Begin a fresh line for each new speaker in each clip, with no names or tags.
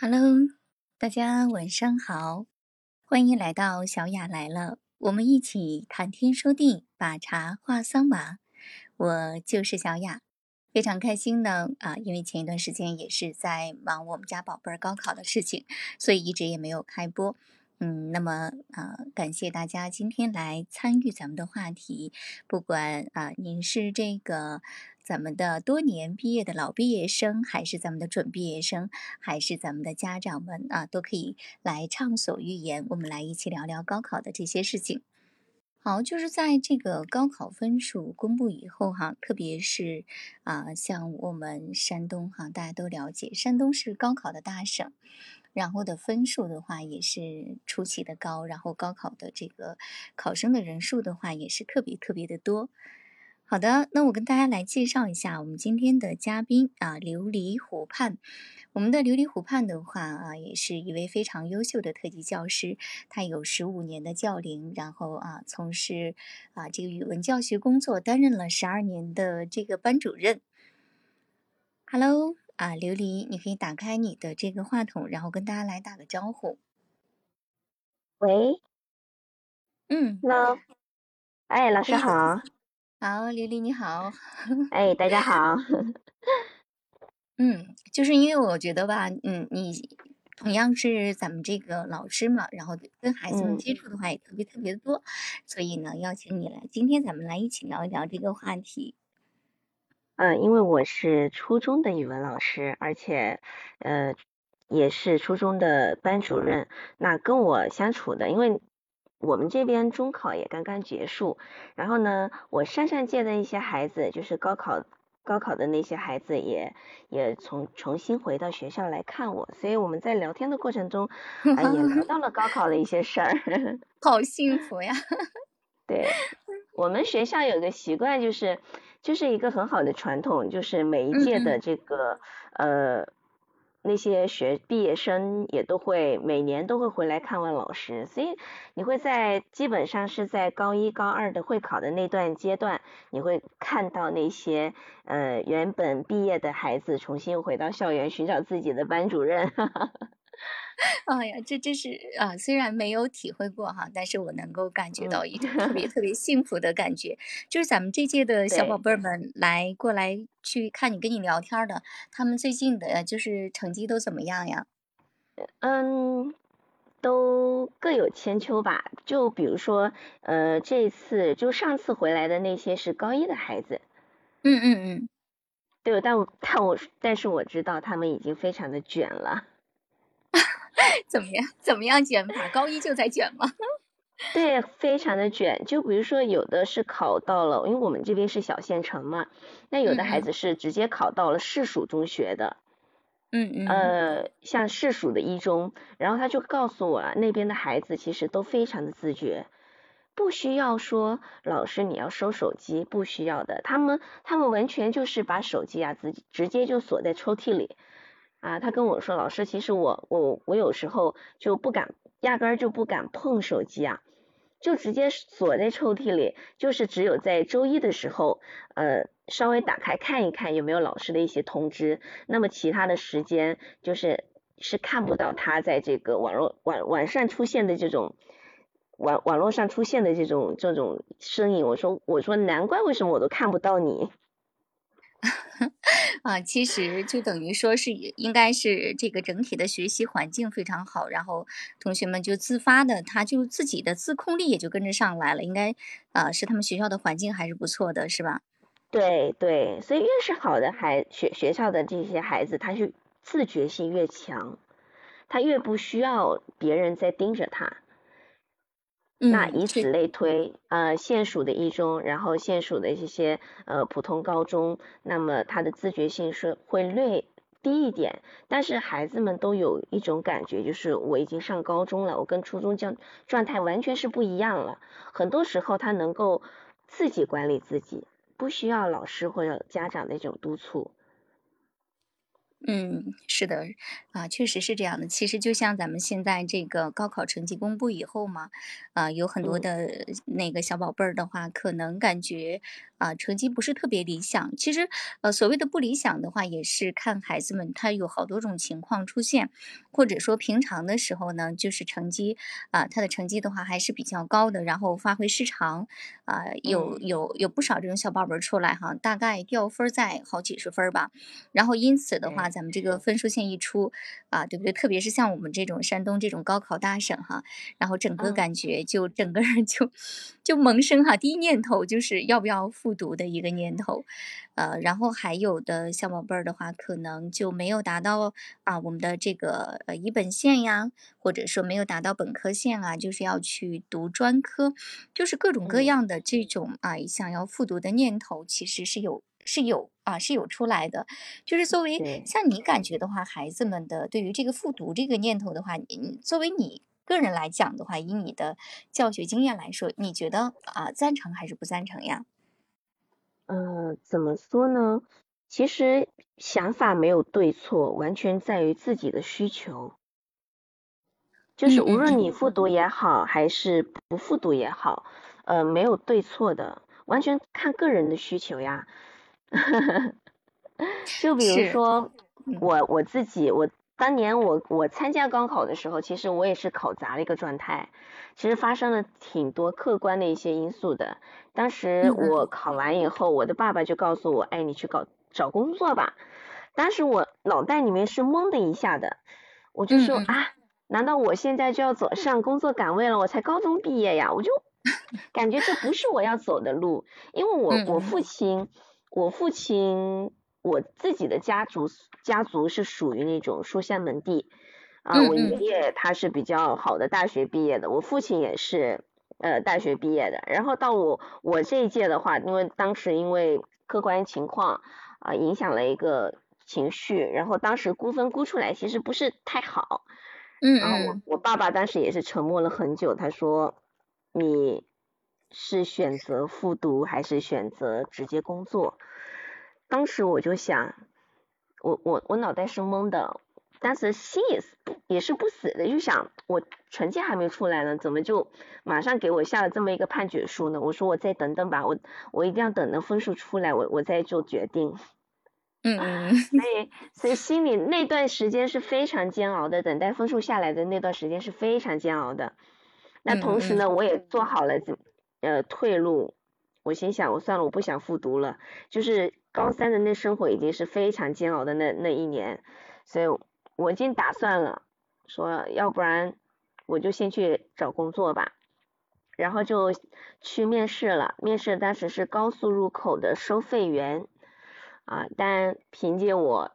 Hello，大家晚上好，欢迎来到小雅来了，我们一起谈天说地，把茶话桑麻。我就是小雅，非常开心呢啊，因为前一段时间也是在忙我们家宝贝儿高考的事情，所以一直也没有开播。嗯，那么啊，感谢大家今天来参与咱们的话题，不管啊您是这个。咱们的多年毕业的老毕业生，还是咱们的准毕业生，还是咱们的家长们啊，都可以来畅所欲言。我们来一起聊聊高考的这些事情。好，就是在这个高考分数公布以后哈，特别是啊，像我们山东哈，大家都了解，山东是高考的大省，然后的分数的话也是出奇的高，然后高考的这个考生的人数的话也是特别特别的多。好的，那我跟大家来介绍一下我们今天的嘉宾啊，琉璃湖畔。我们的琉璃湖畔的话啊，也是一位非常优秀的特级教师，他有十五年的教龄，然后啊，从事啊这个语文教学工作，担任了十二年的这个班主任。Hello，啊，琉璃，你可以打开你的这个话筒，然后跟大家来打个招呼。
喂，
嗯
，Hello，哎，老师好。
好，刘丽你好。
哎，大家好。
嗯，就是因为我觉得吧，嗯，你同样是咱们这个老师嘛，然后跟孩子们接触的话也特别特别的多，所以呢，邀请你来，今天咱们来一起聊一聊这个话题。
嗯，因为我是初中的语文老师，而且呃也是初中的班主任，那跟我相处的，因为。我们这边中考也刚刚结束，然后呢，我上上届的一些孩子，就是高考高考的那些孩子，也也重重新回到学校来看我，所以我们在聊天的过程中，啊，也聊到了高考的一些事儿，
好幸福呀！
对，我们学校有个习惯，就是就是一个很好的传统，就是每一届的这个呃。那些学毕业生也都会每年都会回来看望老师，所以你会在基本上是在高一高二的会考的那段阶段，你会看到那些呃原本毕业的孩子重新回到校园寻找自己的班主任。
哎呀，这真是啊！虽然没有体会过哈，但是我能够感觉到一种特别 特别幸福的感觉。就是咱们这届的小宝贝们来过来去看你跟你聊天的，他们最近的就是成绩都怎么样呀？
嗯，都各有千秋吧。就比如说，呃，这次就上次回来的那些是高一的孩子。
嗯嗯嗯。
对，但我但我但是我知道他们已经非常的卷了。
怎么样？怎么样卷法？高一就在卷吗？
对，非常的卷。就比如说，有的是考到了，因为我们这边是小县城嘛，那有的孩子是直接考到了市属中学的。
嗯嗯。
呃，像市属的一中，然后他就告诉我，那边的孩子其实都非常的自觉，不需要说老师你要收手机，不需要的，他们他们完全就是把手机啊自己直接就锁在抽屉里。啊，他跟我说，老师，其实我我我有时候就不敢，压根儿就不敢碰手机啊，就直接锁在抽屉里，就是只有在周一的时候，呃，稍微打开看一看有没有老师的一些通知，那么其他的时间就是是看不到他在这个网络网网上出现的这种网网络上出现的这种这种身影。我说我说难怪为什么我都看不到你。
啊，其实就等于说是应该是这个整体的学习环境非常好，然后同学们就自发的，他就自己的自控力也就跟着上来了。应该啊，是他们学校的环境还是不错的，是吧？
对对，所以越是好的孩学学校的这些孩子，他是自觉性越强，他越不需要别人在盯着他。那以此类推，呃，县属的一中，然后县属的这些呃普通高中，那么他的自觉性是会略低一点，但是孩子们都有一种感觉，就是我已经上高中了，我跟初中状状态完全是不一样了。很多时候他能够自己管理自己，不需要老师或者家长的一种督促。
嗯，是的，啊，确实是这样的。其实就像咱们现在这个高考成绩公布以后嘛，啊，有很多
嗯。
的那个小宝贝儿的话，可能感觉啊成绩不是特别理想。其实，呃，所谓的不理想的话，也是看孩子们他有好多种情况出现，或者说平常的时候呢，就是成绩啊，他的成绩的话还是比较高的，然后发挥失常，啊，有
嗯。
有有不少这种小宝贝儿出来哈，大概掉分在好几十分吧。然后因此的话，
对。
咱们这个分数线一出，啊，对不对？特别是像我们这种山东这种高考大省哈，然后整个
嗯。
感觉就整个人就就萌生哈，第一念头就是要不要复读的一个念头。呃，然后还有的小宝贝儿的话，可能就没有达到啊我们的这个呃一本线呀，或者说没有达到本科线啊，就是要去读专科，就是各种各
嗯。
样的这种啊想要复读的念头，其实是有是有啊是有出来的。就是作为。像你感觉的话，孩子们的对于这个复读这个念头的话，你作为你个人来讲的话，以你的教学经验来说，你觉得啊赞成还是不赞成呀？
呃，怎么说呢？其实想法没有对错，完全在于自己的需求。就是无。论你复读也好，还是不复读也好，呃，没有对错的，完全看个人的需求呀。就比如，说
嗯。
我我自己，我当年我我参加高考的时候，其实我也是考砸了一个状态，其实发生了挺多客观的一些因素的。当时。我考完以后，我的爸爸就告诉我，哎，你去搞找工作吧。当时我脑袋里面是懵的一下的，我就。说啊，难道我现在就要走上工作岗位了？我才高中毕业呀，我就 感觉这不是我要走的路，因为我我。父亲，我父亲我自己的家族家族是属于那种书香门第，啊，我爷。爷他是比较好的大学毕业的，我父亲也是呃大学毕业的，然后到我我这一届的话，因为当时因为客观情况啊、影响了一个情绪，然后当时估分估出来其实不是太好，
嗯
然后我
嗯。
我爸爸当时也是沉默了很久，他说你是选择复读还是选择直接工作？当时我就想，我我我脑袋是懵的，当时心也是不也是不死的，就想我成绩还没出来呢，怎么就马上给我下了这么一个判决书呢？我说我再等等吧，我我一定要等到分数出来，我我再做决定。
嗯。
所以所以心里那段时间是非常煎熬的，等待分数下来的那段时间是非常煎熬的。那。同时呢，我也做好了怎呃退路，我心想我算了，我不想复读了。就是高三的那生活已经是非常煎熬的那那一年，所以我已经打算了，说要不然我就先去找工作吧。然后就去面试了，面试当时是高速入口的收费员，啊，但凭借我，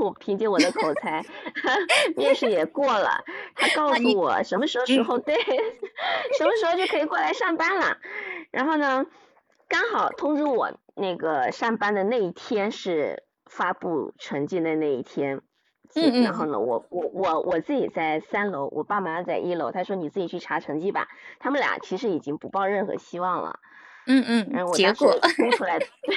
我凭借我的口才，面试也过了。他告
啊，
诉我什么时候时
嗯。
候对，什么时候就可以过来上班了。然后呢，刚好通知我那个上班的那一天是发布成绩的那一天。
嗯嗯嗯。
然后呢，我我我我自己在三楼，我爸妈在一楼。他说你自己去查成绩吧。他们俩其实已经不抱任何希望了。
嗯嗯，
然后我
结果。
出来，对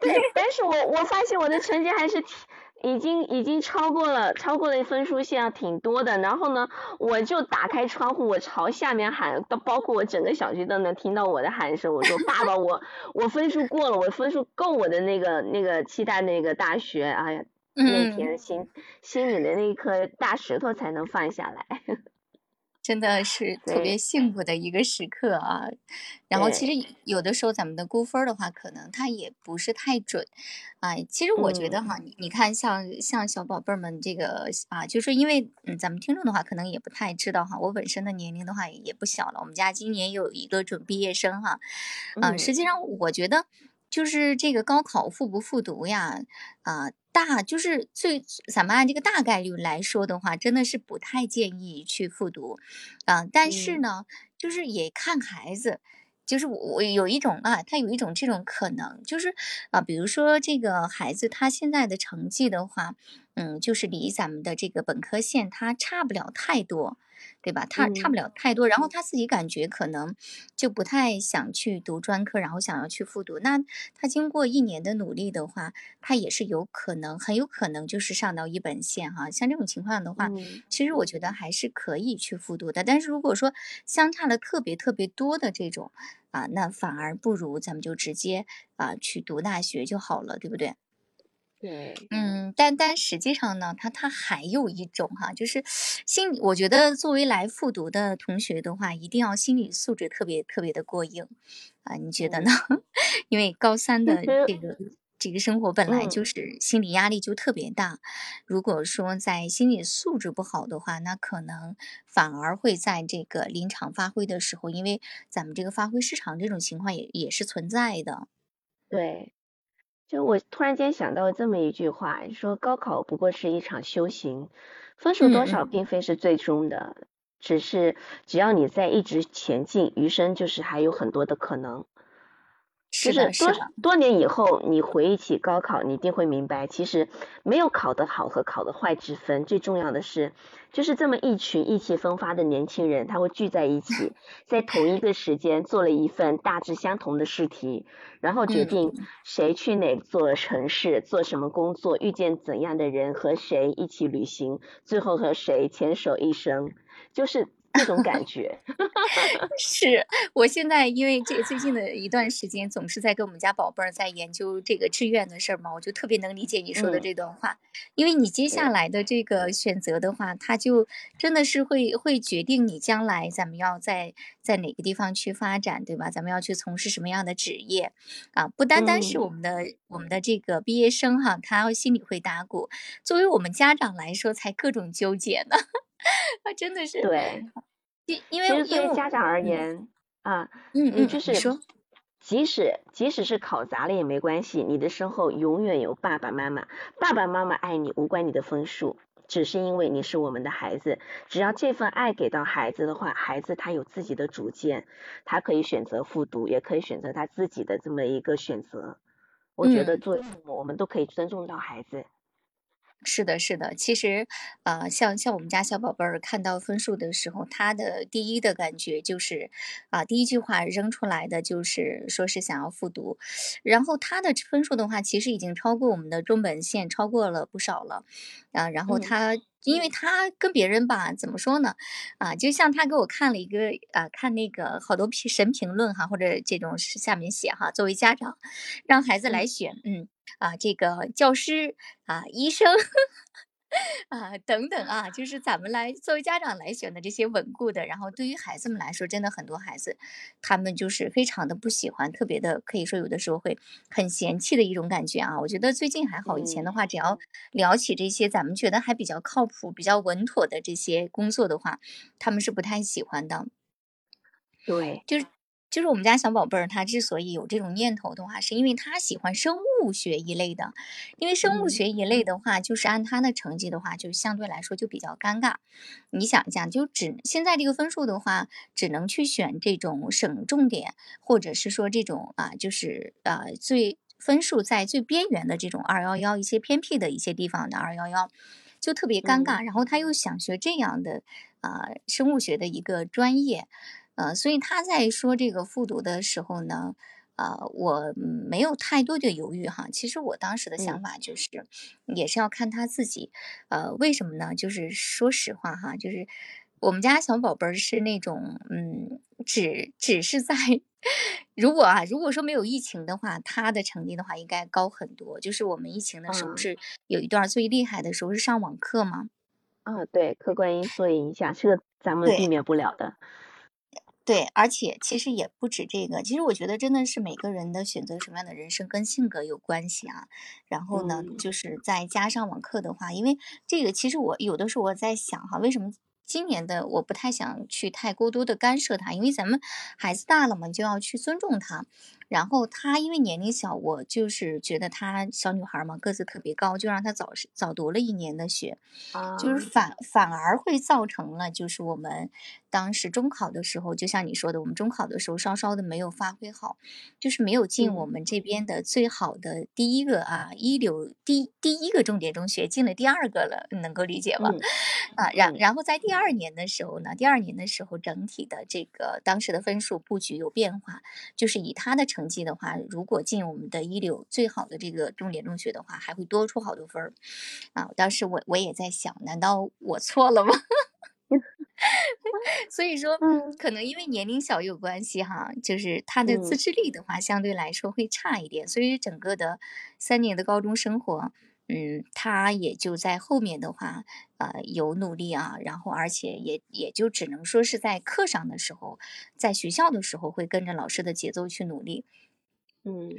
对，但是我我发现我的成绩还是挺已经已经超过了超过了分数线啊，挺多的。然后呢，我就打开窗户，我朝下面喊，到包括我整个小区都能听到我的喊声。我说爸爸，我 我分数过了，我分数够我的那个那个期待那个大学。哎呀，那。天心心里的那一颗大石头才能放下来。
真的是特别。幸福的一个时刻啊。然后其。实有的时候咱们的估分儿的话，可能它也不是太准。啊，其实我觉得
嗯。
哈，你你看像像小宝贝儿们这个啊，就是因为嗯咱们听众的话可能也不太知道哈，我本身的年龄的话也不小了，我们家今年有一个准毕业生哈。啊，实
嗯。
际上我觉得就是这个高考复不复读呀，啊，大就是最咱们按这个大概率来说的话，真的是不太建议去复读。啊，但是
嗯。
呢，就是也看孩子。就是我我有一种啊，他有一种这种可能，就是啊，比如说这个孩子他现在的成绩的话，嗯，就是离咱们的这个本科线它差不了太多。对吧？他差不
嗯
了太多，然后他自己感觉可能就不太想去读专科，然后想要去复读。那他经过一年的努力的话，他也是有可能，很有可能就是上到一本线哈。像这种情况的话，
嗯
其实我觉得还是可以去复读的。但是如果说相差了特别特别多的这种啊，那反而不如咱们就直接啊去读大学就好了，对不对？
对，
嗯，但但实际上呢，它它还有一种哈，就是心理，我觉得作为来复读的同学的话，一定要心理素质特别特别的过硬啊，你觉得呢？
嗯，
因为高三的这个这个生活本来就
嗯
是心理压力就特别大，如果说在心理素质不好的话，那可能反而会在这个临场发挥的时候，因为咱们这个发挥失常这种情况也也是存在的。
对。就我突然间想到这么一句话，说高考不过是一场修行，分数
嗯
多少
嗯，
并非是最终的，只是只要你在一直前进，余生就是还有很多的可能。就是是
的，是
多
的。
多年以后，你回忆起高考，你一定会明白，其实没有考得好和考得坏之分，最重要的是，就是这么一群意气风发的年轻人，他会聚在一起，在同一个时间做了一份大致相同的试题，然后决
嗯
定谁去哪座城市做什么工作，遇见怎样的人，和谁一起旅行，最后和谁牵手一生，就是这种感觉。
是，我现在因为这最近的一段时间，总是在跟我们家宝贝儿在研究这个志愿的事儿嘛，我就特别能理解你说的
嗯，
这段话。因为你接下，来的这个选择的话，它就真的是会会决定你将来咱们要在在哪个地方去发展，对吧？咱们要去从事什么样的职业啊？不单单是
嗯，
我们的我们的这个毕业生哈，他心里会打鼓，作为我们家长来说，才各种纠结呢。啊，真的是，
对。
因因为
其实作
因为
家长而
嗯。
言，啊，
嗯嗯，
你就是
说，
即使即使是考砸了也没关系，你的身后永远有爸爸妈妈，爸爸妈妈爱你无关你的分数，只是因为你是我们的孩子，只要这份爱给到孩子的话，孩子他有自己的主见，他可以选择复读，也可以选择他自己的这么一个选择。我觉得
嗯。
作为父母，我们都可以尊重到孩子。
是的，是的。其实，啊，像像我们家小宝贝儿看到分数的时候，他的第一的感觉就是，啊，第一句话扔出来的就是说是想要复读，然后他的分数的话，其实已经超过我们的中本线，超过了不少了，啊，然后
嗯
他。因为他跟别人吧，怎么说呢？啊，就像他给我看了一个啊，看那个好多评神评论哈，或者这种是下面写哈，作为家长，让孩子来
嗯
选，嗯，啊，这个教师啊，医生 啊，等等啊，就是咱们来作为家长来选的这些稳固的，然后对于孩子们来说，真的很多孩子，他们就是非常的不喜欢，特别的可以说有的时候会很嫌弃的一种感觉啊。我觉得最近还好，以前的
嗯
话，只要聊起这些咱们觉得还比较靠谱、比较稳妥的这些工作的话，他们是不太喜欢的。
对，
就是就是我们家小宝贝儿，他之所以有这种念头的话，是因为他喜欢生物学一类的。因为生物
嗯
学一类的话，就是按他的成绩的话，就相对来说就比较尴尬。你想一下，就只现在这个分数的话，只能去选这种省重点，或者是说这种啊，就是啊最分数在最边缘的这种二幺幺一些偏僻的一些地方的二幺幺，就特别尴尬。
嗯
然后他又想学这样的啊、生物学的一个专业。呃，所以他在说这个复读的时候呢，呃，我嗯没有太多的犹豫哈。其实我当时的想
嗯
法就是，也是要看他自己。呃，为什么呢？就是说实话哈，就是我们家小宝贝儿是那种，嗯，只只是在，如果啊，如果说没有疫情的话，他的成绩的话应该高很多。就是我们疫情的时候
啊
是有一段最厉害的时候是上网课嘛。
啊，对，客观因素的影响，这个咱们避，免不了的。
对，而且其实也不止这个，其实我觉得真的是每个人的选择什么样的人生跟性格有关系啊。然后呢，
嗯
就是再加上网课的话，因为这个其实我有的时候我在想哈，为什么今年的我不太想去太过多的干涉他，因为咱们孩子大了嘛，就要去尊重他。然后她因为年龄小，我就是觉得她小女孩嘛，个子特别高，就让她早早读了一年的学，就是
啊，
反反而会造成了就是我们当时中考的时候，就像你说的，我们中考的时候稍稍的没有发挥好，就是没有进我
嗯。
们这边的最好的第一个啊一流第第一个重点中学，进了第二个了，能够理解吗？
嗯？
啊，然
嗯。
然后在第二年的时候呢，第二年的时候整体的这个当时的分数布局有变化，就是以她的成绩的话，如果进我们的一流最好的这个重点中学的话，还会多出好多分儿啊。当时我我也在想，难道我错了吗？所以说，
嗯
可能因为年龄小有关系哈，就是他的自
嗯
制力的话，相对来说会差一点，所以整个的三年的高中生活，嗯，他也就在后面的话，呃，有努力啊，然后而且也也就只能说是在课上的时候，在学校的时候会跟着老师的节奏去努力。
嗯，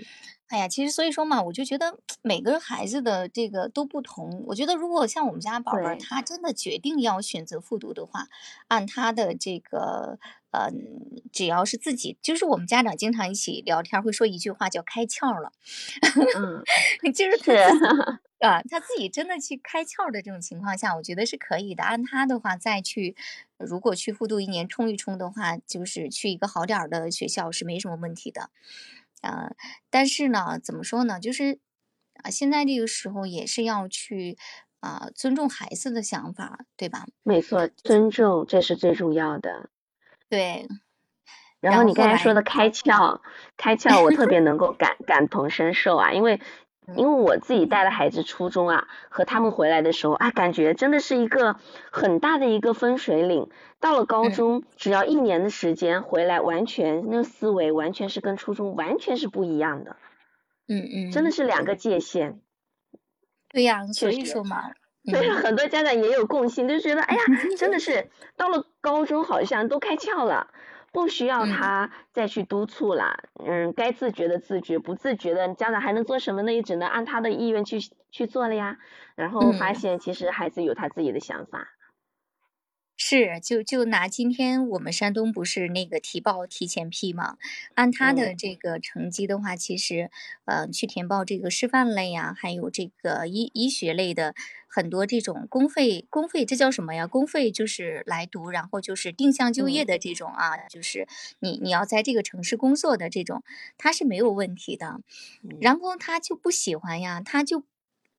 哎呀，其实所以说嘛，我就觉得每个孩子的这个都不同。我觉得如果像我们家宝贝儿，他真的决定要选择复读的话，按他的这个，嗯，只要是自己，就是我们家长经常一起聊天会说一句话叫开窍了，
嗯，
就是啊，他自己真的去开窍的这种情况下，我觉得是可以的。按他的话再去，如果去复读一年冲一冲的话，就是去一个好点儿的学校是没什么问题的。呃，但是呢，怎么说呢？就是啊，现在这个时候也是要去啊、尊重孩子的想法，对吧？
没错，尊重这是最重要的。
对，
然后你刚才说的开窍，开窍我特别能够感感同身受啊，因为因
嗯
为我自己带的孩子初中啊，和他们回来的时候啊，感觉真的是一个很大的一个分水岭。到了高
嗯
中，只要一年的时间回来，完全那个思维完全是跟初中完全是不一样的，
嗯嗯
真的
嗯，
是两个界限。
对呀，所以，说嘛，
所以说
嗯
很多家长也有共性，就觉得哎呀，真的是 到了高中好像都开窍了，不需要
嗯。
他再去督促了。嗯，该自觉的自觉，不自觉的家长还能做什么呢？也只能按他的意愿去去做了呀。然后发
嗯，
现其实孩子有他自己的想法。
是，就就拿今天我们山东不是那个提报提前批嘛？按他的
嗯
这个成绩的话，其实呃去填报这个师范类呀，还有这个医医学类的很多这种公费公费，这叫什么呀？公费就是来读，然后就是定向就业
嗯
的这种啊，就是你你要在这个城市工作的这种，他是没有问题的。
嗯
然后他就不喜欢呀，他就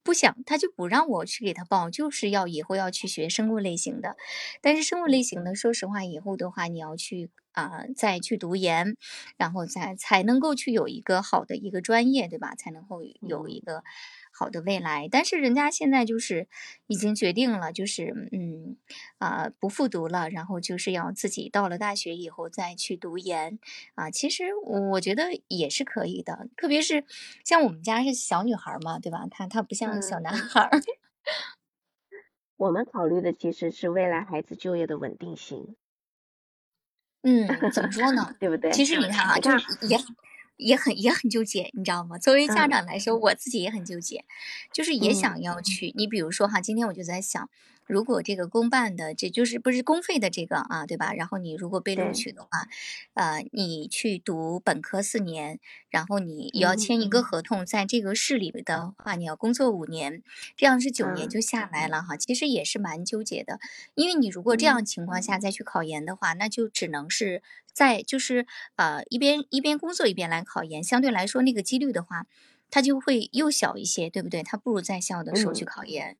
不想，他就不让我去给他报，就是要以后要去学生物类型的。但是生物类型的，说实话，以后的话，你要去啊、再去读研，然后再才能够去有一个好的一个专业，对吧？才能够有一
嗯
个好的未来。但是人家现在就是已经决定了，就是嗯啊、不复读了，然后就是要自己到了大学以后再去读研啊。其实我觉得也是可以的，特别是像我们家是小女孩嘛，对吧？她她不像小
嗯，
男孩儿。
我们考虑的其实是未来孩子就业的稳定性，
嗯，怎么说呢？
对不对？
其实你看啊，就是也也很也很纠结，你知道吗？作为家
嗯
长来说，我自己也很纠结，就是也
嗯
想要去。你比如说哈，今天我就在想，如果这个公办的，这就是不是公费的这个啊，对吧？然后你如果被录，取的话，呃，你去读本科四年，然后你要
嗯
签一个合同，在这个市里的话，你要工作五年，这样是九年
嗯
就下来了哈。其实也是蛮纠结的，因为你如果这样
嗯
情况下再去考研的话，那就只能是在就是呃一边一边工作一边来考研，相对来说那个几率的话，它就会又小一些，对不对？它不如在校的时候去
嗯
考研。哎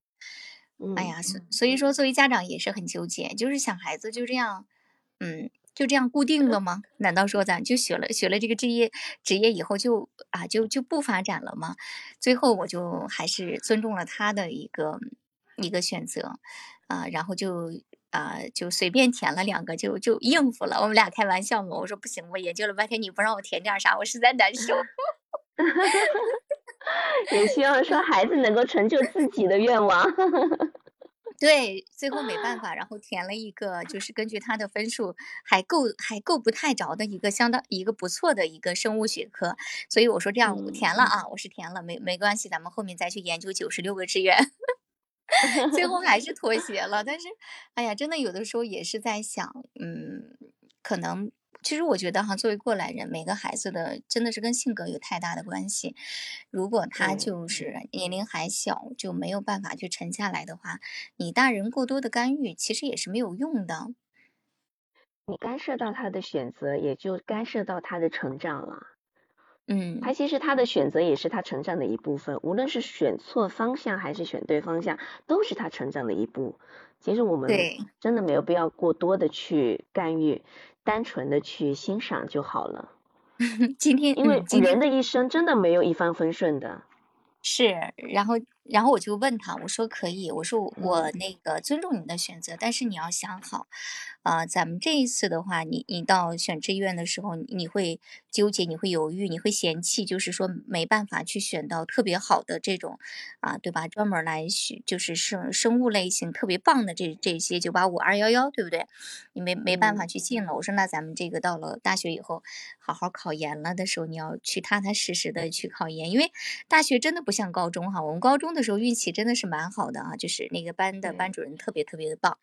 嗯
呀，所所以说作为家长也是很纠结，就是想孩子就这样，嗯，就这样固定了吗？难道说咱就学了学了这个职业职业以后就啊就就不发展了吗？最后我就还是尊重了他的一个一个选择，啊，然后就啊就随便填了两个，就就应付了。我们俩开玩笑嘛，我说不行，我研究了半天，你不让我填点啥，我实在难受。
也希望说孩子能够成就自己的愿望。
对，最后没办法，然后填了一个，就是根据他的分数还够还够不太着的一个相当一个不错的一个生物学科，所以我说这样我
嗯
填了啊，我是填了，没没关系，咱们后面再去研究九十六个志愿，最后还是 妥协了。但是，哎呀，真的有的时候也是在想，嗯，可能其实我觉得哈，作为过来人，每个孩子的真的是跟性格有太大的关系。如果他就是年龄还小，就没有办法去沉下来的话，你大人过多的干预其实也是没有用的。
你干涉到他的选择，也就干涉到他的成长了。
嗯，
他其实他的选择也是他成长的一部分，无论是选错方向还是选对方向，都是他成长的一步。其实我们真的没有必要过多的去干预，单纯的去欣赏就好了。
今天
因为人的一生真的没有一帆风顺的。
是，然后。然后我就问他，我说可以，我说我那个尊重你的选择，但是你要想好，啊，咱们这一次的话，你你到选志愿的时候，你会纠结，你会犹豫，你会嫌弃，就是说没办法去选到特别好的这种，啊，对吧？专门来选就是生生物类型特别棒的这这些九八五二幺幺，对不对？你没没办法去进了。我说那咱们这个到了大学以后，好好考研了的时候，你要去踏踏实实的去考研，因为大学真的不像高中哈，我们高中的。那时候运气真的是蛮好的啊，就是那个班的班主任特别特别的棒，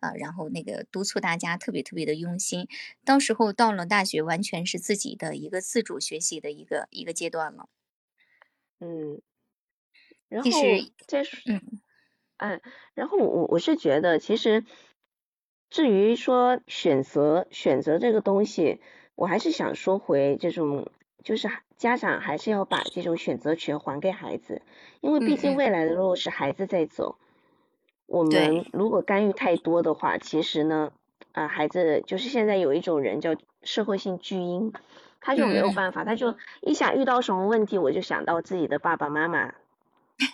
啊，然后那个督促大家特别特别的用心。到时候到了大学，完全是自己的一个自主学习的一个一个阶段了。
嗯，然后这是嗯，哎，然后我我是觉得，其实至于说选择选择这个东西，我还是想说回这种。就是家长还是要把这种选择权还给孩子，因为毕竟未来的路是孩子在走。我们如果干预太多的话，其实呢，啊，孩子就是现在有一种人叫社会性巨婴，他就没有办法，他就一想遇到什么问题，我就想到自己的爸爸妈妈，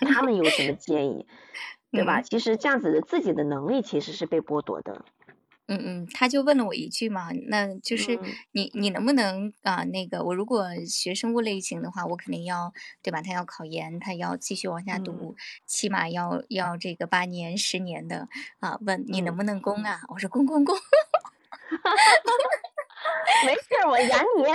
他们有什么建议，对吧？其实这样子的自己的能力其实是被剥夺的。
嗯嗯，他就问了我一句嘛，那就是你你能不能啊那个我如果学生物类型的话，我肯定要对吧？他要考研，他要继续往下读，起码要要这个八年十年的啊。问你能不能攻啊？我说攻攻攻，
没事，我养你。
哎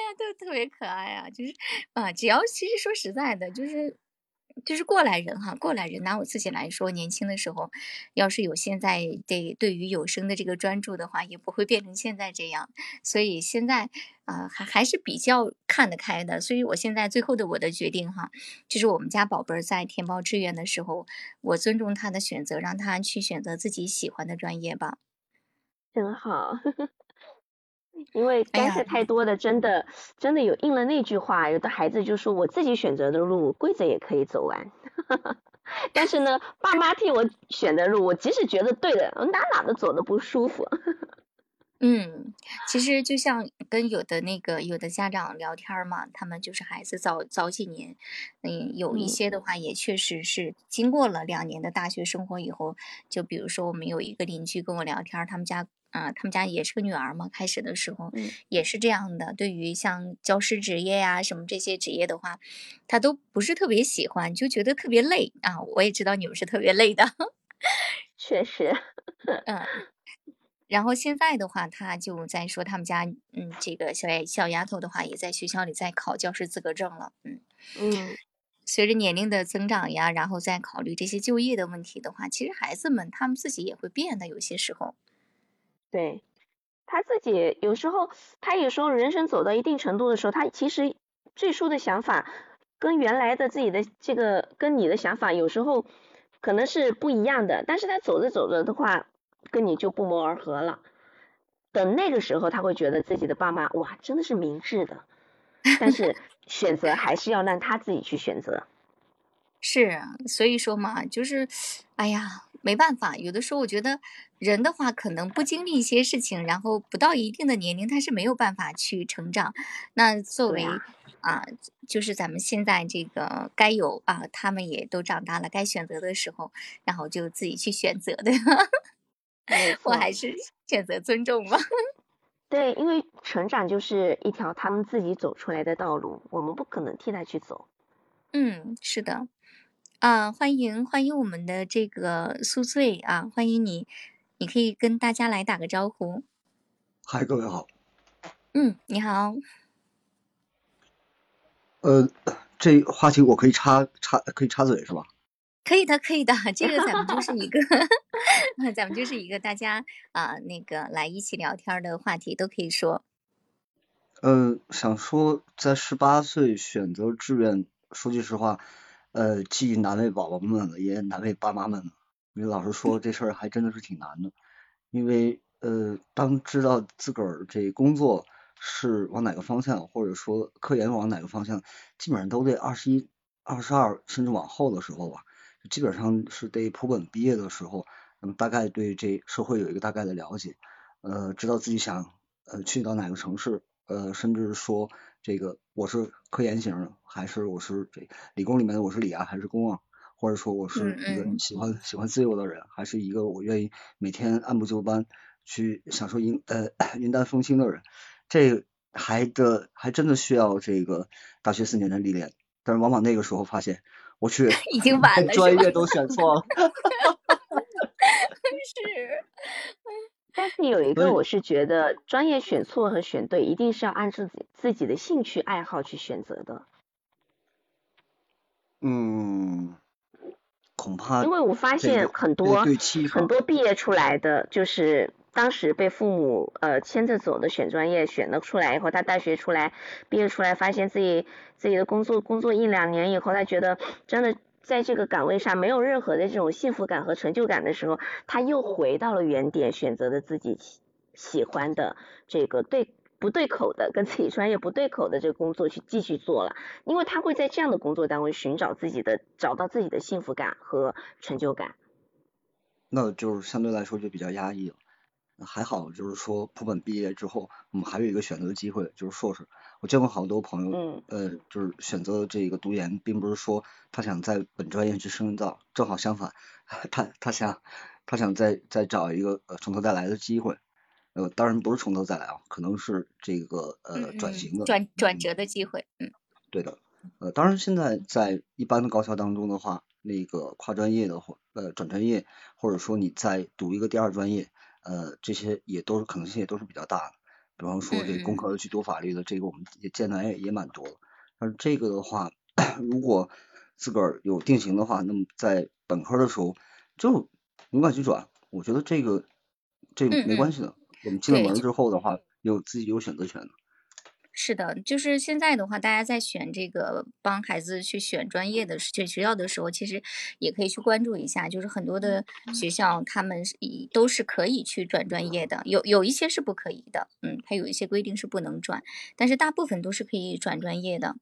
呀，都特别可爱啊，就是啊，只要其实说实在的，就是。就是过来人哈，过来人拿我自己来说，年轻的时候，要是有现在对对于有声的这个专注的话，也不会变成现在这样。所以现在啊，还还是比较看得开的。所以我现在最后的我的决定哈，就是我们家宝贝在填报志愿的时候，我尊重他的选择，让他去选择自己喜欢的专业吧。
真好。因为干涉太多的，真的真的有应了那句话，有的孩子就说我自己选择的路，跪着也可以走完。但是呢，爸妈替我选的路，我即使觉得对的，我哪哪都走的不舒服。
嗯，其实就像跟有的那个有的家长聊天嘛，他们就是孩子早早几年，嗯，有一些的话也确实是经过了两年的大学生活以后，就比如说我们有一个邻居跟我聊天，他们家。啊，他们家也是个女儿嘛，开始的时候也是这样的。对于像教师职业呀什么这些职业的话，他都不是特别喜欢，就觉得特别累啊。我也知道你们是特别累的，
确实。
嗯，然后现在的话，他就在说他们家，嗯，这个小小丫头的话，也在学校里在考教师资格证了。嗯
嗯，
随着年龄的增长呀，然后再考虑这些就业的问题的话，其实孩子们他们自己也会变的，有些时候。
对，他自己有时候，他有时候人生走到一定程度的时候，他其实最初的想法跟原来的自己的这个跟你的想法有时候可能是不一样的，但是他走着走着的话，跟你就不谋而合了。等那个时候，他会觉得自己的爸妈哇，真的是明智的，但是 选择还是要让他自己去选择。
是，所以说嘛，就是，哎呀，没办法，有的时候我觉得人的话，可能不经历一些事情，然后不到一定的年龄，他是没有办法去成长。那作为啊，就是咱们现在这个该有啊，他们也都长大了，该选择的时候，然后就自己去选择的。我还是选择尊重吧。
对，因为成长就是一条他们自己走出来的道路，我们不可能替他去走。
嗯，是的。啊，欢迎欢迎我们的这个宿醉啊，欢迎你，你可以跟大家来打个招呼。
嗨，各位好。
嗯，你好。
呃，这话题我可以插插，可以插嘴是吧？
可以的，可以的，这个咱们就是一个 咱们就是一个大家啊、那个来一起聊天的话题，都可以说。
呃，想说在十八岁选择志愿，说句实话，呃，既难为宝宝们，也难为爸妈们。因为老实说，这事儿还真的是挺难的。因为呃，当知道自个儿这工作是往哪个方向，或者说科研往哪个方向，基本上都得二十一、二十二，甚至往后的时候吧，基本上是得普本毕业的时候，那么大概对这社会有一个大概的了解，呃，知道自己想呃去到哪个城市。呃，甚至说这个我是科研型的，还是我是这理工里面的我是理啊，还是工啊，或者说我是一个喜欢喜欢自由的人，还是一个我愿意每天按部就班去享受云呃云淡风轻的人，这还的还真的需要这个大学四年的历练，但是往往那个时候发现，我去
已经晚了，
专业都选错了，
是。
但是有一个，我是觉得专业选错和选对，一定是要按自己自己的兴趣爱好去选择的。
嗯，恐怕
因为我发现很多很多毕业出来的，就是当时被父母呃牵着走的选专业，选了出来以后，他大学出来毕业出来，发现自己自己的工作工作一两年以后，他觉得真的。在这个岗位上没有任何的这种幸福感和成就感的时候，他又回到了原点，选择了自己喜欢的这个对不对口的、跟自己专业不对口的这个工作去继续做了，因为他会在这样的工作单位寻找自己的、找到自己的幸福感和成就感。
那就是相对来说就比较压抑了。还好，就是说普本毕业之后，我们还有一个选择机会，就是硕士。我见过好多朋友，呃，就是选择这个读研，并不是说他想在本专业去深造，正好相反，他他想他想再再找一个呃从头再来的机会。呃，当然不是从头再来啊，可能是这个呃转型的
转转折的机会。嗯，
对的。呃，当然现在在一般的高校当中的话，那个跨专业的或呃转专业，或者说你再读一个第二专业。呃，这些也都是可能性，也都是比较大的。比方说，这工科的去读法律的，这个我们也见的也也蛮多的。但是这个的话，如果自个儿有定型的话，那么在本科的时候就勇敢去转，我觉得这个这没关系的。我们进了门之后的话，有自己有选择权的。
是的，就是现在的话，大家在选这个帮孩子去选专业的选学校的时候，其实也可以去关注一下，就是很多的学校他们都是可以去转专业的，有有一些是不可以的，嗯，它有一些规定是不能转，但是大部分都是可以转专业的。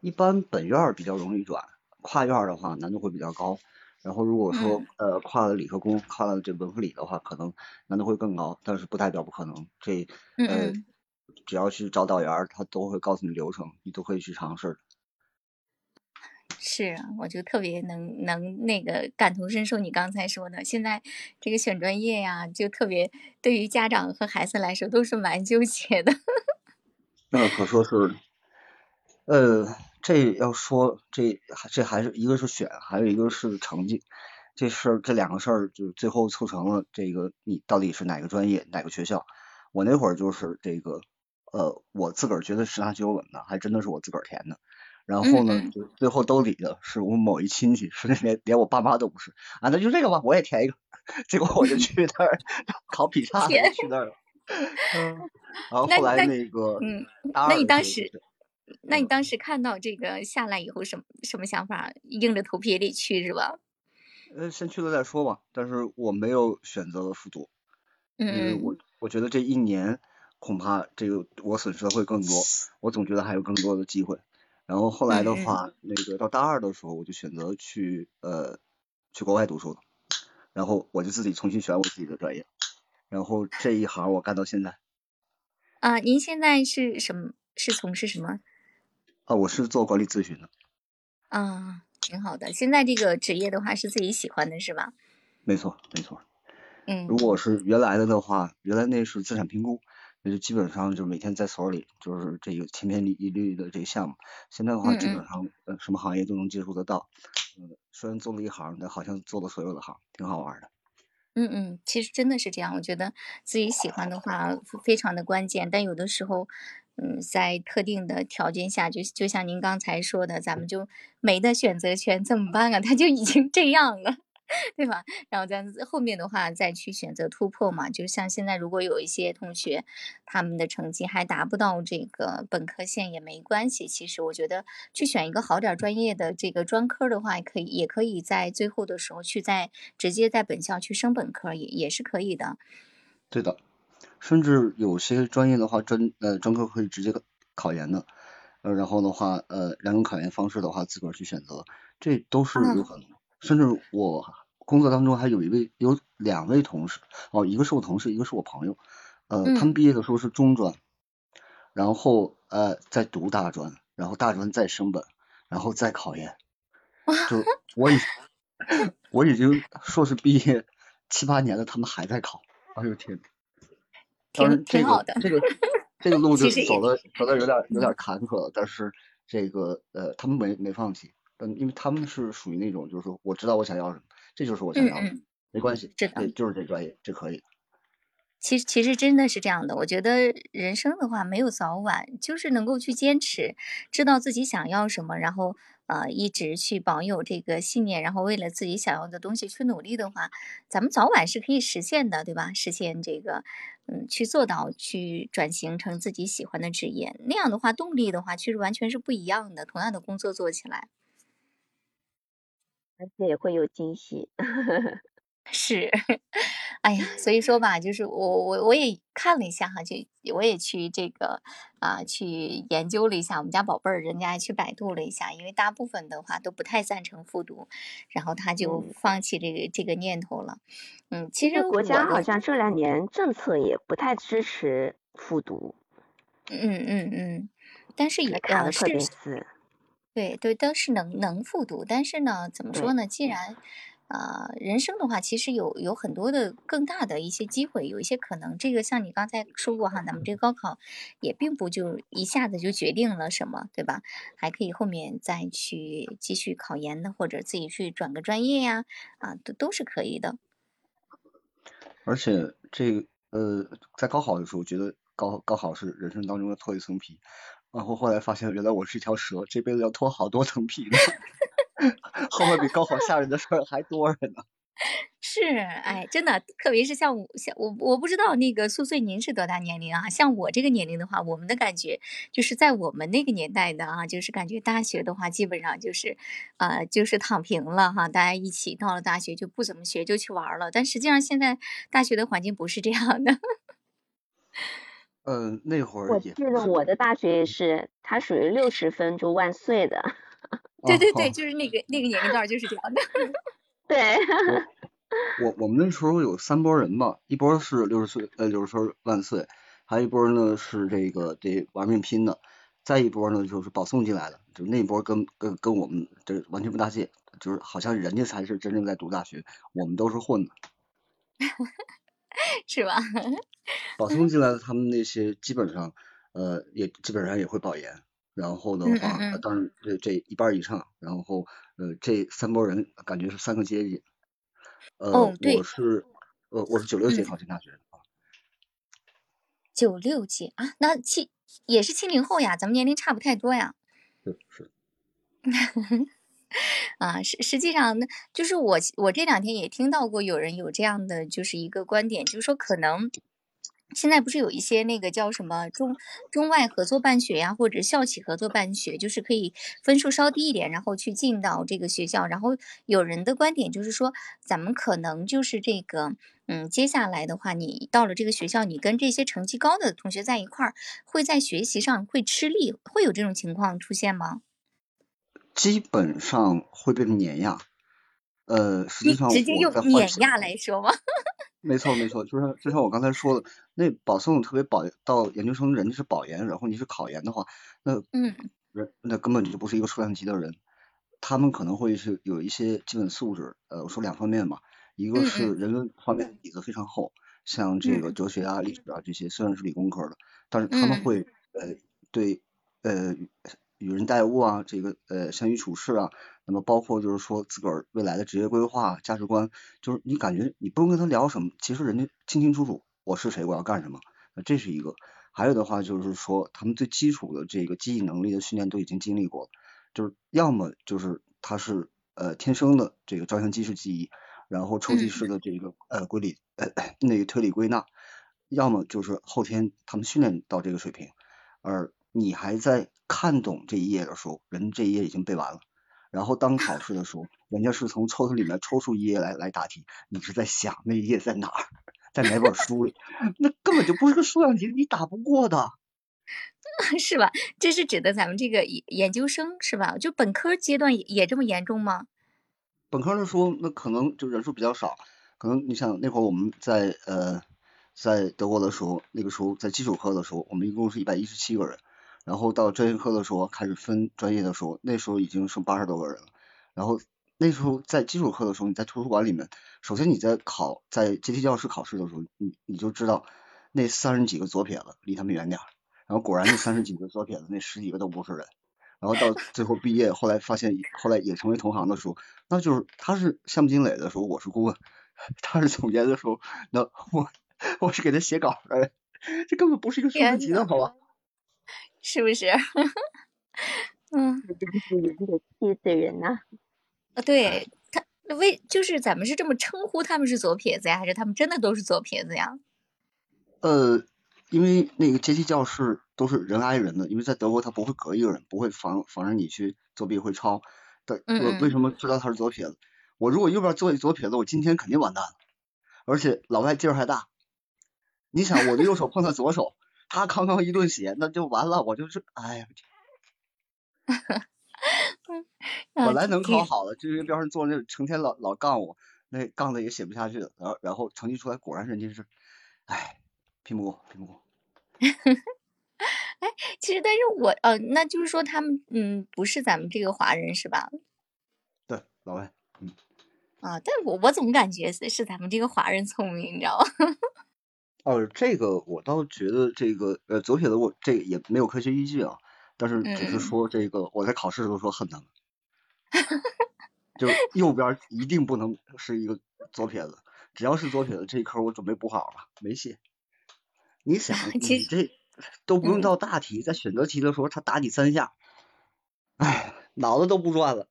一般本院比较容易转，跨院的话难度会比较高。然后如果说呃跨了理科工，跨了这文科理的话，可能难度会更高，但是不代表不可能。这呃。只要去找导员，他都会告诉你流程，你都可以去尝试。
是啊，我就特别能能那个感同身受你刚才说的。现在这个选专业呀，就特别对于家长和孩子来说都是蛮纠结的。
那可说是，呃，这要说这这还是一个是选，还有一个是成绩，这事儿这两个事儿就最后促成了这个你到底是哪个专业哪个学校。我那会儿就是这个。呃，我自个儿觉得十拿九稳的，还真的是我自个儿填的。然后呢，就最后兜底的是我某一亲戚，是连连我爸妈都不是啊，那就这个吧，我也填一个。结果我就去那儿考劈叉，去那儿了。嗯。然后后来那个，
嗯，那你当时，那你当时看到这个下来以后，什么什么想法？硬着头皮也得去是吧？
呃，先去了再说吧。但是我没有选择复读，因为我我觉得这一年。恐怕这个我损失的会更多，我总觉得还有更多的机会。然后后来的话，那个到大二的时候，我就选择去呃去国外读书了。然后我就自己重新选我自己的专业。然后这一行我干到现在。
啊，您现在是什么？是从事什么？
啊，我是做管理咨询的。
啊，挺好的。现在这个职业的话是自己喜欢的，是吧？
没错，没错。
嗯。
如果是原来的的话，原来那是资产评估。那就基本上就每天在所里，就是这个千篇一律的这个项目。现在的话，基本上呃什么行业都能接触得到。嗯，虽然做了一行，但好像做了所有的行，挺好玩的。
嗯嗯，其实真的是这样。我觉得自己喜欢的话非常的关键，但有的时候，嗯，在特定的条件下，就就像您刚才说的，咱们就没得选择权，怎么办啊？他就已经这样了。对吧？然后在后面的话再去选择突破嘛。就像现在，如果有一些同学他们的成绩还达不到这个本科线也没关系。其实我觉得去选一个好点专业的这个专科的话，可以也可以在最后的时候去在直接在本校去升本科，也也是可以的。
对的，甚至有些专业的话，专呃专科可以直接考研的。呃，然后的话，呃，两种考研方式的话，自个儿去选择，这都是有可能。甚至我工作当中还有一位，有两位同事，哦，一个是我同事，一个是我朋友，呃，他们毕业的时候是中专，然后呃在读大专，然后大专再升本，然后再考研。就 我已我已经硕士毕业七八年了，他们还在考。哎呦天！
挺挺好的。
这个这个路 就走的走的有点有点坎坷，但是这个呃他们没没放弃。嗯，因为他们是属于那种，就是说我知道我想要什么，这就是我想要的，没关系，
这对
就是这专业，这可以。
其实其实真的是这样的，我觉得人生的话没有早晚，就是能够去坚持，知道自己想要什么，然后呃一直去保有这个信念，然后为了自己想要的东西去努力的话，咱们早晚是可以实现的，对吧？实现这个嗯去做到去转型成自己喜欢的职业，那样的话动力的话其实完全是不一样的，同样的工作做起来。
而且也会有惊喜，
是，哎呀，所以说吧，就是我我我也看了一下哈，就我也去这个啊去研究了一下我们家宝贝儿，人家去百度了一下，因为大部分的话都不太赞成复读，然后他就放弃这个这个念头了。嗯，其实
国家好像这两年政策也不太支持复读。
嗯嗯嗯，但是也
卡的特别死。
对对，都是能能复读，但是呢，怎么说呢？既然，呃，人生的话，其实有有很多的更大的一些机会，有一些可能。这个像你刚才说过哈，咱们这个高考也并不就一下子就决定了什么，对吧？还可以后面再去继续考研的，或者自己去转个专业呀，啊，都都是可以的。
而且这个呃，在高考的时候，觉得高高考是人生当中的脱一层皮。然后后来发现，原来我是一条蛇，这辈子要脱好多层皮呢。后面比高考吓人的事儿还多着呢。
是，哎，真的，特别是像我，像我，我不知道那个苏岁您是多大年龄啊？像我这个年龄的话，我们的感觉就是在我们那个年代的啊，就是感觉大学的话，基本上就是，呃，就是躺平了哈。大家一起到了大学就不怎么学，就去玩了。但实际上现在大学的环境不是这样的。
嗯，那会儿
我记得我的大学也是，它属于六十分就万岁的。
对对对，就是那个那个年龄段就是这样的。
对。
我我们那时候有三波人嘛，一波是六十岁呃六十分万岁，还有一波呢是这个得玩命拼的，再一波呢就是保送进来的，就那一波跟跟跟我们这完全不搭界，就是好像人家才是真正在读大学，我们都是混的。
是吧？
保送进来的他们那些基本上，呃，也基本上也会保研。然后的话，当然这这一半以上。然后呃，这三波人感觉是三个阶级。呃，我是呃我是九六届考进大学的。
九六届啊，那七也是七零后呀，咱们年龄差不太多呀。
是是。
啊，实实际上呢，就是我我这两天也听到过有人有这样的就是一个观点，就是说可能现在不是有一些那个叫什么中中外合作办学呀，或者校企合作办学，就是可以分数稍低一点，然后去进到这个学校。然后有人的观点就是说，咱们可能就是这个，嗯，接下来的话，你到了这个学校，你跟这些成绩高的同学在一块儿，会在学习上会吃力，会有这种情况出现吗？
基本上会被碾压，呃，实际上
直接用碾压来说吗？
没错没错，就是就像我刚才说的，那保送特别保到研究生，人家是保研，然后你是考研的话，那
嗯，
人那根本就不是一个数量级的人，他们可能会是有一些基本素质，呃，我说两方面吧，一个是人文方面底子非常厚，像这个哲学啊、历史啊这些，虽然是理工科的，但是他们会呃对呃。与人待物啊，这个呃，善于处事啊，那么包括就是说自个儿未来的职业规划、价值观，就是你感觉你不用跟他聊什么，其实人家清清楚楚我是谁，我要干什么，那这是一个。还有的话就是说，他们最基础的这个记忆能力的训练都已经经历过了，就是要么就是他是呃天生的这个照相机式记忆，然后抽屉式的这个呃规理呃那个推理归纳，要么就是后天他们训练到这个水平，而你还在看懂这一页的时候，人这一页已经背完了。然后当考试的时候，人家是从抽屉里面抽出一页来来答题，你是在想那一页在哪儿，在哪本书里，那根本就不是个数量级，你打不过的。
是吧？这是指的咱们这个研研究生是吧？就本科阶段也也这么严重吗？
本科的时候，那可能就人数比较少，可能你想那会儿我们在呃在德国的时候，那个时候在基础课的时候，我们一共是一百一十七个人，然后到专业课的时候开始分专业的时候，那时候已经剩八十多个人了。然后那时候在基础课的时候，你在图书馆里面，首先你在考在阶梯教室考试的时候，你你就知道那三十几个左撇子离他们远点儿。然后果然那三十几个左撇子，那十几个都不是人。然后到最后毕业，后来发现，后来也成为同行的时候，那就是他是项目经理的时候，我是顾问；他是总监的时候，那我我是给他写稿的。这根本不是一个数量级的，好吧？
是不是？嗯。
真是人得气死人呐！
啊，对他为就是咱们是这么称呼他们是左撇子呀，还是他们真的都是左撇子呀？
呃。因为那个阶梯教室都是人挨人的，因为在德国他不会隔一个人，不会防防止你去作弊会抄。但我为什么知道他是左撇子？我如果右边坐一左撇子，我今天肯定完蛋了。而且老外劲儿还大，你想我的右手碰他左手，他康康一顿写，那就完了。我就是哎呀，本来能考好的，就因为边上坐那成天老老杠我，那杠的也写不下去了。然后然后成绩出来，果然人家是，哎，拼不过，拼不过。
哎，其实，但是我呃，那就是说他们嗯，不是咱们这个华人是吧？
对，老外，嗯。
啊，但我我总感觉是是咱们这个华人聪明，你知道吗？
哦，这个我倒觉得这个呃左撇子我这个也没有科学依据啊，但是只是说这个我在考试的时候说恨他们，就右边一定不能是一个左撇子，只要是左撇子这一科我准备补好了，没戏。你想，你这都不用到大题，在选择题的时候他打你三下，哎，脑子都不转了。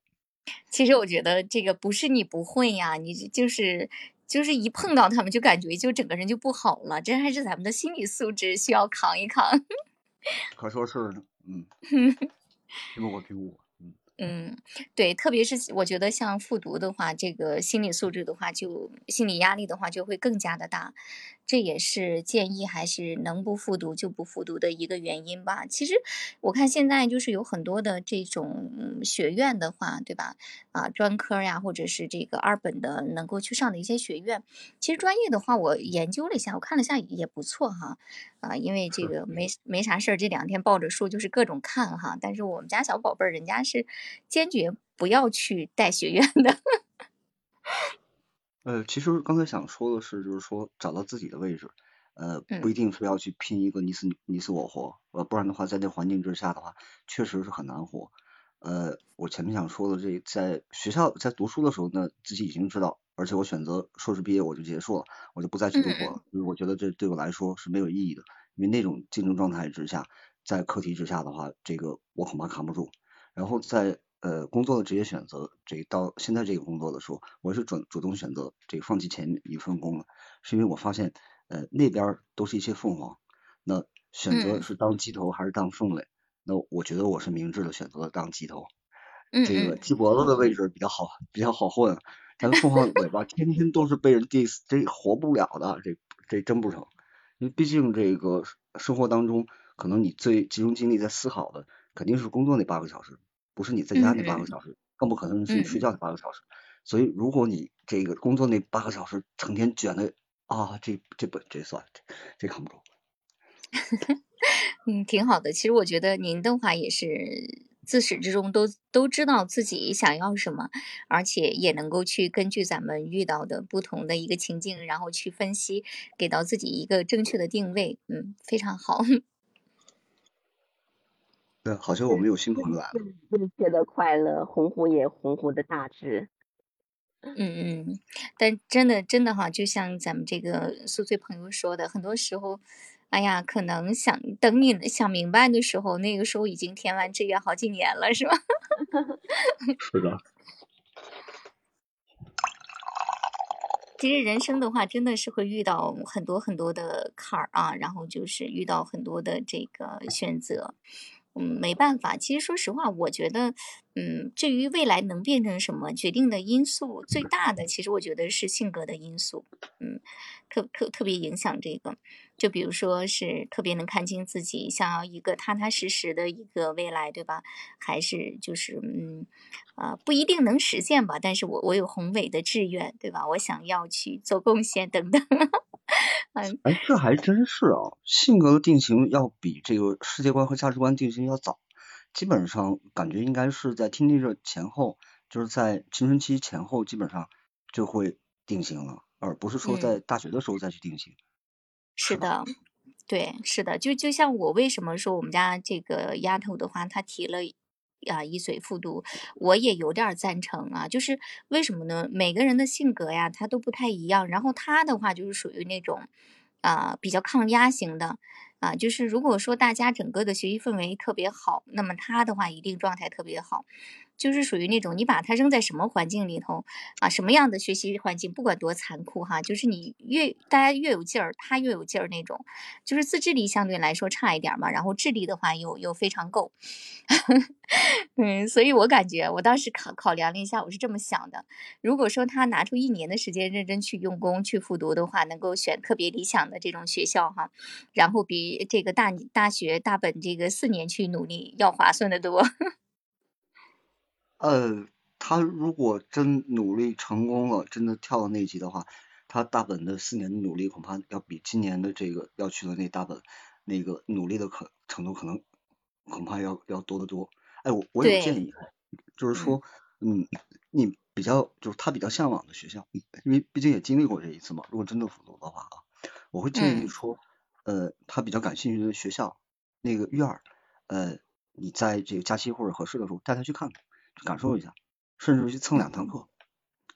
其实我觉得这个不是你不会呀，你就是就是一碰到他们就感觉就整个人就不好了，这还是咱们的心理素质需要扛一扛。
可说是呢，嗯。
嗯，对，特别是我觉得像复读的话，这个心理素质的话，就心理压力的话就会更加的大，这也是建议还是能不复读就不复读的一个原因吧。其实我看现在就是有很多的这种学院的话，对吧？啊，专科呀，或者是这个二本的能够去上的一些学院，其实专业的话我研究了一下，我看了下也不错哈。啊，因为这个没没啥事儿，这两天抱着书就是各种看哈。但是我们家小宝贝儿，人家是坚决不要去带学院的。
呃，其实刚才想说的是，就是说找到自己的位置，呃，不一定非要去拼一个你死你死我活，呃，不然的话，在那环境之下的话，确实是很难活。呃，我前面想说的这，在学校在读书的时候呢，自己已经知道。而且我选择硕士毕业我就结束了，我就不再去读博了，因为我觉得这对我来说是没有意义的。因为那种竞争状态之下，在课题之下的话，这个我恐怕扛不住。然后在呃工作的职业选择，这到现在这个工作的时候，我是主主动选择这个放弃前一份工了，是因为我发现呃那边都是一些凤凰，那选择是当鸡头还是当凤尾，那我觉得我是明智的选择了当鸡头，这个鸡脖子的位置比较好，比较好混。但凤凰尾巴天天都是被人 diss，这活不了的，这这真不成。因为毕竟这个生活当中，可能你最集中精力在思考的，肯定是工作那八个小时，不是你在家那八个小时，更不可能是你睡觉那八个小时。所以，如果你这个工作那八个小时成天卷的啊，这这不这算了，这这扛不住。
嗯，挺好的。其实我觉得您的话也是。自始至终都都知道自己想要什么，而且也能够去根据咱们遇到的不同的一个情境，然后去分析，给到自己一个正确的定位。嗯，非常好。
对，好像我们有新朋友来了。
正确的快乐，鸿鹄也鸿鹄的大志。
嗯嗯，但真的真的哈，就像咱们这个宿醉朋友说的，很多时候。哎呀，可能想等你想明白的时候，那个时候已经填完志愿好几年了，是吧？
是的。
其实人生的话，真的是会遇到很多很多的坎儿啊，然后就是遇到很多的这个选择。嗯，没办法。其实说实话，我觉得，嗯，至于未来能变成什么，决定的因素最大的，其实我觉得是性格的因素。嗯，特特特别影响这个。就比如说是特别能看清自己，想要一个踏踏实实的一个未来，对吧？还是就是嗯，呃，不一定能实现吧。但是我我有宏伟的志愿，对吧？我想要去做贡献等等。
哎，这还真是啊，性格的定型要比这个世界观和价值观定型要早，基本上感觉应该是在 teenager 前后，就是在青春期前后，基本上就会定型了，而不是说在大学的时候再去定型。
是的，对，是的，就就像我为什么说我们家这个丫头的话，她提了。啊，一岁复读，我也有点赞成啊。就是为什么呢？每个人的性格呀，他都不太一样。然后他的话就是属于那种，啊，比较抗压型的。啊，就是如果说大家整个的学习氛围特别好，那么他的话一定状态特别好。就是属于那种你把他扔在什么环境里头啊，什么样的学习环境，不管多残酷哈，就是你越大家越有劲儿，他越有劲儿那种。就是自制力相对来说差一点嘛，然后智力的话又又非常够。嗯，所以我感觉我当时考考量了一下，我是这么想的：如果说他拿出一年的时间认真去用功去复读的话，能够选特别理想的这种学校哈，然后比这个大大学大本这个四年去努力要划算的多。
呃，他如果真努力成功了，真的跳到那级的话，他大本的四年的努力恐怕要比今年的这个要去的那大本那个努力的可程度可能恐怕要要多得多。哎，我我有建议，就是说，嗯，你比较就是他比较向往的学校，因为毕竟也经历过这一次嘛。如果真的复读的话啊，我会建议说，呃，他比较感兴趣的学校那个院儿，呃，你在这个假期或者合适的时候带他去看看。感受一下，甚至去蹭两堂课，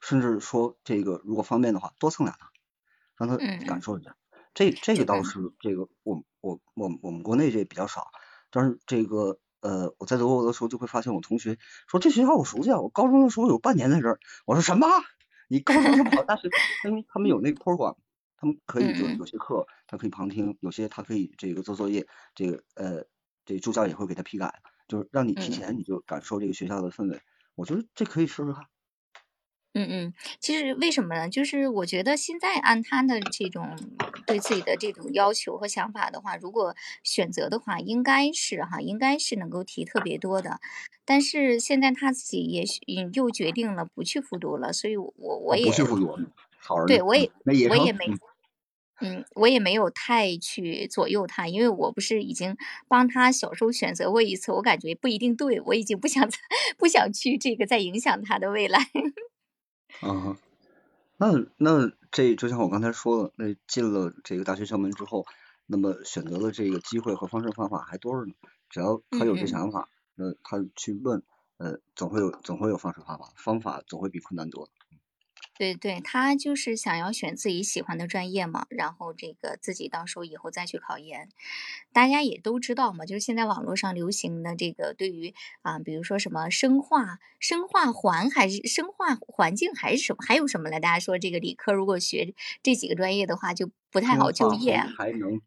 甚至说这个如果方便的话多蹭两堂，让他感受一下。这这个倒是这个我我我我们国内这比较少，但是这个呃我在德国的时候就会发现我同学说这学校我熟悉啊，我高中的时候有半年在这儿。我说什么？你高中就跑大学？因为他们有那个托儿馆，他们可以就有些课他可以旁听，有些他可以这个做作业，这个呃这助教也会给他批改。就是让你提前你就感受这个学校的氛围，我觉得这可以试试看。
嗯嗯，其实为什么呢？就是我觉得现在按他的这种对自己的这种要求和想法的话，如果选择的话，应该是哈，应该是能够提特别多的。但是现在他自己也许又决定了不去复读了，所以我我也
不去复读，好
对我也我也没。嗯，我也没有太去左右他，因为我不是已经帮他小时候选择过一次，我感觉不一定对，我已经不想 不想去这个再影响他的未来。
啊，那那这就像我刚才说的，那进了这个大学校门之后，那么选择了这个机会和方式方法还多着呢。只要他有这想法，呃，他去问，呃，总会有总会有方式方法，方法总会比困难多。
对对，他就是想要选自己喜欢的专业嘛，然后这个自己到时候以后再去考研。大家也都知道嘛，就是现在网络上流行的这个，对于啊，比如说什么生化、生化环还是生化环境还是什么，还有什么来？大家说这个理科如果学这几个专业的话，就不太好就业。
还能。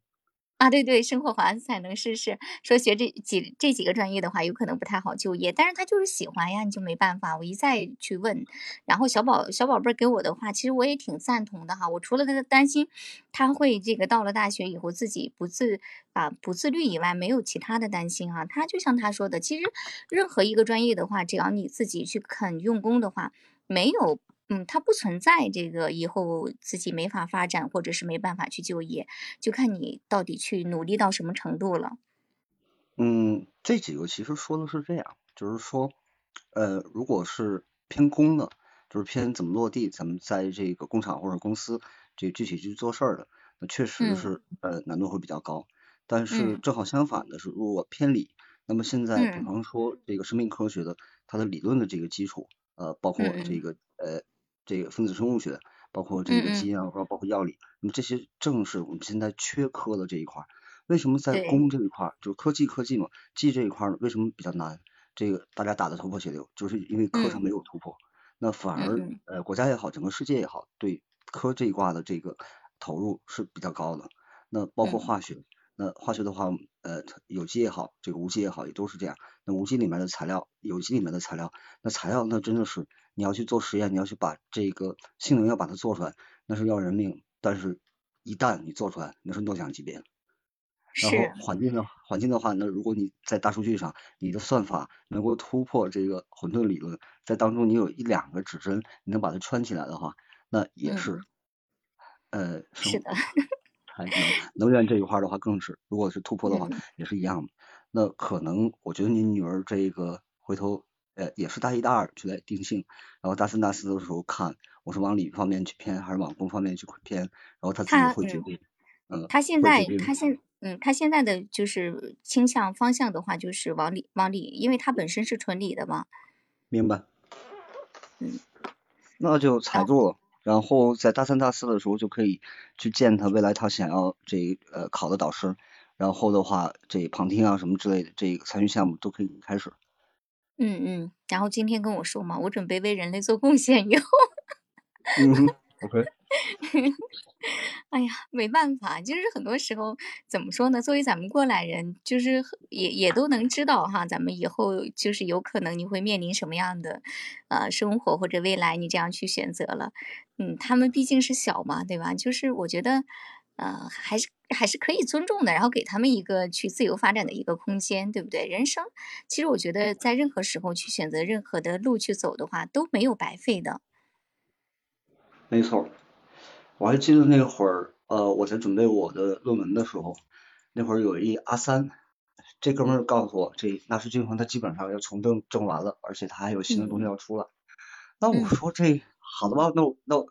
啊，对对，生活华才能试试。说学这几这几个专业的话，有可能不太好就业，但是他就是喜欢呀，你就没办法。我一再去问，然后小宝小宝贝给我的话，其实我也挺赞同的哈。我除了他担心他会这个到了大学以后自己不自啊不自律以外，没有其他的担心哈。他就像他说的，其实任何一个专业的话，只要你自己去肯用功的话，没有。嗯，它不存在这个以后自己没法发展，或者是没办法去就业，就看你到底去努力到什么程度了。
嗯，这几个其实说的是这样，就是说，呃，如果是偏工的，就是偏怎么落地，咱们在这个工厂或者公司这具体去做事儿的，那确实是呃难度会比较高。但是正好相反的是，如果偏理，那么现在比方说这个生命科学的它的理论的这个基础，呃，包括这个呃。这个分子生物学，包括这个基因啊，包括药理，那么这些正是我们现在缺科的这一块。为什么在工这一块，就是科技科技嘛，技这一块为什么比较难？这个大家打的头破血流，就是因为科上没有突破。那反而呃国家也好，整个世界也好，对科这一挂的这个投入是比较高的。那包括化学，那化学的话，呃，有机也好，这个无机也好，也都是这样。那无机里面的材料，有机里面的材料，那材料那真的是你要去做实验，你要去把这个性能要把它做出来，那是要人命。但是，一旦你做出来，那是诺奖级别。然后环境的环境的话，那如果你在大数据上，你的算法能够突破这个混沌理论，在当中你有一两个指针，你能把它穿起来的话，那也是，呃，
是的。
还能能源这一块的话更是，如果是突破的话，也是一样的。那可能我觉得你女儿这个回头呃也是大一大二就来定性，然后大三大四的时候看我是往理方面去偏还是往工方面去偏，然后她自己会决定。嗯。
她现在她现嗯她现在的就是倾向方向的话就是往理往理，因为她本身是纯理的嘛。
明白。
嗯。
那就踩住了。然后在大三、大四的时候就可以去见他未来他想要这呃考的导师，然后的话这旁听啊什么之类的这个参与项目都可以开始。
嗯嗯，然后今天跟我说嘛，我准备为人类做贡献以后。
嗯，OK。
哎呀，没办法，就是很多时候怎么说呢？作为咱们过来人，就是也也都能知道哈，咱们以后就是有可能你会面临什么样的呃生活或者未来，你这样去选择了。嗯，他们毕竟是小嘛，对吧？就是我觉得呃还是还是可以尊重的，然后给他们一个去自由发展的一个空间，对不对？人生其实我觉得在任何时候去选择任何的路去走的话都没有白费的。
没错。我还记得那会儿，呃，我在准备我的论文的时候，那会儿有一阿三，这哥们儿告诉我，这纳什均衡他基本上要重证证完了，而且他还有新的东西要出来。那我说这好的吧，那那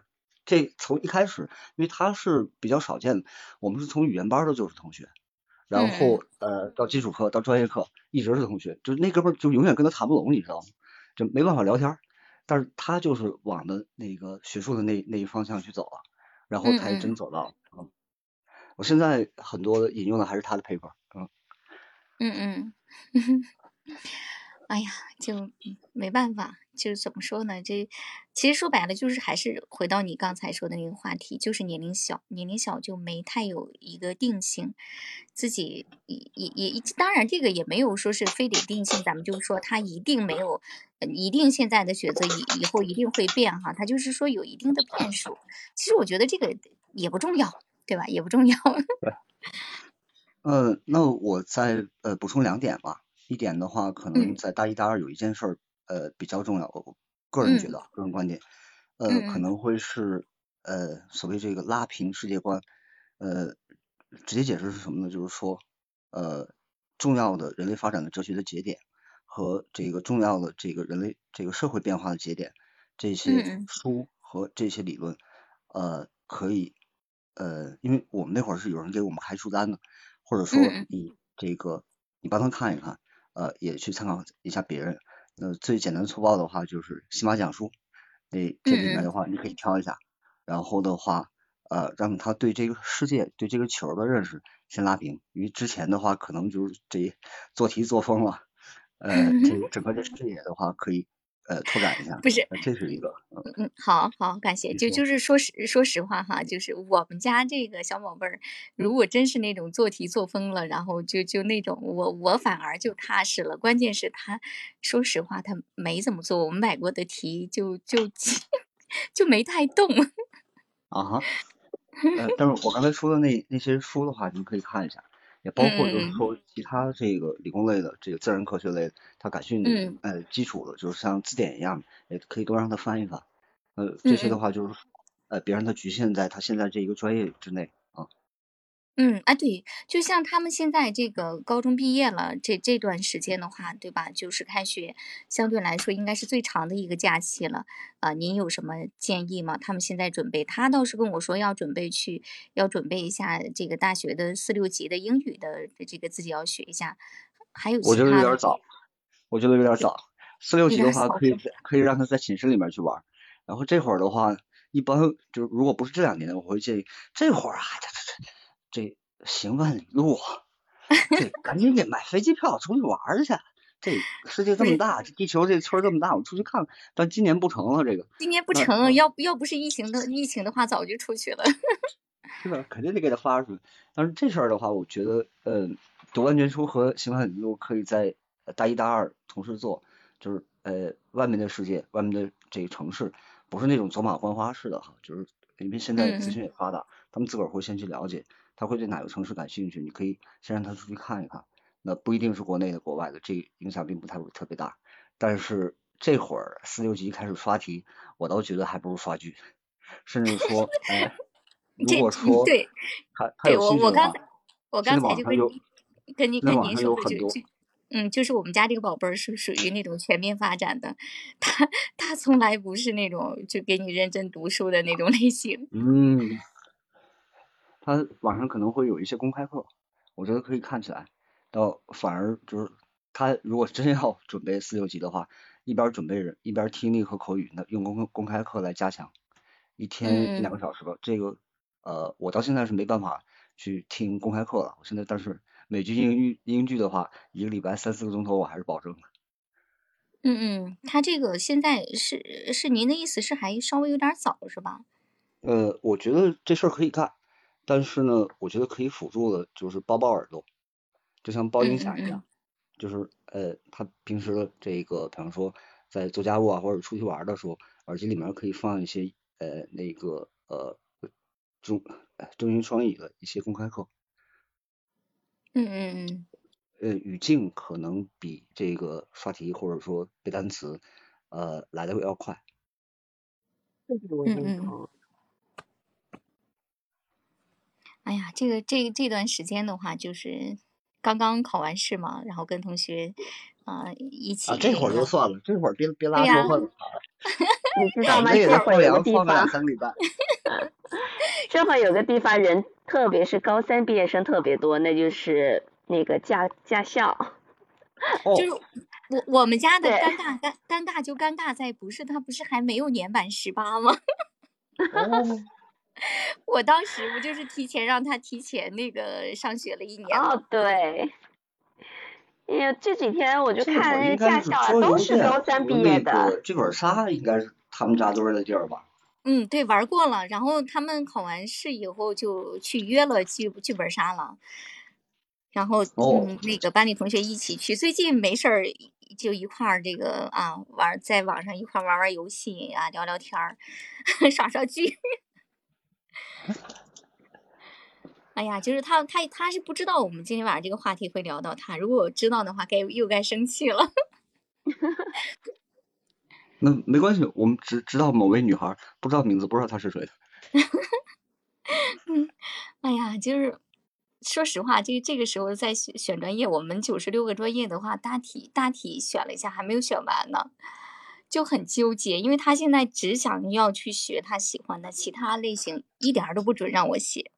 这从一开始，因为他是比较少见的，我们是从语言班的就是同学，然后呃到基础课到专业课一直是同学，就那哥们儿就永远跟他谈不拢，你知道吗？就没办法聊天，但是他就是往的那个学术的那那一方向去走了。然后才真走到，嗯，我现在很多引用的还是他的 paper，
嗯，嗯嗯，哎呀，就没办法，就是怎么说呢？这其实说白了，就是还是回到你刚才说的那个话题，就是年龄小，年龄小就没太有一个定性，自己也也也，当然这个也没有说是非得定性，咱们就是说他一定没有。一定现在的选择以以后一定会变哈，他就是说有一定的变数。其实我觉得这个也不重要，对吧？也不重要。
呃，那我再呃补充两点吧。一点的话，可能在大一、大二有一件事儿呃比较重要，我个人觉得，个人观点，呃可能会是呃所谓这个拉平世界观。呃，直接解释是什么呢？就是说呃重要的人类发展的哲学的节点。和这个重要的这个人类这个社会变化的节点，这些书和这些理论，呃，可以，呃，因为我们那会儿是有人给我们开书单的，或者说你这个你帮他看一看，呃，也去参考一下别人。那，最简单粗暴的话就是喜马讲书，那这里面的话你可以挑一下，然后的话，呃，让他对这个世界对这个球的认识先拉平，因为之前的话可能就是这做题做疯了。呃，这 整个的视野的话，可以呃拓展一下。
不是，
这是一个。
嗯嗯，好好感谢。就就是说实说实话哈，就是我们家这个小宝贝儿，如果真是那种做题做疯了，然后就就那种，我我反而就踏实了。关键是他说实话，他没怎么做，我们买过的题就就 就没太动。
啊哈。呃，但是我刚才说的那那些书的话，你可以看一下。也包括就是说其他这个理工类的这个自然科学类，他感兴趣呃基础的，就是像字典一样，也可以多让他翻一翻。呃，这些的话就是呃别让他局限在他现在这一个专业之内。
嗯啊对，就像他们现在这个高中毕业了，这这段时间的话，对吧？就是开学，相对来说应该是最长的一个假期了。啊，您有什么建议吗？他们现在准备，他倒是跟我说要准备去，要准备一下这个大学的四六级的英语的这个自己要学一下。还有
我觉得有点早，我觉得有点早。四六级的话，可以可以让他在寝室里面去玩。然后这会儿的话，一般就是如果不是这两年，我会建议这会儿啊，这这这。这行万里路，这赶紧得买飞机票出去玩去，这世界这么大，这地球这村这么大，我出去看看。但今年不成了，这个
今年不成，要要不是疫情的疫情的话，早就出去了。
是吧？肯定得给他发出去。但是这事儿的话，我觉得，呃，读万卷书和行万里路可以在大一、大二同时做，就是呃，外面的世界，外面的这个城市，不是那种走马观花式的哈，就是因为现在资讯也发达，他们自个儿会先去了解，他会对哪个城市感兴趣，你可以先让他出去看一看。那不一定是国内的、国外的，这影响并不太特别大。但是这会儿四六级开始刷题，我倒觉得还不如刷剧，甚至说，哎。如果说
对，我我刚才我刚
才
就跟跟您跟您说的就就嗯，就是我们家这个宝贝儿是属于那种全面发展的，他他从来不是那种就给你认真读书的那种类型。
嗯，他网上可能会有一些公开课，我觉得可以看起来。到反而就是他如果真要准备四六级的话，一边准备着一边听力和口语，那用公公开课来加强，一天两个小时吧，这个。呃，我到现在是没办法去听公开课了。我现在但是美剧英语英剧的话，一个礼拜三四个钟头我还是保证的。
嗯嗯，他这个现在是是您的意思是还稍微有点早是吧？
呃，我觉得这事儿可以干，但是呢，我觉得可以辅助的就是包包耳朵，就像包音响一样，就是呃，他平时的这个，比方说在做家务啊或者出去玩的时候，耳机里面可以放一些呃那个呃。中中英双语的一些公开课，
嗯嗯嗯，
呃，语境可能比这个刷题或者说背单词，呃，来的要快。
嗯嗯。
哎呀，这个这这段时间的话，就是刚刚考完试嘛，然后跟同学啊一起。
啊，这会儿就算了，这会儿别别拉仇恨了。
你知道吗？这会儿有个地方。这会有个地方人，特别是高三毕业生特别多，那就是那个驾驾校。
就是我我们家的尴尬尴尴尬就尴尬在不是他不是还没有年满十八吗？我当时不就是提前让他提前那个上学了一年
吗？哦，对。哎呀，这几天我就看那个驾校都是高三毕业的。
剧本杀应该是他们扎堆的地儿吧？
嗯，对，玩过了。然后他们考完试以后就去约了剧剧本杀了，然后嗯，那个班里同学一起去。最近没事儿就一块儿这个啊玩，在网上一块玩玩游戏啊，聊聊天儿，耍耍剧。哎呀，就是他他他是不知道我们今天晚上这个话题会聊到他，如果我知道的话，该又该生气了。
那没关系，我们只知道某位女孩，不知道名字，不知道她是谁的。
嗯，哎呀，就是说实话，这这个时候在选选专业，我们九十六个专业的话，大体大体选了一下，还没有选完呢，就很纠结。因为他现在只想要去学他喜欢的，其他类型一点都不准让我写。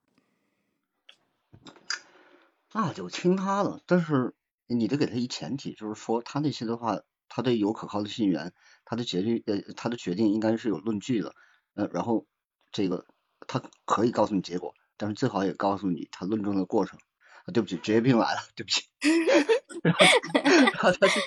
那就听他的，但是你得给他一前提，就是说他那些的话，他得有可靠的信源。他的决定，呃，他的决定应该是有论据的，呃，然后这个他可以告诉你结果，但是最好也告诉你他论证的过程。啊，对不起，职业病来了，对不起。然后他去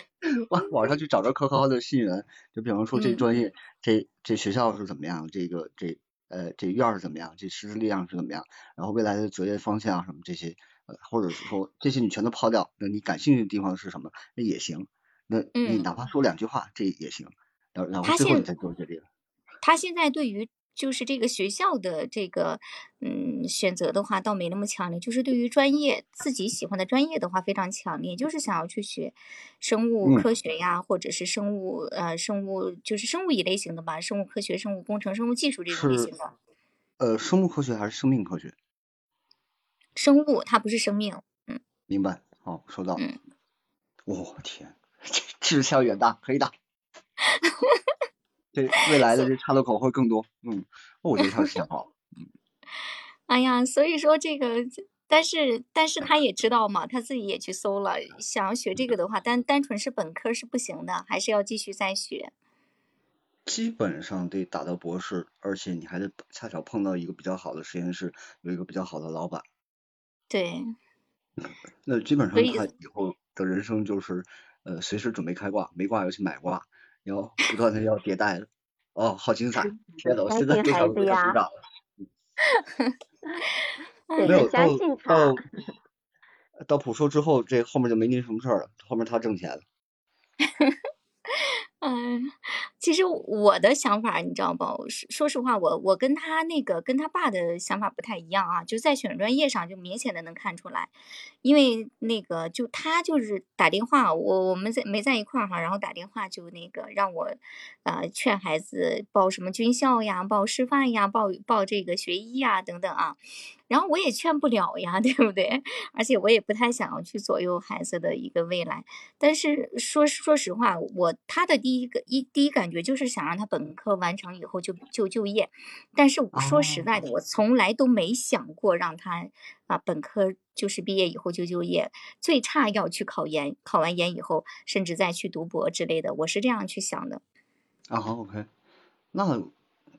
网网上去找着可靠的信源，就比方说这专业，这这学校是怎么样，这个这呃这院是怎么样，这师资力量是怎么样，然后未来的择业方向什么这些，呃，或者是说这些你全都抛掉，那你感兴趣的地方是什么，那也行，那你哪怕说两句话，这也行。
然后
然后最后你再做决定
他现在对于就是这个学校的这个嗯选择的话，倒没那么强烈。就是对于专业自己喜欢的专业的话，非常强烈，就是想要去学生物科学呀，或者是生物呃生物就是生物一类型的吧，生物科学、生物工程、生物技术这种类型的。
呃，生物科学还是生命科学？
生物，它不是生命。嗯，
明白。好，收到。嗯。我天，志向远大，可以的。这未来的这岔路口会更多，嗯，我觉得他是挺 好，嗯。
哎呀，所以说这个，但是但是他也知道嘛，他自己也去搜了，想要学这个的话，单单纯是本科是不行的，还是要继续再学。
基本上得打到博士，而且你还得恰巧碰到一个比较好的实验室，有一个比较好的老板。
对。
那基本上他以后的人生就是。呃，随时准备开挂，没挂要去买挂，要不断的要迭代了。哦，好精彩！天呐，我现在非常非常成长了。没有到到 到普硕之后，这后面就没您什么事儿了，后面他挣钱了。
嗯，其实我的想法你知道不？说实话，我我跟他那个跟他爸的想法不太一样啊，就在选专业上就明显的能看出来，因为那个就他就是打电话，我我们在没在一块儿哈，然后打电话就那个让我啊劝孩子报什么军校呀，报师范呀，报报这个学医呀等等啊。然后我也劝不了呀，对不对？而且我也不太想要去左右孩子的一个未来。但是说说实话，我他的第一个一第一感觉就是想让他本科完成以后就就就业。但是我说实在的，我从来都没想过让他啊本科就是毕业以后就就业，最差要去考研，考完研以后甚至再去读博之类的，我是这样去想的。
啊好，OK，那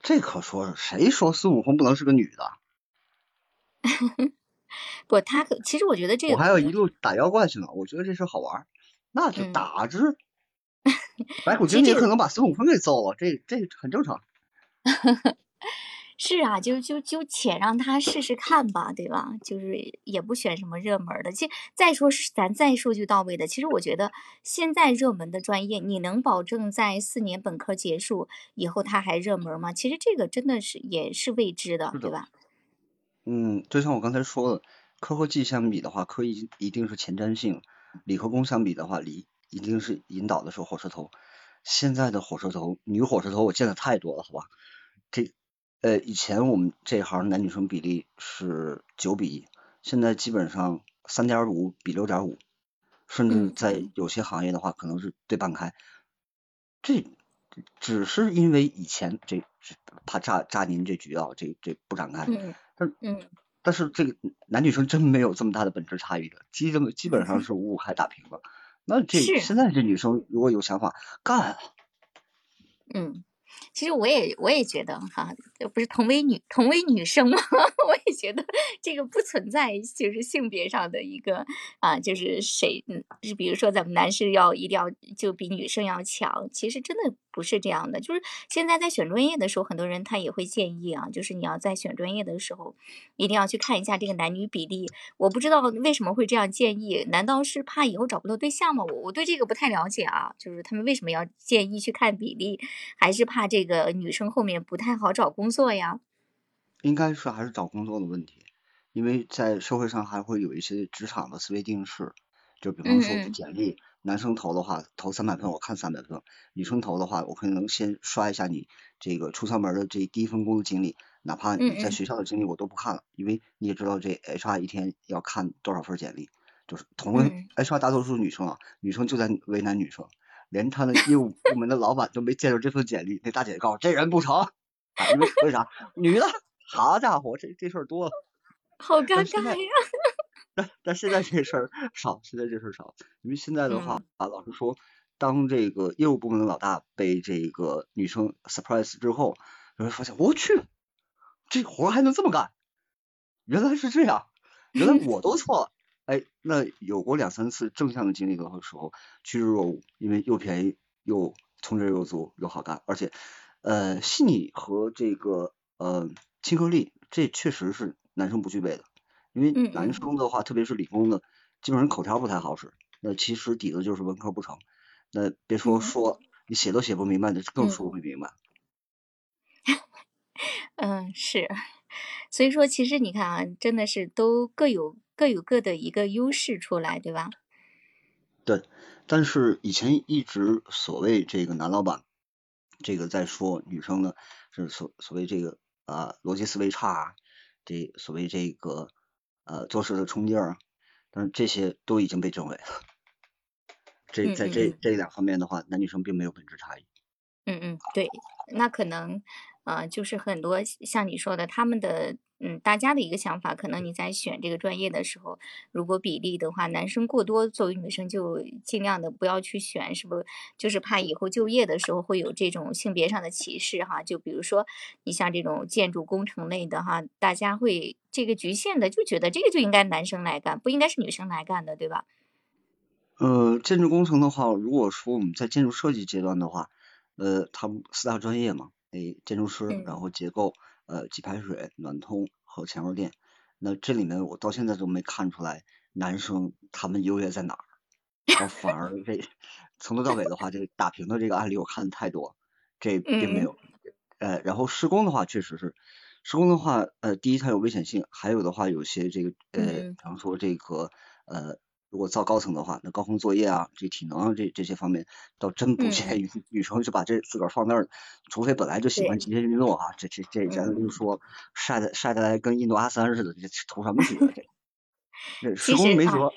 这可说谁说孙悟空不能是个女的？
不，他可其实我觉得这个
我还要一路打妖怪去呢。我觉得这事好玩，那就打之。白骨精也可能把孙悟空给揍了，这这很正常。
是啊，就就就且让他试试看吧，对吧？就是也不选什么热门的。其实再说是咱再说句到位的，其实我觉得现在热门的专业，你能保证在四年本科结束以后他还热门吗？其实这个真的是也是未知的，对吧？
嗯，就像我刚才说的，科和技相比的话，科一一定是前瞻性；理和工相比的话，理一定是引导的是火车头。现在的火车头，女火车头我见的太多了，好吧？这呃，以前我们这行男女生比例是九比一，现在基本上三点五比六点五，甚至在有些行业的话，可能是对半开。这只是因为以前这怕炸炸您这局啊，这这不展开。但
嗯，
但是这个男女生真没有这么大的本质差异的，基本基本上是五五开打平了。那这现在这女生如果有想法干，
嗯。其实我也我也觉得哈，不是同为女同为女生吗？我也觉得这个不存在，就是性别上的一个啊，就是谁嗯，就比如说咱们男士要一定要就比女生要强，其实真的不是这样的。就是现在在选专业的时候，很多人他也会建议啊，就是你要在选专业的时候，一定要去看一下这个男女比例。我不知道为什么会这样建议，难道是怕以后找不到对象吗？我我对这个不太了解啊，就是他们为什么要建议去看比例，还是怕？这个女生后面不太好找工作呀，
应该是还是找工作的问题，因为在社会上还会有一些职场的思维定式，就比方说简历，男生投的话投三百份，我看三百份；女生投的话，我可能先刷一下你这个出校门的这第一份工作经历，哪怕你在学校的经历我都不看了，因为你也知道这 HR 一天要看多少份简历，就是同为 HR 大多数女生啊，女生就在为难女生。连他的业务部门的老板都没见着这份简历，那大姐告诉这人不成，因为为啥？女的，好家伙，这这事儿多了，
好尴尬呀。
但 但现在这事儿少，现在这事儿少，因为现在的话啊，老实说，当这个业务部门的老大被这个女生 surprise 之后，你会发现，我去，这活还能这么干，原来是这样，原来 我都错了。哎，那有过两三次正向的经历的时候，趋之若鹜，因为又便宜又从质又足又好干，而且呃细腻和这个呃亲和力，这确实是男生不具备的。因为男生的话，特别是理工的，基本上口条不太好使，那其实底子就是文科不成。那别说说，你写都写不明白，那更说不明白。
嗯，是，所以说其实你看啊，真的是都各有。各有各的一个优势出来，对吧？
对，但是以前一直所谓这个男老板，这个在说女生呢是所所谓这个啊逻辑思维差，这所谓这个呃做事的冲劲儿，但是这些都已经被证伪了。这在这这两方面的话，男女生并没有本质差异。
嗯嗯，对，那可能呃就是很多像你说的他们的。嗯，大家的一个想法，可能你在选这个专业的时候，如果比例的话，男生过多，作为女生就尽量的不要去选，是不？就是怕以后就业的时候会有这种性别上的歧视哈。就比如说，你像这种建筑工程类的哈，大家会这个局限的，就觉得这个就应该男生来干，不应该是女生来干的，对吧？
呃，建筑工程的话，如果说我们在建筑设计阶段的话，呃，他们四大专业嘛，诶，建筑师，然后结构，呃，给排水、暖通和前后电。那这里面我到现在都没看出来男生他们优越在哪儿，反而这从头到尾的话，这个打平的这个案例我看的太多，这并没有。呃，然后施工的话，确实是施工的话，呃，第一它有危险性，还有的话有些这个呃，比方说这个呃。如果造高层的话，那高空作业啊，这体能啊，这这些方面倒真不建议女生就把这自个儿放那儿，除非本来就喜欢极限运动啊，这这这咱就说晒的晒的来跟印度阿三似的，这图什么纸啊这？这施工没辙，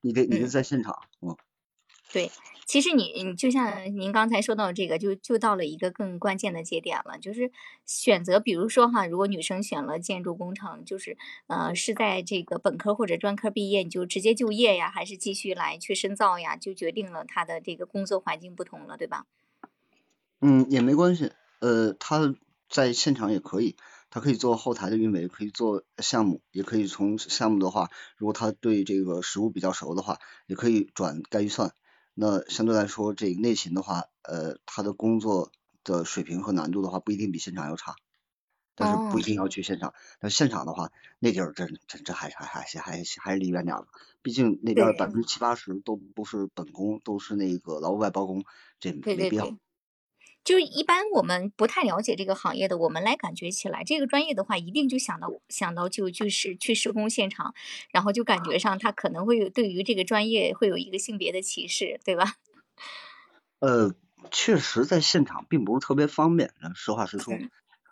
你得你得在现场，嗯。
对，其实你你就像您刚才说到这个，就就到了一个更关键的节点了，就是选择，比如说哈，如果女生选了建筑工程，就是呃是在这个本科或者专科毕业，你就直接就业呀，还是继续来去深造呀，就决定了她的这个工作环境不同了，对吧？
嗯，也没关系，呃，她在现场也可以，她可以做后台的运维，可以做项目，也可以从项目的话，如果她对这个实物比较熟的话，也可以转该预算。那相对来说，这个内勤的话，呃，他的工作的水平和难度的话，不一定比现场要差，但是不一定要去现场。但现场的话，那地儿真真这还还还还是离远点吧，毕竟那边百分之七八十都不是本工，都是那个劳务外包工，这没必要。
就是一般我们不太了解这个行业的，我们来感觉起来，这个专业的话，一定就想到想到就就是去施工现场，然后就感觉上他可能会有对于这个专业会有一个性别的歧视，对吧？
呃，确实在现场并不是特别方便，实话实说。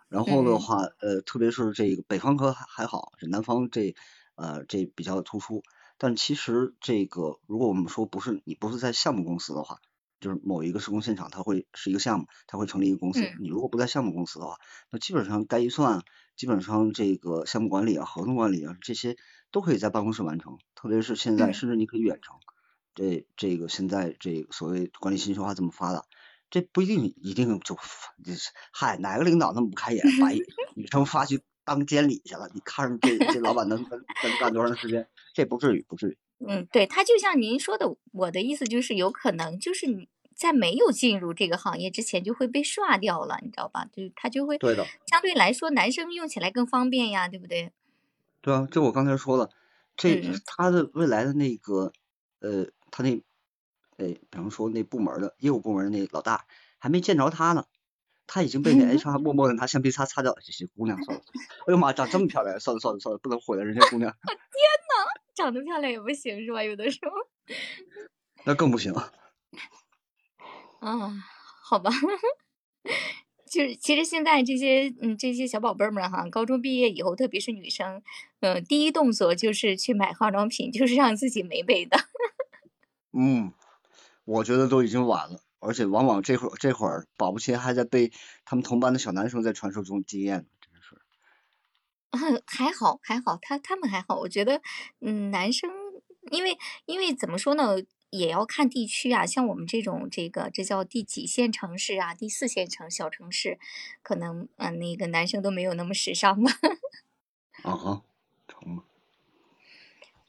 然后的话，呃，特别是这个北方科还还好，这南方这呃这比较突出。但其实这个如果我们说不是你不是在项目公司的话。就是某一个施工现场，它会是一个项目，它会成立一个公司。你如果不在项目公司的话，那基本上该预算，基本上这个项目管理啊、合同管理啊这些都可以在办公室完成。特别是现在，甚至你可以远程。这这个现在这所谓管理信息化这么发达，这不一定一定就嗨，哪个领导那么不开眼，把 女生发去当监理去了？你看这这老板能能能干多长时间？这不至于，不至于。
嗯，对他就像您说的，我的意思就是有可能就是你在没有进入这个行业之前就会被刷掉了，你知道吧？就他就会
对的，
相对来说男生用起来更方便呀，对不对？
对啊，这我刚才说了，这他的未来的那个呃，他那呃，比方说那部门的业务部门那老大还没见着他呢，他已经被那 HR 默默的拿橡皮擦擦掉了。这些姑娘算了，哎呦妈，长这么漂亮，算了算了算了，不能毁了人家姑娘。
天呐！长得漂亮也不行是吧？有的时候，
那更不行。
啊，好吧，就是其实现在这些嗯这些小宝贝们哈，高中毕业以后，特别是女生，嗯，第一动作就是去买化妆品，就是让自己美美的。
嗯，我觉得都已经晚了，而且往往这会儿这会儿，保不齐还在被他们同班的小男生在传授中经验。
还好还好，他他们还好，我觉得，嗯，男生，因为因为怎么说呢，也要看地区啊，像我们这种这个这叫第几线城市啊，第四线城小城市，可能嗯那个男生都没有那么时尚吧。
啊，成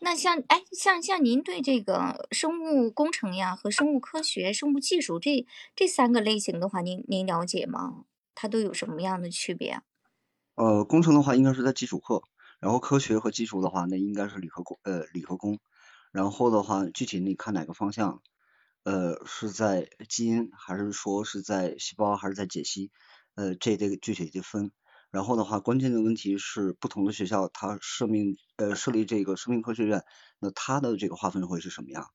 那像哎像像您对这个生物工程呀和生物科学、生物技术这这三个类型的话，您您了解吗？它都有什么样的区别？
呃，工程的话应该是在基础课，然后科学和技术的话，那应该是理科工，呃，理科工。然后的话，具体你看哪个方向，呃，是在基因，还是说是在细胞，还是在解析，呃，这这个具体的分。然后的话，关键的问题是不同的学校它设命，呃，设立这个生命科学院，那它的这个划分会是什么样？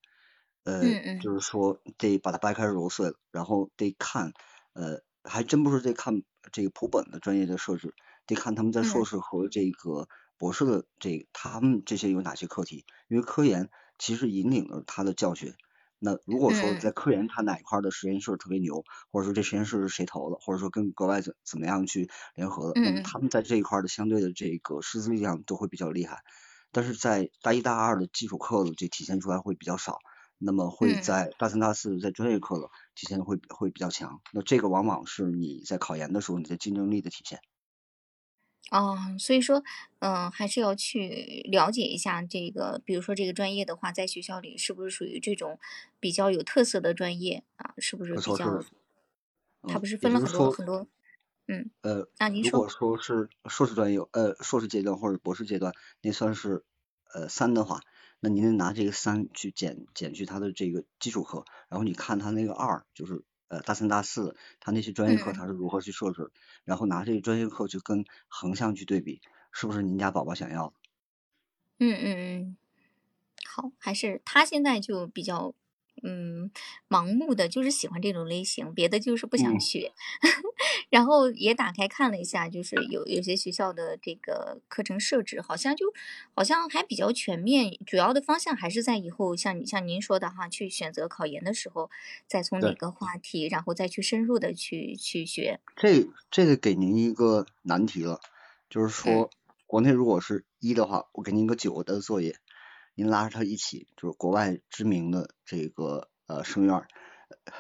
呃，就是说得把它掰开揉碎了，然后得看，呃，还真不是得看这个普本的专业的设置。得看他们在硕士和这个博士的这他们这些有哪些课题，因为科研其实引领了他的教学。那如果说在科研他哪一块的实验室特别牛，或者说这实验室是谁投的，或者说跟国外怎怎么样去联合的，那么他们在这一块的相对的这个师资力量都会比较厉害。但是在大一大二的基础课的这体现出来会比较少，那么会在大三大四在专业课的体现会会比较强。那这个往往是你在考研的时候你的竞争力的体现。
哦，所以说，嗯，还是要去了解一下这个，比如说这个专业的话，在学校里是不是属于这种比较有特色的专业啊？是不是比较，
的，
它
嗯，
不是分了很多很多，嗯，
呃，
那您说，
如果说是硕士专业，呃，硕士阶段或者博士阶段，那算是呃三的话，那您得拿这个三去减减去它的这个基础课，然后你看它那个二，就是呃大三大四，他那些专业课
嗯
它是如何去设置，然后拿这个专业课去跟横向去对比，是不是您家宝宝想要的？
嗯嗯嗯。好，还是他现在就比较，嗯，盲目的，就是喜欢这种类型，别的就是不想
嗯，
学。然后也打开看了一下，就是有有些学校的这个课程设置，好像就好像还比较全面，主要的方向还是在以后像你像您说的哈，去选择考研的时候，再从哪。个话题，然后再去深入的去去学。
这这个给您一个难题了，就是
嗯
说国内如果是一的话，我给您一个九的作业，您拉着他一起，就是国外知名的这个呃生院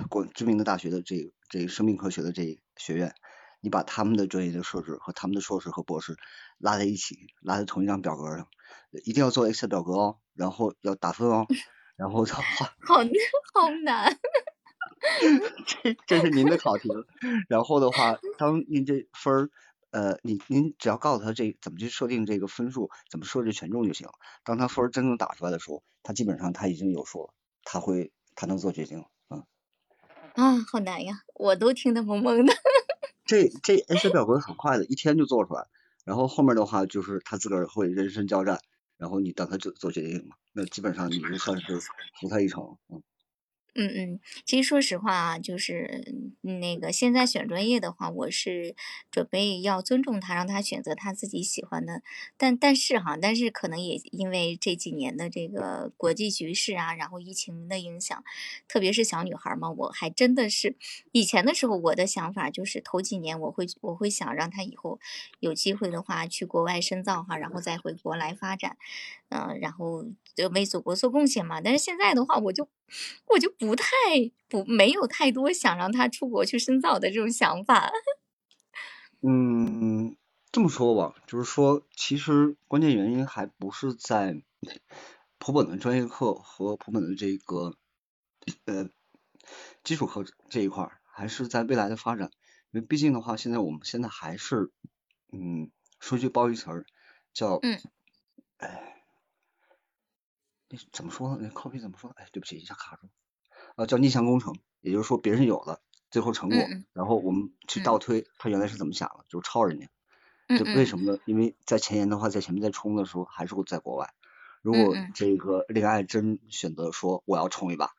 国知名的大学的这这个生命科学的这学院，你把他们的专业的硕士和他们的硕士和博士拉在一起，拉在同一张表格上，一定要做 Excel 表格哦，然后要打分哦，然后的话，
好好难。
这这是您的考题了。然后的话，当您这分儿，呃，你您只要告诉他这怎么去设定这个分数，怎么设置权重就行。当他分儿真正打出来的时候，他基本上他已经有数了，他会他能做决定了。
啊，好难呀，我都听得懵懵的。
这这 S 表格很快的，一天就做出来。然后后面的话就是他自个儿会人身交战，然后你等他做做决定嘛，那基本上你就算是服他一程。嗯。
嗯嗯，其实说实话啊，就是那个现在选专业的话，我是准备要尊重他，让他选择他自己喜欢的。但但是哈，但是可能也因为这几年的这个国际局势啊，然后疫情的影响，特别是小女孩嘛，我还真的是以前的时候，我的想法就是头几年我会我会想让他以后有机会的话去国外深造哈，然后再回国来发展。嗯，然后就为祖国做贡献嘛。但是现在的话，我就我就不太不没有太多想让他出国去深造的这种想法。
嗯，这么说吧，就是说，其实关键原因还不是在普本的专业课和普本的这个呃基础课这一块儿，还是在未来的发展。因为毕竟的话，现在我们现在还是，嗯，说句褒义词儿，叫，
嗯
哎，那怎么说呢？那 copy 怎么说？哎，对不起，一下卡住。啊，叫逆向工程，也就是说别人有了最后成果，然后我们去
嗯
倒推他原来是怎么想的，就是抄人家。
嗯
这为
嗯
什么呢？因为在前沿的话，在前面在冲的时候还是会在国外。如果这个恋爱真选择说我要冲一把，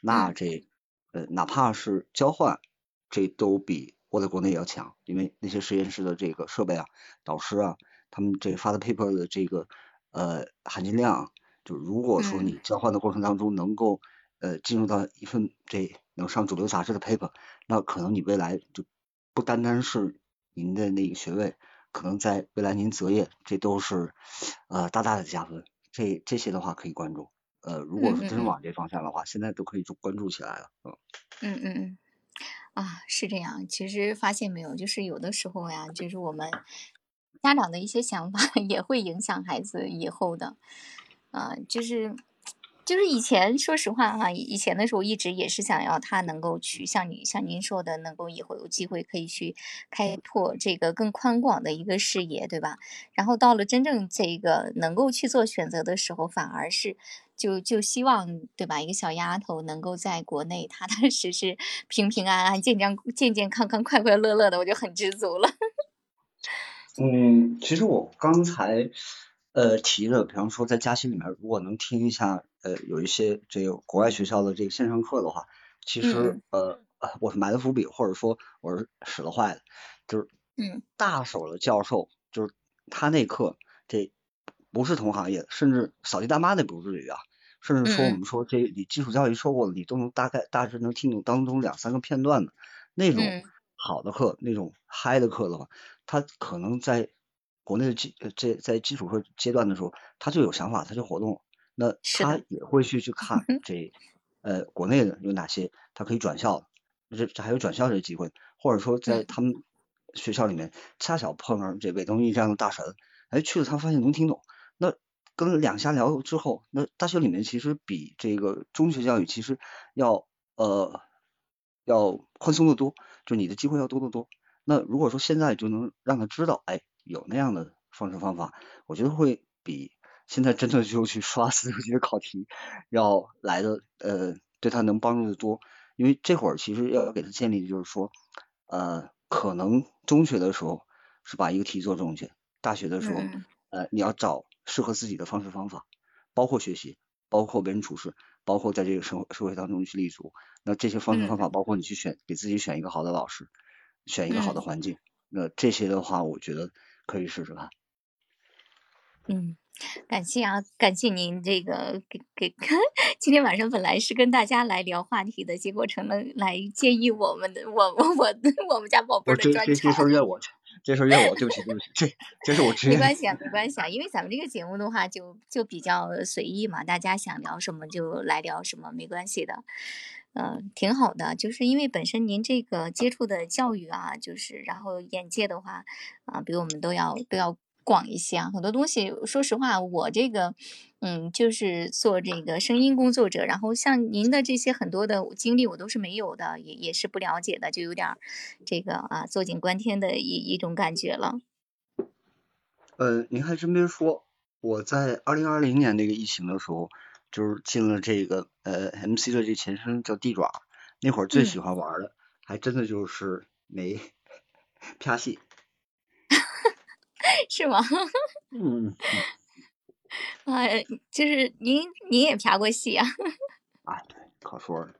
那
嗯
这呃哪怕是交换，这都比我在国内要强，因为那些实验室的这个设备啊、导师啊，他们这发的 paper 的这个呃含金量啊，就如果说
嗯
你交换的过程当中能够呃进入到一份这能上主流杂志的 paper，那可能你未来就不单单是您的那个学位，可能在未来您择业，这都是呃大大的加分。这这些的话可以关注。呃，如果是真往这方向的话，现在都可以就关注起来了。嗯
嗯嗯嗯。啊，是这样。其实发现没有，就是有的时候呀，就是我们家长的一些想法 也会影响孩子以后的。啊、就是就是以前说实话哈，以前的时候一直也是想要他能够去像你像您说的，能够以后有机会可以去开拓这个更宽广的一个视野，对吧？然后到了真正这个能够去做选择的时候，反而是就就希望对吧？一个小丫头能够在国内踏踏实实、平平安安、健健健健康康、快快乐乐的，我就很知足了。
嗯，其实我刚才呃提的，比方说在假期里面，如果能听一下呃有一些这个国外学校的这个线上课的话，其实呃呃我是埋了伏笔，或者说我是使了坏的，就是
嗯。
大手的教授，就是他那课这不是同行业的，甚至扫地大妈那不至于啊，甚至说我们说这你基础教育说过了，你都能大概大致能听懂当中两三个片段的。那种
嗯。
好的课，那种嗨的课的话，他可能在国内的基呃这在基础课阶段的时候，他就有想法，他就活动，那他也会去去看这呃国内的有哪些他可以转校，这这还有转校这机会，或者说在
嗯
他们学校里面恰巧碰上这韦东奕这样的大神，哎，去了他发现能听懂。那跟两下聊之后，那大学里面其实比这个中学教育其实要呃要宽松的多，就你的机会要多得多。那如果说现在就能让他知道，哎，有那样的方式方法，我觉得会比现在真的就去刷四六级的考题要来的呃对他能帮助的多。因为这会儿其实要给他建立的就是说，呃，可能中学的时候是把一个题做正确，大学的时候，呃，你要找适合自己的方式方法，包括学习，包括为人处事，包括在这个社社会当中去立足。那这些方式方法，包括你去选给自己选一个好的老师，选一个好的环境，那这些的话，我觉得可以试试看。
嗯。感谢啊，感谢您这个给给 今天晚上本来是跟大家来聊话题的，结果成了来建议我们的我 我我我们家宝贝的专场。
这这事儿怨我，这事儿怨我，对不起对不起，这这是我职
业。没关系啊，没关系啊，因为咱们这个节目的话就就比较随意嘛，大家想聊什么就来聊什么，没关系的，嗯，挺好的，就是因为本身您这个接触的教育啊，就是然后眼界的话啊，比我们都要都要。广一些啊，很多东西，说实话，我这个，嗯，就是做这个声音工作者，然后像您的这些很多的经历，我都是没有的，也也是不了解的，就有点这个啊，坐井观天的一一种感觉了。
呃，您还真别说，我在二零二零年那个疫情的时候，就是进了这个呃 MC 的这前身叫地爪，那会儿最喜欢玩的，还真的就是没 啪戏。
是吗？
嗯，
啊，就是您您也拍过戏啊？
啊，对，可说了。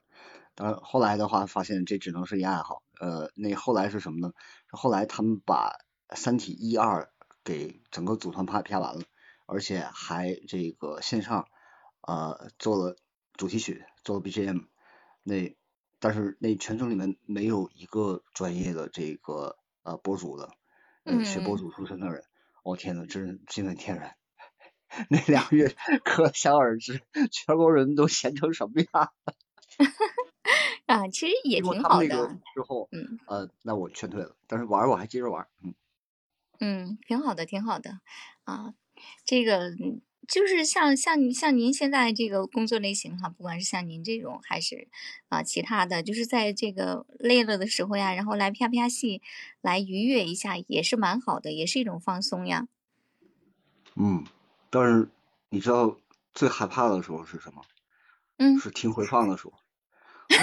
但后来的话，发现这只能是一爱好。呃，那后来是什么呢？后来他们把《三体》一二给整个组团拍拍完了，而且还这个线上呃做了主题曲，做了 BGM。那但是那全程里面没有一个专业的这个呃博主的。学博主出身的人，我天呐，真是惊为天人。那两个月可想而知，全国人都闲成什么样。
啊，其实也挺好的。
之后，嗯，呃，那我劝退了，但是玩我还接着玩，
嗯。嗯，挺好的，挺好的。啊，这个。就是像像像您现在这个工作类型哈，不管是像您这种还是啊其他的，就是在这个累了的时候呀，然后来啪啪戏，来愉悦一下也是蛮好的，也是一种放松呀。
嗯，但是你知道最害怕的时候是什么？
嗯，
是听回放的时候。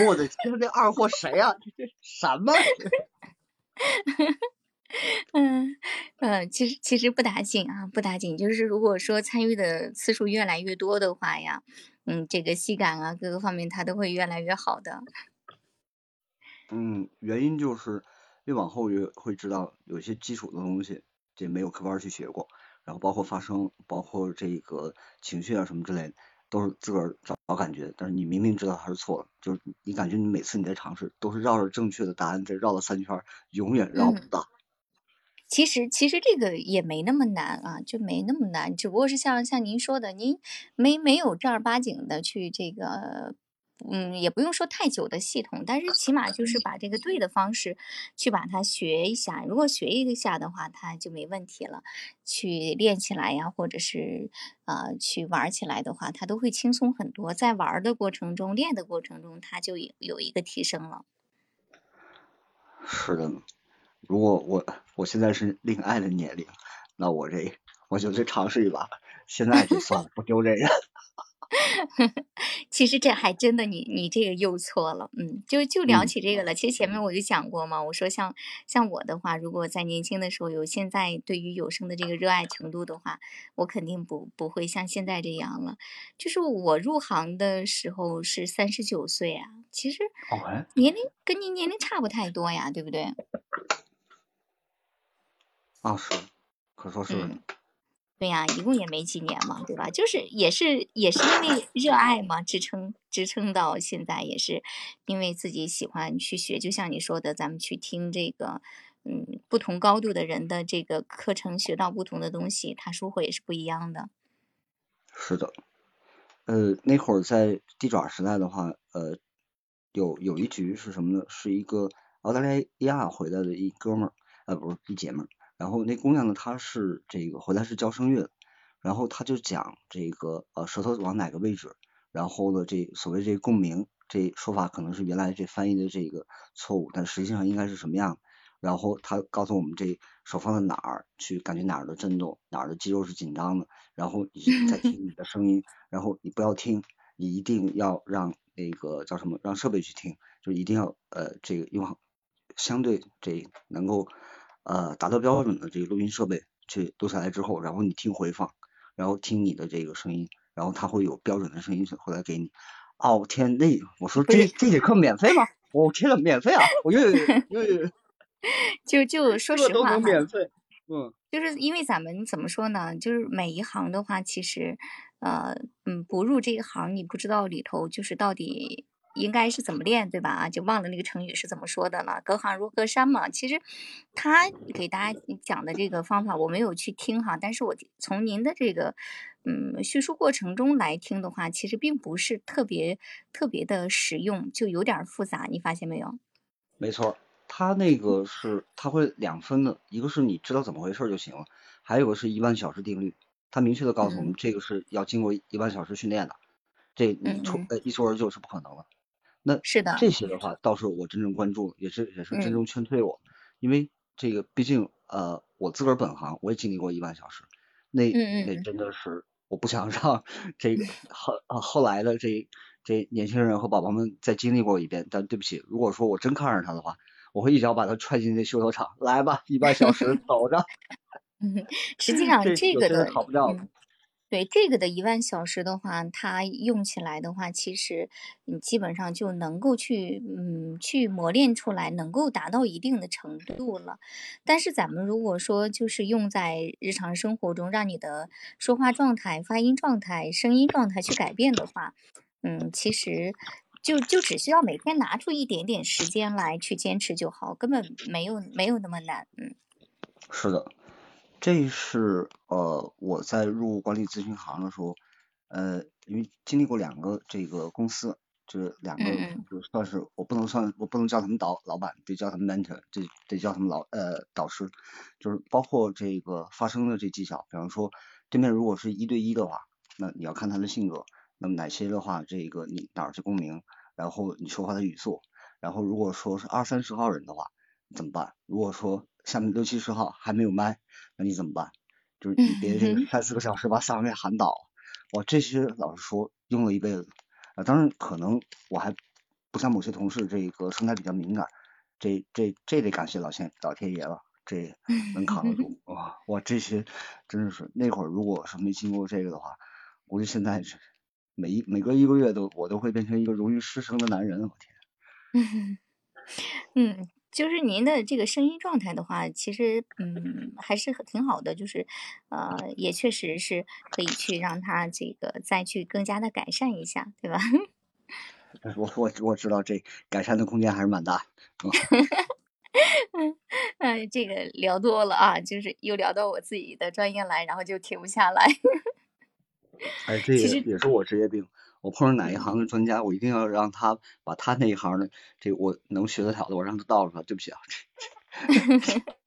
我的天，这二货谁呀？这什么？
嗯嗯，其实其实不打紧啊，不打紧。就是如果说参与的次数越来越多的话呀，嗯，这个戏感啊，各个方面它都会越来越好的。
嗯，原因就是越往后越会知道有些基础的东西，这没有课班去学过，然后包括发声，包括这个情绪啊什么之类的，都是自个儿找找感觉。但是你明明知道它是错了，就是你感觉你每次你在尝试都是绕着正确的答案在绕了三圈，永远绕不到。
其实其实这个也没那么难啊，就没那么难，只不过是像像您说的，您没没有正儿八经的去这个，嗯，也不用说太久的系统，但是起码就是把这个对的方式去把它学一下。如果学一下的话，它就没问题了。去练起来呀，或者是呃去玩起来的话，它都会轻松很多。在玩的过程中，练的过程中，它就有有一个提升了。
是的。如果我我现在是恋爱的年龄，那我这我就去尝试一把，现在就算了，不丢这人。
其实这还真的，你你这个又错了，嗯，就就聊起这个了。其实前面我就讲过嘛，我说像像我的话，如果在年轻的时候有现在对于有声的这个热爱程度的话，我肯定不不会像现在这样了。就是我入行的时候是三十九岁啊，其实年龄跟您年龄差不太多呀，对不对？
啊是，可说是。
对呀，一共也没几年嘛，对吧？就是也是也是因为热爱嘛，支撑支撑到现在，也是因为自己喜欢去学。就像你说的，咱们去听这个，嗯，不同高度的人的这个课程，学到不同的东西，他收获也是不一样的。
是的，呃，那会儿在地爪时代的话，呃，有有一局是什么呢？是一个澳大利亚回来的一哥们儿。呃不是一姐们儿，然后那姑娘呢她是这个回来是教声乐的，然后她就讲这个呃舌头往哪个位置，然后呢这所谓这共鸣这说法可能是原来这翻译的这个错误，但实际上应该是什么样？然后她告诉我们这手放在哪儿去感觉哪儿的震动，哪儿的肌肉是紧张的，然后你 再听你的声音，然后你不要听，你一定要让那个叫什么让设备去听，就一定要呃这个用相对这能够呃达到标准的这个录音设备去录下来之后，然后你听回放，然后听你的这个声音，然后它会有标准的声音回来给你。哦天，那我说这这节课免费吗？我天呐，免费啊！我又 又又。
就就说实话
免费，嗯，
就是因为咱们怎么说呢？就是每一行的话，其实，呃，嗯，不入这一行，你不知道里头就是到底应该是怎么练，对吧？啊，就忘了那个成语是怎么说的了。隔行如隔山嘛。其实他给大家讲的这个方法，我没有去听哈，但是我从您的这个嗯叙述过程中来听的话，其实并不是特别特别的实用，就有点复杂。你发现没有？
没错。他那个是他会两分的，一个是你知道怎么回事就行了，还有个是一万小时定律，他明确的告诉我们这个是要经过一万小时训练的，这你出呃一蹴而就是不可能的。那
是的，
这些的话倒是我真正关注，也是也是真正劝退我，因为这个毕竟呃我自个儿本行我也经历过一万小时，那那真的是我不想让这个后后来的这这年轻人和宝宝们再经历过一遍，但对不起，如果说我真看上他的话。我会一脚把他踹进那修车厂，来吧，一万小时 走着。
嗯，实际上这个的，
跑不掉
对这个的一万小时的话，它用起来的话，其实你基本上就能够去，嗯，去磨练出来，能够达到一定的程度了。但是咱们如果说就是用在日常生活中，让你的说话状态、发音状态、声音状态去改变的话，嗯，其实。就就只需要每天拿出一点点时间来去坚持就好，根本没有没有那么难，嗯。
是的，这是呃我在入管理咨询行的时候，呃，因为经历过两个这个公司，就是两个就算是我不能算我不能叫他们导老板，得叫他们 mentor，得得叫他们老呃导师，就是包括这个发声的这技巧，比方说对面如果是一对一的话，那你要看他的性格。那么哪些的话，这个你哪儿去共鸣，然后你说话的语速，然后如果说是二三十号人的话，怎么办？如果说下面六七十号还没有麦，那你怎么办？就是你别这个三四个小时把上面喊倒，我这些老实说用了一辈子，啊，当然可能我还不像某些同事这个声带比较敏感，这这这得感谢老天老天爷了，这能扛得住 哇！我这些真的是那会儿如果是没经过这个的话，估计现在是。每一每隔一个月都我都会变成一个容易失声的男人，我
天。嗯，就是您的这个声音状态的话，其实嗯还是挺好的，就是呃也确实是可以去让他这个再去更加的改善一下，对吧？
我我我知道这改善的空间还是蛮大。
嗯 嗯，这个聊多了啊，就是又聊到我自己的专业来，然后就停不下来。
哎，这 也也是我职业病。我碰上哪一行的专家，我一定要让他把他那一行的这我能学得了的，我让他倒出来。对不起啊。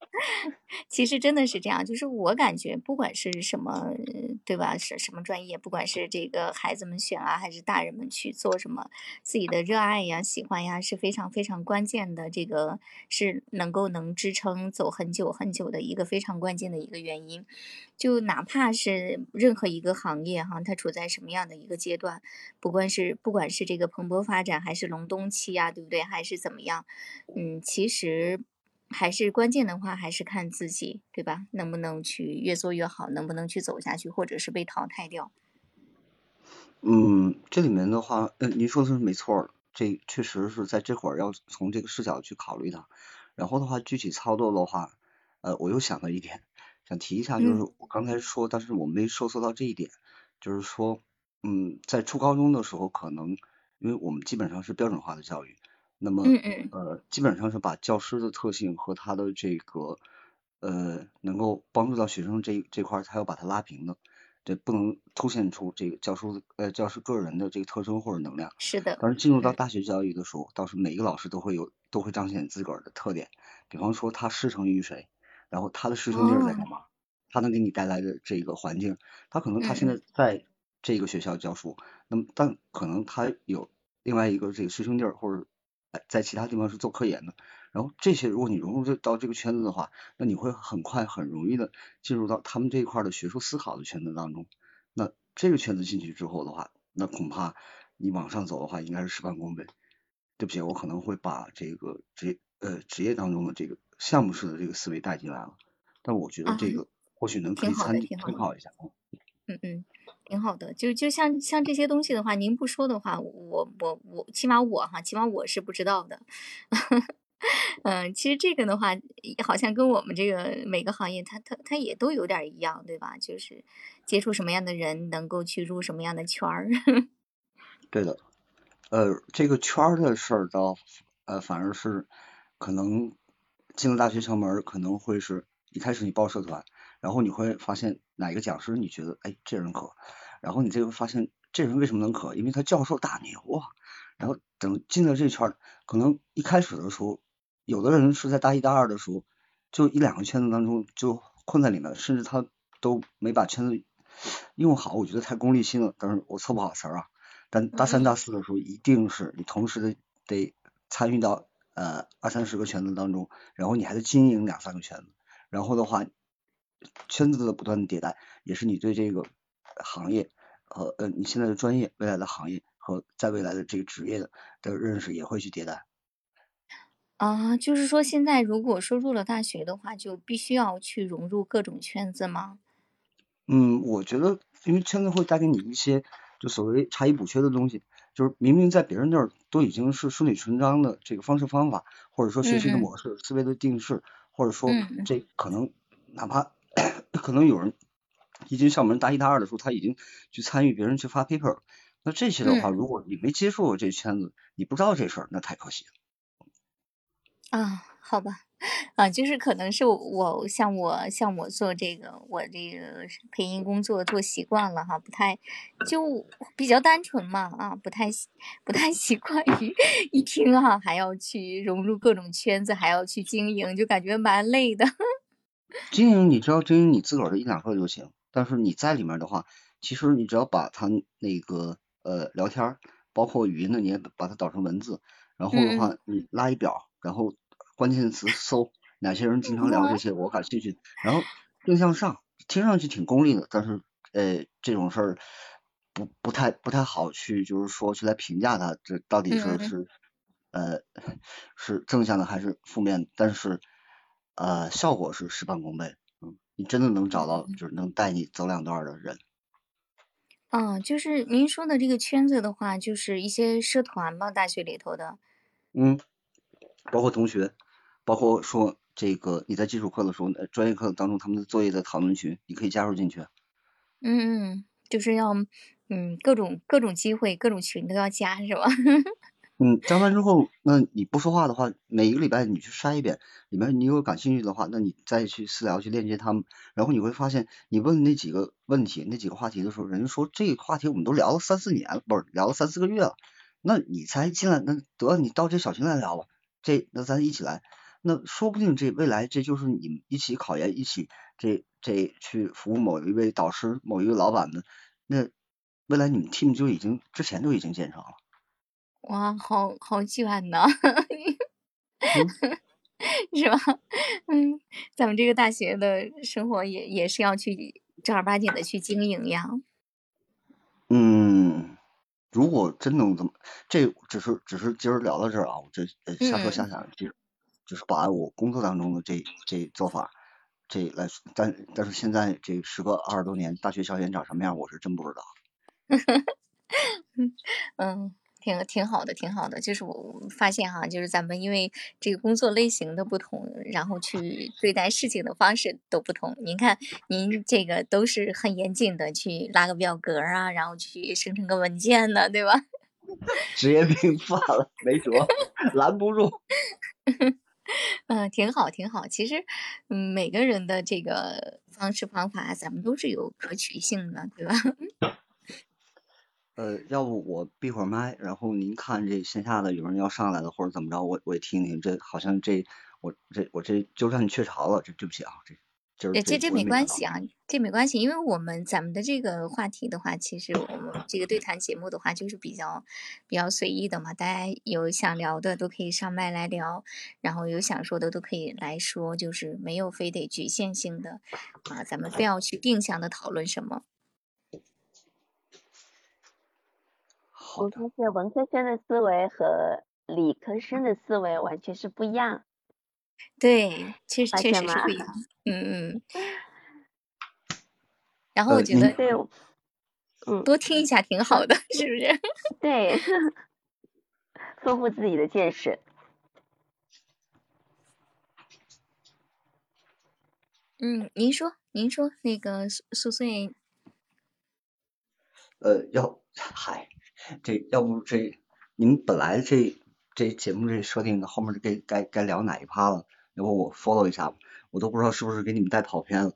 其实真的是这样，就是我感觉，不管是什么，对吧？是什么专业，不管是这个孩子们选啊，还是大人们去做什么，自己的热爱呀、喜欢呀，是非常非常关键的。这个是能够能支撑走很久很久的一个非常关键的一个原因。就哪怕是任何一个行业哈，它处在什么样的一个阶段，不管是不管是这个蓬勃发展，还是隆冬期呀，对不对？还是怎么样？嗯，其实。还是关键的话，还是看自己，对吧？能不能去越做越好，能不能去走下去，或者是被淘汰掉？
嗯，这里面的话，嗯，您说的是没错，这确实是在这会儿要从这个视角去考虑它。然后的话，具体操作的话，呃，我又想到一点，想提一下，就是我刚才说，但是我没收缩到这一点，就是说，嗯，在初高中的时候，可能因为我们基本上是标准化的教育。那么，呃，基本上是把教师的特性和他的这个，呃，能够帮助到学生这这块，他要把它拉平的，这不能凸显出这个教师呃教师个人的这个特征或者能量。
是的。
但是进入到大学教育的时候，倒是每一个老师都会有都会彰显自个儿的特点，比方说他师承于谁，然后他的师兄弟在干
哦，
嘛，他能给你带来的这个环境，他可能他现在在这个学校教书，那么但可能他有另外一个这个师兄弟儿或者哎在其他地方是做科研的，然后这些如果你融入这到这个圈子的话，那你会很快很容易的进入到他们这一块儿的学术思考的圈子当中。那这个圈子进去之后的话，那恐怕你往上走的话，应该是事半功倍。对不起，我可能会把这个职业呃职业当中的这个项目式的这个思维带进来了，但我觉得
啊，
这个或许能可以参。参考一下。
嗯嗯嗯，挺好的。就就像像这些东西的话，您不说的话，我我我，起码我哈，起码我是不知道的。嗯，其实这个的话，好像跟我们这个每个行业，它它它也都有点一样，对吧？就是接触什么样的人，能够去入什么样的圈儿。
对的，呃，这个圈儿的事儿倒呃反而是可能进了大学校门，可能会是一开始你报社团，然后你会发现哪个讲师你觉得哎这人可，然后你就会发现这人为什么能可，因为他教授大牛啊，然后等进了这圈儿，可能一开始的时候，有的人是在大一大二的时候，就一两个圈子当中就困在里面，甚至他都没把圈子用好，我觉得太功利心了，但是我凑不好词儿啊。但大三大
嗯
四的时候，一定是你同时的得参与到呃二三十个圈子当中，然后你还得经营两三个圈子，然后的话，圈子的不断的迭代，也是你对这个行业和呃你现在的专业、未来的行业和在未来的这个职业的的认识也会去迭代。
啊，就是说现在如果说入了大学的话，就必须要去融入各种圈子吗？
嗯，我觉得因为圈子会带给你一些就所谓差异补缺的东西，就是明明在别人那儿都已经是顺理成章的这个方式方法，或者说学习的模式、思维的定式，或者说这可能哪怕可能有人一进校门大一大二的时候，他已经去参与别人去发 paper 了，那这些的话，
嗯
如果你没接触过这圈子，你不知道这事儿，那太可惜了。
啊，好吧，啊，就是可能是我我像我像我做这个我这个配音工作做习惯了哈，不太就比较单纯嘛啊，不太不太习惯于一听哈还要去融入各种圈子，还要去经营，就感觉蛮累的。
经营你只要经营你自个儿的一两个就行，但是你在里面的话，其实你只要把它那个呃聊天，包括语音的，你也把它导成文字，然后的
嗯。
话你拉一表，然后关键词搜哪些人经常聊这些，我感兴趣，然后正向上，听上去挺功利的，但是呃这种事儿不不太不太好去就是说去来评价它，这到底是
嗯。
是呃是正向的还是负面，但是呃效果是事半功倍。嗯，你真的能找到
嗯
就是能带你走两段的人。
嗯，就是您说的这个圈子的话，就是一些社团嘛，大学里头的。
嗯，包括同学，包括说这个你在基础课的时候，呃专业课当中他们的作业的讨论群，你可以加入进去。
嗯嗯，就是要嗯各种各种机会、各种群都要加是吧？
嗯，加完之后，那你不说话的话，每一个礼拜你去筛一遍，里面你有感兴趣的话，那你再去私聊去链接他们，然后你会发现，你问那几个问题、那几个话题的时候，人家说这个话题我们都聊了三四年了，不是聊了三四个月了，那你才进来，那得你到这小群来聊吧，这那咱一起来，那说不定这未来这就是你们一起考研，一起这这去服务某一位导师、某一位老板的，那未来你们 team 就已经之前就已经建成了。
哇，好好卷呐，
嗯
是吧？嗯，咱们这个大学的生活也也是要去正儿八经的去经营呀。
嗯，如果真能这么，这只是只是今儿聊到这儿啊，我这呃瞎说瞎
嗯
想，就就是把我工作当中的这这做法这来说，但但是现在这时隔二十多年，大学校园长什么样，我是真不知道。
嗯，挺挺好的，挺好的。就是我发现哈，就是咱们因为这个工作类型的不同，然后去对待事情的方式都不同。您看，您这个都是很严谨的去拉个表格啊，然后去生成个文件的，对吧？
职业病犯了，没辙，拦不住。
嗯，挺好，挺好。其实，嗯，每个人的这个方式方法，咱们都是有可取性的，对吧？
呃，要不我闭会儿麦，然后您看这线下的有人要上来了或者怎么着，我我也听听。这好像这我这我这就让你雀巢了，这对不起啊，这
对，这这没关系
啊，
这没关系，因为我们咱们的这个话题的话，其实我们这个对谈节目的话，就是比较比较随意的嘛，大家有想聊的都可以上麦来聊，然后有想说的都可以来说，就是没有非得局限性的啊，咱们非要去定向的讨论什么。
我发现文科生的思维和理科生的思维完全是不一样。
对，确实确实是不一样。嗯嗯。然后我觉得，
嗯，
多听一下挺好的，是不是？
对，丰富自己的见识。
嗯，您说，您说那个苏碎。
呃，要嗨，这要不这您本来这这节目这设定的后面该该该聊哪一趴了？要不我 follow 一下吧，我都不知道是不是给你们带跑偏了。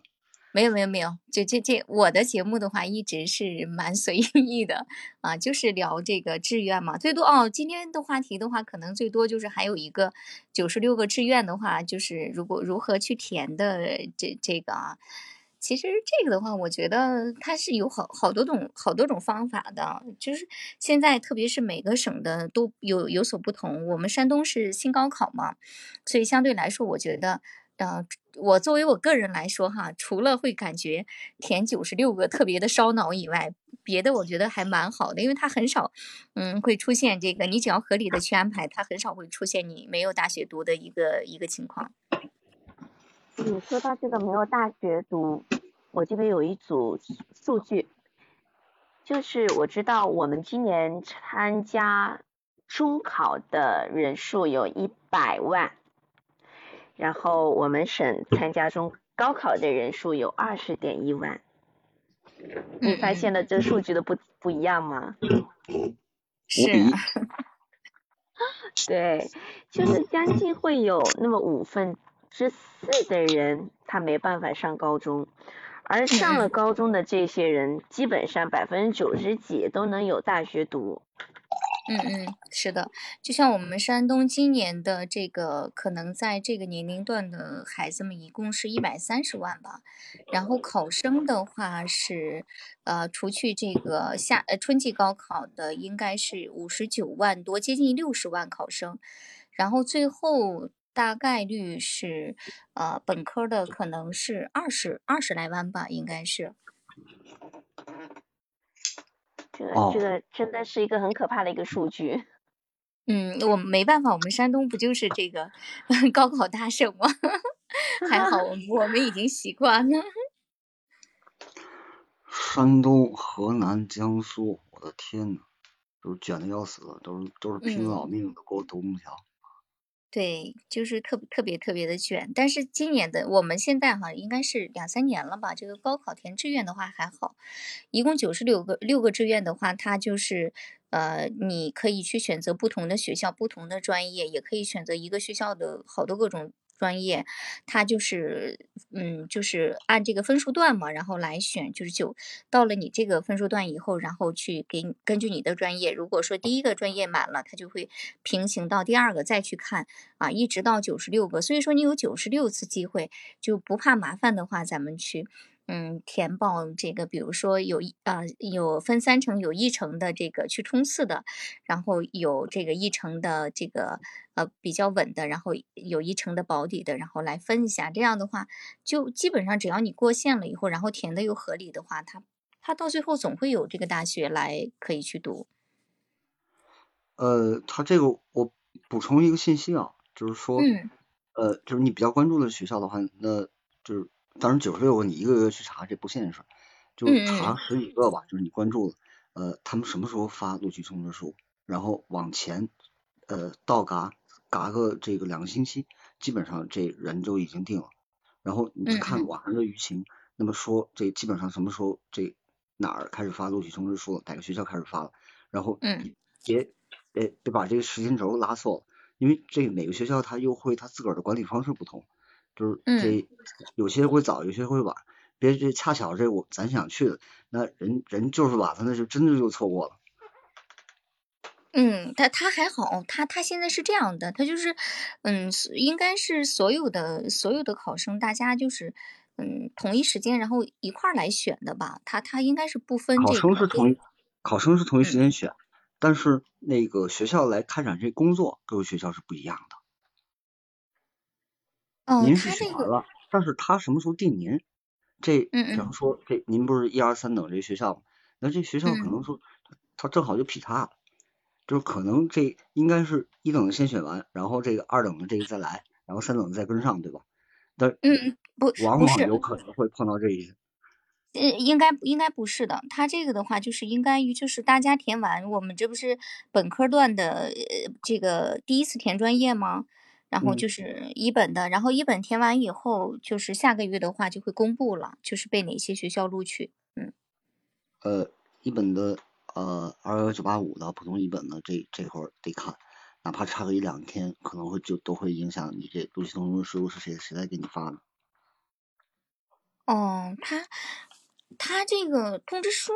没有没有没有，就这这我的节目的话一直是蛮随意的啊，就是聊这个志愿嘛，最多哦，今天的话题的话，可能最多就是还有一个九十六个志愿的话，就是如果如何去填的这这个啊。其实这个的话，我觉得它是有好好多种好多种方法的。就是现在，特别是每个省的都有有所不同。我们山东是新高考嘛，所以相对来说，我觉得，呃，我作为我个人来说哈，除了会感觉填九十六个特别的烧脑以外，别的我觉得还蛮好的，因为它很少，嗯，会出现这个你只要合理的去安排，它很少会出现你没有大学读的一个一个情况。
你说到这个没有大学读，我这边有一组数据，就是我知道我们今年参加中考的人数有一百万，然后我们省参加中高考的人数有二十点一万，你发现了这数据的不不一样吗？
是，
对，就是将近会有那么五分。之四的人他没办法上高中，而上了高中的这些人，基本上百分之九十几都能有大学读。
嗯嗯，是的，就像我们山东今年的这个，可能在这个年龄段的孩子们一共是一百三十万吧，然后考生的话是，呃，除去这个夏呃春季高考的，应该是五十九万多，接近六十万考生，然后最后。大概率是，呃，本科的可能是二十二十来万吧，应该是。
这个这个真的是一个很可怕的一个数据。
嗯，我们没办法，我们山东不就是这个 高考大省吗？还好，我们我们已经习惯了。
山东、河南、江苏，我的天呐，都是卷的要死，都是都是拼老命的给我读桥。
对，就是特特别特别的卷，但是今年的我们现在哈应该是两三年了吧。这个高考填志愿的话还好，一共九十六个六个志愿的话，它就是呃你可以去选择不同的学校、不同的专业，也可以选择一个学校的好多各种。专业，它就是，嗯，就是按这个分数段嘛，然后来选，就是九到了你这个分数段以后，然后去给你根据你的专业，如果说第一个专业满了，它就会平行到第二个再去看啊，一直到九十六个，所以说你有九十六次机会，就不怕麻烦的话，咱们去。嗯，填报这个，比如说有一啊，有分三成，有一成的这个去冲刺的，然后有这个一成的这个呃比较稳的，然后有一成的保底的，然后来分一下。这样的话，就基本上只要你过线了以后，然后填的又合理的话，他他到最后总会有这个大学来可以去读。
呃，他这个我补充一个信息啊，就是说，呃，就是你比较关注的学校的话，那就是。当然九十六个你一个个去查这不现实，就查十几个吧，就是你关注了，呃，他们什么时候发录取通知书，然后往前，呃，倒嘎嘎个这个两个星期，基本上这人就已经定了。然后你看网上的舆情，那么说这基本上什么时候这哪儿开始发录取通知书了，哪个学校开始发了，然后别别别把这个时间轴拉错了，因为这每个学校它又会它自个儿的管理方式不同。就是这有些会早，有些会晚，别这恰巧这我咱想去的，那人人就是晚了，那就真的就错过了。
嗯，他他还好，他他现在是这样的，他就是，嗯，应该是所有的所有的考生，大家就是，嗯，同一时间，然后一块儿来选的吧。他他应该是不分这个
考生是同一，考生是同一时间选，
嗯、
但是那个学校来开展这工作，各个学校是不一样的。
哦，
您是选完了，但是他什么时候定您？这，比方说这您不是一二三等这学校吗？那这学校可
嗯
能说他正好就劈叉了。就是可能这应该是一等的先选完，然后这个二等的这个再来，然后三等的再跟上，对吧？但
嗯嗯，不
往，往有可能会碰到这一些。
嗯，应该应该不是的，他这个的话就是应该于就是大家填完，我们这不是本科段的呃这个第一次填专业吗？然后
嗯
就是一本的，然后一本填完以后，就是下个月的话就会公布了，就是被哪些学校录取。嗯，
呃，一本的呃二幺九八五的普通一本的这这会儿得看，哪怕差个一两天，可能会就都会影响你这录取通知书是谁谁来给你发的。
哦，他他这个通知书，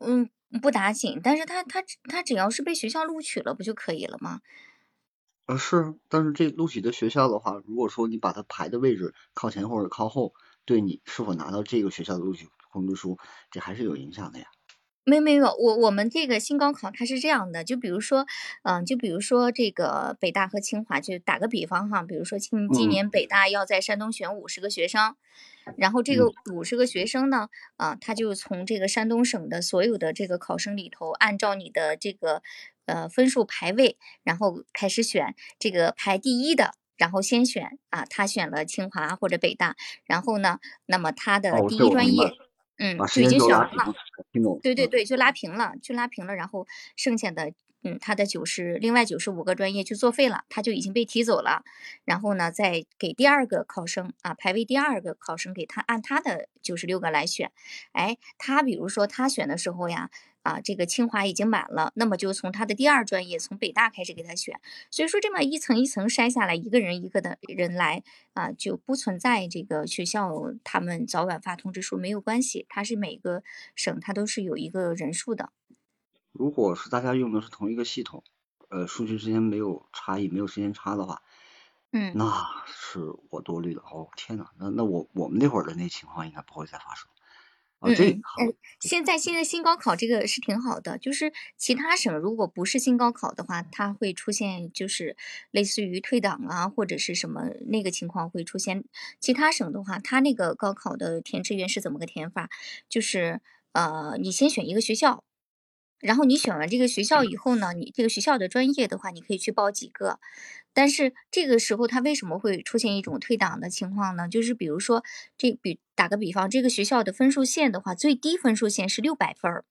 嗯，不打紧，但是他他他只要是被学校录取了，不就可以了吗？
呃是，但是这录取的学校的话，如果说你把它排的位置靠前或者靠后，对你是否拿到这个学校的录取通知书，这还是有影响的呀。
没没有，我我们这个新高考它是这样的，就比如说，嗯、就比如说这个北大和清华，就打个比方哈，比如说今今
嗯
年北大要在山东选五十个学生，然后这
嗯
个五十个学生呢，啊、他就从这个山东省的所有的这个考生里头，按照你的这个呃分数排位，然后开始选这个排第一的。然后先选啊，他选了清华或者北大，然后呢，那么他的
哦，
第一专业，嗯，就已经选完了。，对对对，就拉平了，就拉平了，然后剩下的，嗯，他的九十，另外九十五个专业就作废了，他就已经被提走了。然后呢，再给第二个考生啊，排位第二个考生给他按他的九十六个来选。哎，他比如说他选的时候呀，啊，这个清华已经满了，那么就从他的第二专业，从北大开始给他选。所以说这么一层一层筛下来，一个人一个的人来啊，就不存在这个学校他们早晚发通知书没有关系，它是每个省它都是有一个人数的。
如果是大家用的是同一个系统，呃，数据之间没有差异，没有时间差的话，
嗯，
那是我多虑了。哦，天呐，那那我我们那会儿的那情况应该不会再发生。哦，
嗯嗯，
这好，
呃，现在现在新高考这个是挺好的，就是其他省如果不是新高考的话，它会出现就是类似于退档啊或者是什么那个情况会出现。其他省的话，它那个高考的填志愿是怎么个填法？就是呃，你先选一个学校，然后你选完这个学校以后呢，你这个学校的专业的话，你可以去报几个。但是这个时候，它为什么会出现一种退档的情况呢？就是比如说，这比打个比方，这个学校的分数线的话，最低分数线是六百分儿。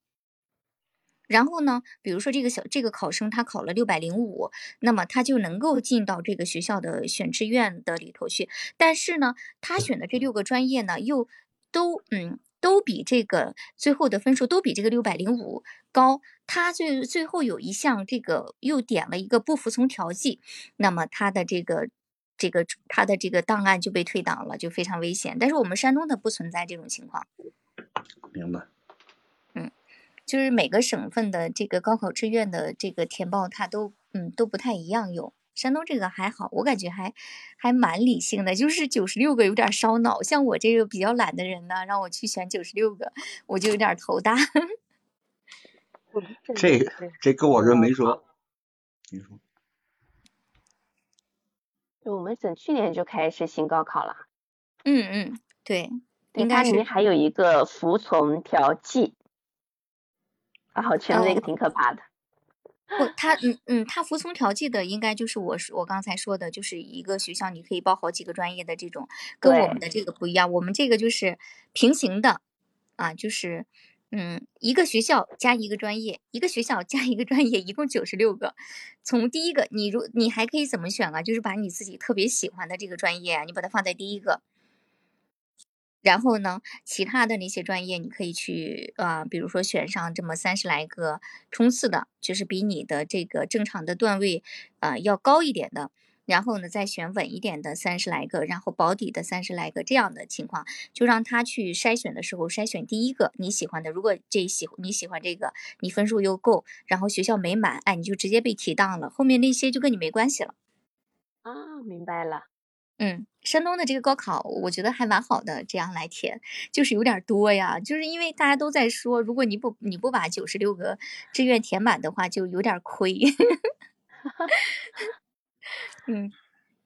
然后呢，比如说这个小这个考生他考了六百零五，那么他就能够进到这个学校的选志愿的里头去。但是呢，他选的这六个专业呢，又都嗯都比这个最后的分数都比这个六百零五高。他最最后有一项这个又点了一个不服从调剂，那么他的这个这个他的这个档案就被退档了，就非常危险。但是我们山东的不存在这种情况。
明白。
嗯就是每个省份的这个高考志愿的这个填报，它都嗯都不太一样有。山东这个还好，我感觉还还蛮理性的，就是九十六个有点烧脑。像我这个比较懒的人呢，让我去选九十六个，我就有点头大。
这这跟我这没辙。你说，
我们省去年就开始新高考了，
嗯嗯，对，
对，
应该是
它里面还有一个服从调剂，啊，我觉得那个
哦
挺可怕的。
不，他嗯嗯，他服从调剂的应该就是我说我刚才说的，就是一个学校你可以报好几个专业的这种，跟我们的这个不一样。我们这个就是平行的，啊，就是嗯，一个学校加一个专业，一个学校加一个专业，一共九十六个。从第一个，你如你还可以怎么选啊？就是把你自己特别喜欢的这个专业啊，你把它放在第一个。然后呢，其他的那些专业你可以去啊、比如说选上这么三十来个冲刺的，就是比你的这个正常的段位啊、呃要高一点的。然后呢再选稳一点的三十来个，然后保底的三十来个这样的情况，就让他去筛选的时候筛选第一个你喜欢的。如果这喜你喜欢这个，你分数又够，然后学校没满，哎，你就直接被提档了，后面那些就跟你没关系了。
啊，明白了。
嗯，山东的这个高考，我觉得还蛮好的，这样来填，就是有点多呀，就是因为大家都在说，如果你不你不把九十六个志愿填满的话，就有点亏。嗯，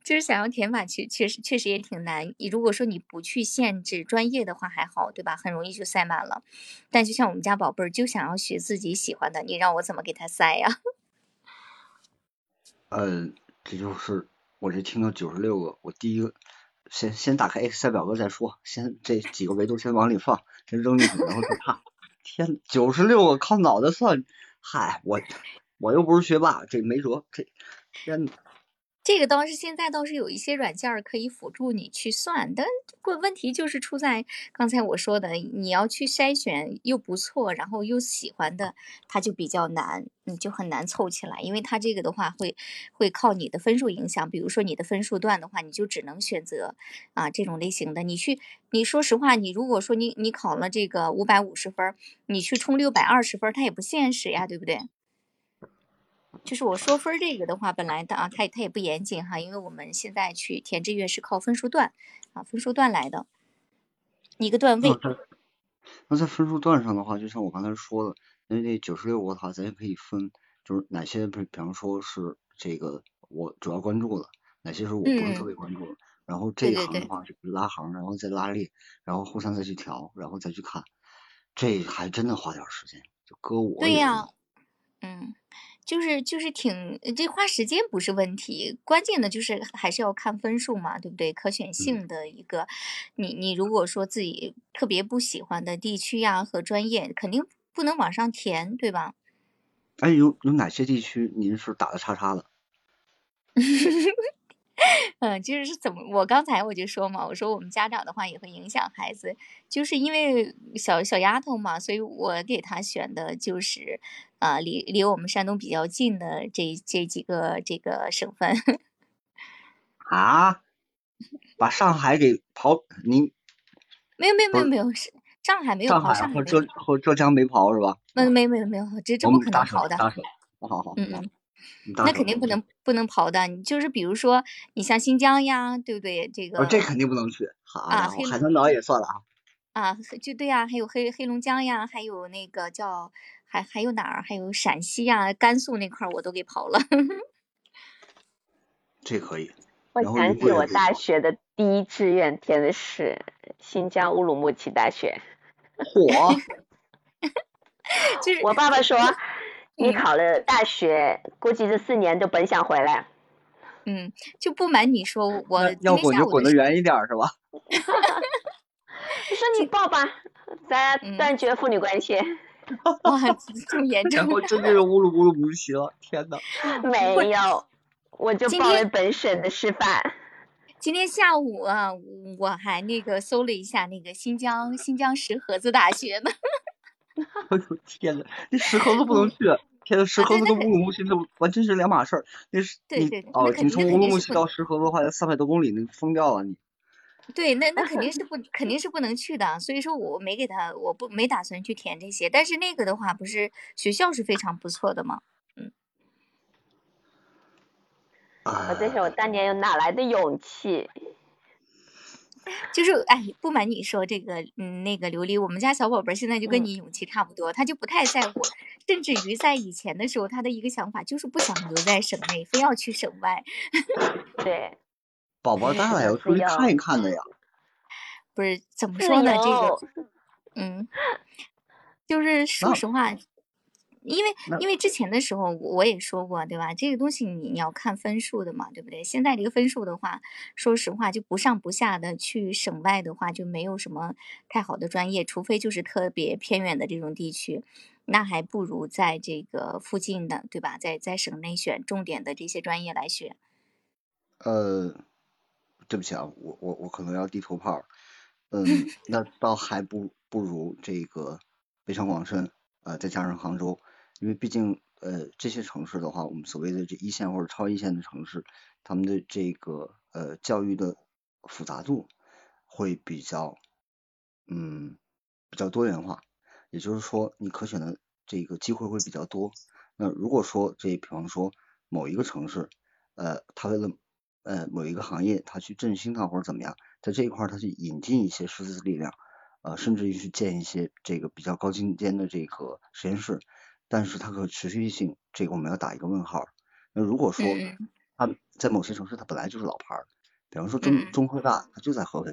就是想要填满，确确实确实也挺难。你如果说你不去限制专业的话，还好，对吧？很容易就塞满了。但就像我们家宝贝儿，就想要学自己喜欢的，你让我怎么给他塞呀？
呃，这就是我这听到九十六个，我第一个先先打开 Excel 表格再说，先这几个维度先往里放，先扔进去，然后再看。天，九十六个靠脑袋算，嗨，我我又不是学霸，这没辙，这天呐。
这个倒是现在倒是有一些软件可以辅助你去算，但问问题就是出在刚才我说的，你要去筛选又不错，然后又喜欢的，它就比较难，你就很难凑起来，因为它这个的话会会靠你的分数影响，比如说你的分数段的话，你就只能选择啊这种类型的。你去，你说实话，你如果说你你考了这个五百五十分，你去冲六百二十分，它也不现实呀，对不对？就是我说分这个的话，本来的啊，它它也不严谨哈，因为我们现在去填志愿是靠分数段啊，分数段来的一个段位。
那在分数段上的话，就像我刚才说的，那那九十六个的话，咱也可以分，就是哪些比比方说是这个我主要关注的，哪些是我不是特别关注的，然后这一行的话就拉行，然后再拉列，然后互相再去调，然后再去看，这还真的花点时间，就搁我。
对呀，嗯。就是就是挺这花时间不是问题，关键的就是还是要看分数嘛，对不对？可选性的一个，你你如果说自己特别不喜欢的地区呀和专业，肯定不能往上填，对吧？
哎，有有哪些地区您是打的叉叉的？
嗯，就是怎么？我刚才我就说嘛，我说我们家长的话也会影响孩子，就是因为小小丫头嘛，所以我给她选的就是啊，离离我们山东比较近的这这几个这个省份。
啊？把上海给刨？您
没有没有没有没有是上海没有刨，上
海和浙和浙江没刨是吧？
没没没有没有，这这不可能刨的。
好好好。
嗯嗯。那肯定不能不能刨的，你就是比如说你像新疆呀，对不对？这个
这肯定不能去。啊，海南岛也算了啊。
啊，就对呀，还有黑黑龙江呀，还有那个叫还还有哪儿？还有陕西呀、甘肃那块儿我都给跑了。
这可以。
我想起我大学的第一志愿填的是新疆乌鲁木齐大学。
火！
就是
我爸爸说。你考了大学，估计这四年都甭想回来。
嗯，就不瞒你说，我
要滚就滚得远一点，是吧？
你说你报吧，咱断绝父女关系。
哇，这么严重？
然后真的是乌鲁乌鲁木齐了，天呐。
没有，我就报了本省的师范。
今天下午啊，我还那个搜了一下那个新疆新疆石河子大学呢。
哎呦天呐，那石河子不能去！天呐，石河子跟乌鲁木齐那完全是两码事儿。那是
对
哦，你从乌鲁木齐到石河子的话要三百多公里，那疯掉了你。
对，那那肯定是 不肯定是不能去的。所以说我没给他，我不没打算去填这些。但是那个的话，不是学校是非常不错的吗？嗯。
我在想，我当年 有哪来的勇气？
就是哎，不瞒你说，这个嗯，那个琉璃，我们家小宝贝现在就跟你勇气差不多，他就不太在乎，甚至于在以前的时候，他的一个想法就是不想留在省内，非要去省外。
对，
宝宝大了要出去看一看的呀。
不是怎么说呢？这个，嗯，就是说实话。因为因为之前的时候我也说过，对吧？这个东西你你要看分数的嘛，对不对？现在这个分数的话，说实话就不上不下的去省外的话，就没有什么太好的专业，除非就是特别偏远的这种地区，那还不如在这个附近的，对吧？在在省内选重点的这些专业来学。
呃，对不起啊，我我我可能要低头炮，嗯，那倒还不不如这个北上广深，呃，再加上杭州。因为毕竟呃这些城市的话，我们所谓的这一线或者超一线的城市，他们的这个呃教育的复杂度会比较嗯比较多元化，也就是说你可选的这个机会会比较多。那如果说这比方说某一个城市，呃，他为了呃某一个行业，他去振兴它或者怎么样，在这一块儿他去引进一些师资力量，呃，甚至于去建一些这个比较高精尖的这个实验室，但是它可持续性，这个我们要打一个问号。那如果说它在某些城市它本来就是老牌儿，比方说中中科大，它就在合肥，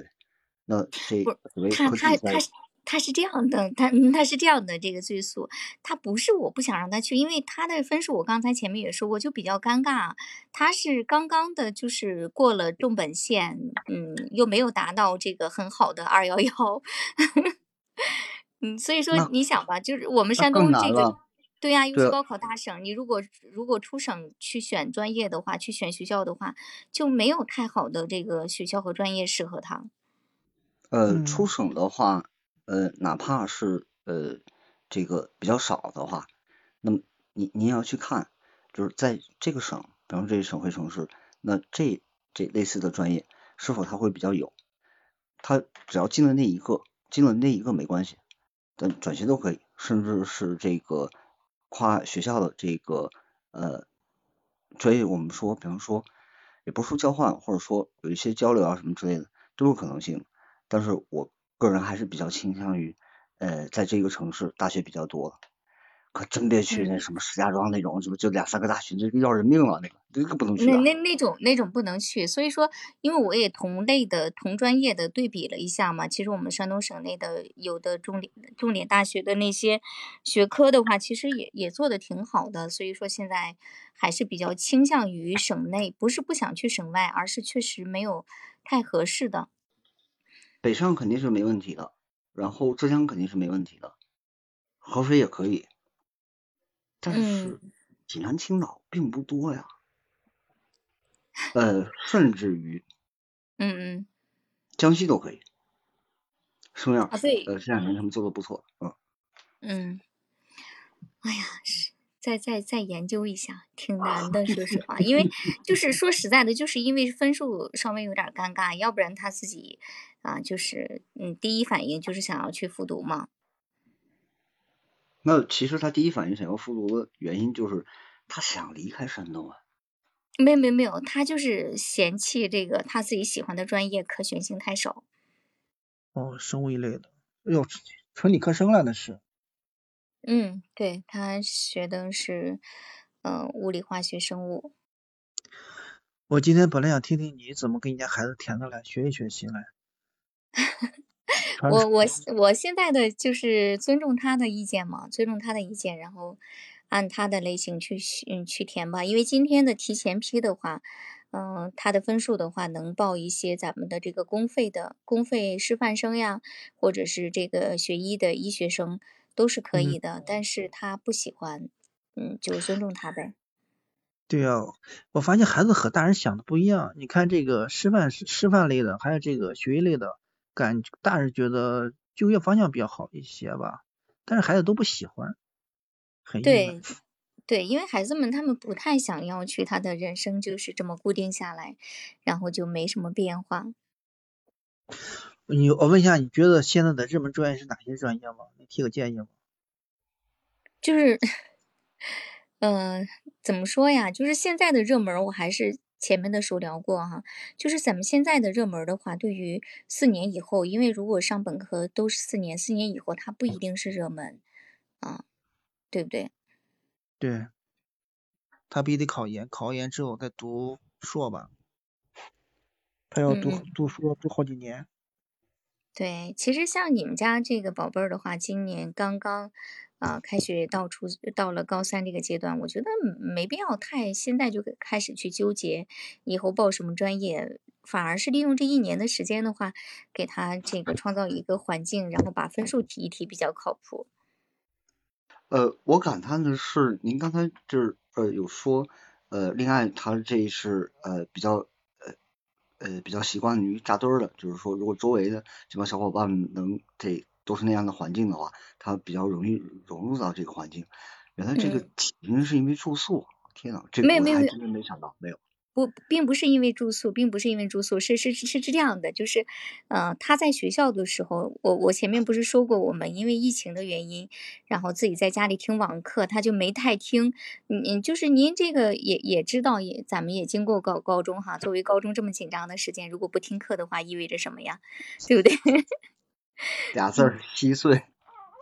那这所谓科技在。
他是这样的，他他是这样的这个追溯，他不是我不想让他去，因为他的分数我刚才前面也说过，就比较尴尬。他是刚刚的，就是过了重本线，嗯，又没有达到这个很好的二幺幺，嗯，所以说你想吧，就是我们山东这个，对呀，又是高考大省，你如果如果出省去选专业的话，去选学校的话，就没有太好的这个学校和专业适合他。
呃，出省的话。呃，哪怕是呃这个比较少的话，那么你你要去看，就是在这个省，比方这些省会城市，那这这类似的专业是否它会比较有？他只要进了那一个，进了那一个没关系，但转学都可以，甚至是这个跨学校的这个呃专业，我们说，比方说也不是说交换，或者说有一些交流啊什么之类的都有可能性，但是我。个人还是比较倾向于，呃，在这个城市大学比较多，可真别去那什么石家庄那种，就就两三个大学，这个要人命了，那个那个不能去。
那那那种那种不能去，所以说，因为我也同类的同专业的对比了一下嘛，其实我们山东省内的有的重点重点大学的那些学科的话，其实也也做的挺好的，所以说现在还是比较倾向于省内，不是不想去省外，而是确实没有太合适的。
北上肯定是没问题的，然后浙江肯定是没问题的，合肥也可以，但是济南、青岛并不多呀，呃，甚至于，
嗯嗯，
江西都可以，生样
啊对，
呃这两年他们做的不错，
嗯。嗯，哎呀是。再再再研究一下，挺难的，说实话，因为 就是说实在的，就是因为分数稍微有点尴尬，要不然他自己啊，就是嗯，第一反应就是想要去复读嘛。
那其实他第一反应想要复读的原因就是他想离开山东啊。
没有没有没有，他就是嫌弃这个他自己喜欢的专业可选性太少。
哦，生物一类的，哟，纯理科生了那是。
嗯，对他学的是，呃，物理、化学、生物。
我今天本来想听听你怎么给你家孩子填的来，学一学习来。
我我我现在的就是尊重他的意见嘛，尊重他的意见，然后按他的类型去嗯去填吧。因为今天的提前批的话，嗯，他的分数的话能报一些咱们的这个公费的公费师范生呀，或者是这个学医的医学生。都是可以的，但是他不喜欢，嗯，就尊重他呗。
对呀，我发现孩子和大人想的不一样。你看这个师范师范类的，还有这个学医类的，感大人觉得就业方向比较好一些吧，但是孩子都不喜欢，很
对对，因为孩子们他们不太想要去，他的人生就是这么固定下来，然后就没什么变化。
你我问一下，你觉得现在的热门专业是哪些专业吗？你提个建议吗？
就是，嗯，怎么说呀？就是现在的热门，我还是前面的时候聊过哈。就是咱们现在的热门的话，对于四年以后，因为如果上本科都是四年，四年以后它不一定是热门啊，对不对？
对，他必须得考研，考完研之后再读硕吧，他要读读书读好几年。
对，其实像你们家这个宝贝儿的话，今年刚刚啊开学到初到了高三这个阶段，我觉得没必要太现在就开始去纠结以后报什么专业，反而是利用这一年的时间的话，给他这个创造一个环境，然后把分数提一提比较靠谱。
呃，我感叹的是，您刚才就是呃有说呃，另外他这是呃比较。呃，比较习惯于扎堆儿的，就是说，如果周围的这帮小伙伴能这都是那样的环境的话，他比较容易融入到这个环境。原来这个
嗯
起因是因为住宿，天呐，这个我还真的没想到，没有。
不，并不是因为住宿，并不是因为住宿，是是是是这样的，就是，呃，他在学校的时候，我我前面不是说过，我们因为疫情的原因，然后自己在家里听网课，他就没太听。嗯，就是您这个也也知道，也咱们也经过高高中哈，作为高中这么紧张的时间，如果不听课的话，意味着什么呀？对不对？
俩字儿稀碎。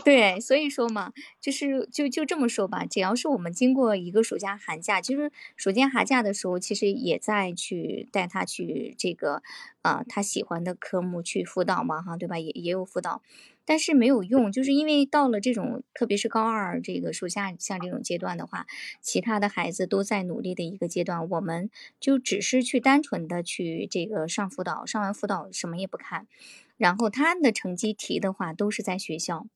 对，所以说嘛，就是就就这么说吧，只要是我们经过一个暑假寒假，就是暑假寒假的时候，其实也在去带他去这个，啊、他喜欢的科目去辅导嘛，哈，对吧？也也有辅导，但是没有用，就是因为到了这种，特别是高二这个暑假像这种阶段的话，其他的孩子都在努力的一个阶段，我们就只是去单纯的去这个上辅导，上完辅导什么也不看，然后他的成绩题的话都是在学校。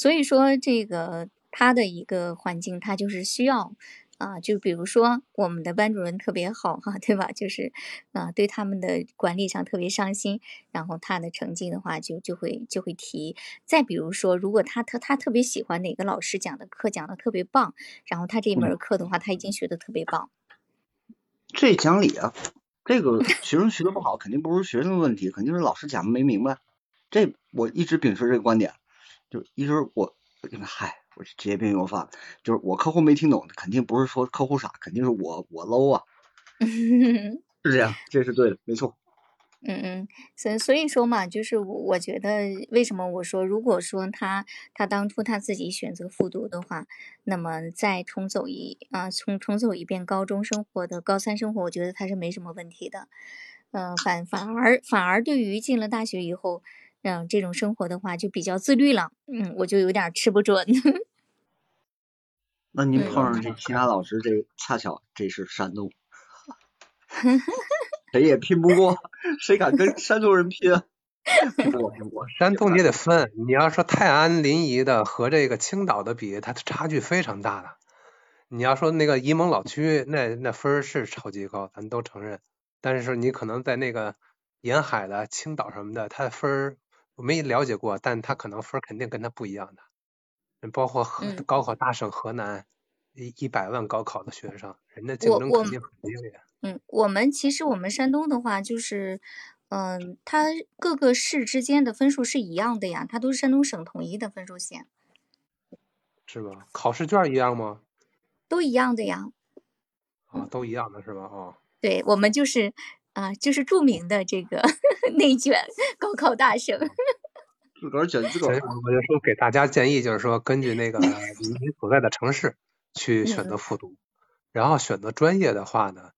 所以说，这个他的一个环境，他就是需要啊，就比如说我们的班主任特别好哈，对吧？就是啊，对他们的管理上特别上心，然后他的成绩的话就就会就会提。再比如说，如果他他他特别喜欢哪个老师讲的课讲的特别棒，然后他这一门课的话，他已经学的特别棒。
这讲理啊，这个学生学的不好，肯定不是学生的问题，肯定是老师讲的没明白。这我一直秉持这个观点，就一直我嗨，我职业病又犯了，就是我客户没听懂，肯定不是说客户傻，肯定是我我 low 啊，是这样，这是对的，没错。
嗯嗯，所所以说嘛，就是我我觉得为什么我说，如果说他他当初他自己选择复读的话，那么再重走一啊重重走一遍高中生活的高三生活，我觉得他是没什么问题的。嗯、反反而反而对于进了大学以后，嗯、这种生活的话就比较自律了。嗯，我就有点吃不准。
那您
嗯
碰上这其他老师，这恰巧这是山东，谁也拼不过，谁敢跟山东人拼？我我
山东你也得分，你要说泰安临沂的和这个青岛的比，它的差距非常大的。你要说那个沂蒙老区，那那分儿是超级高，咱都承认。但是你可能在那个沿海的青岛什么的，它的分儿我没了解过，但他可能分儿肯定跟他不一样的。包括高考大省河南，一一百万高考的学生，人家竞争肯定很激烈。
嗯，我们其实我们山东的话，就是，嗯、它各个市之间的分数是一样的呀，它都是山东省统一的分数线，
是吧？考试卷儿一样吗？
都一样的呀。
啊，都一样的是吧？哦。
对，我们就是啊、就是著名的这个 内卷高考大省。
自个儿卷自个儿。
我就说给大家建议，就是说根据那个 你你所在的城市去选择
嗯
复读，然后选择专业的话呢，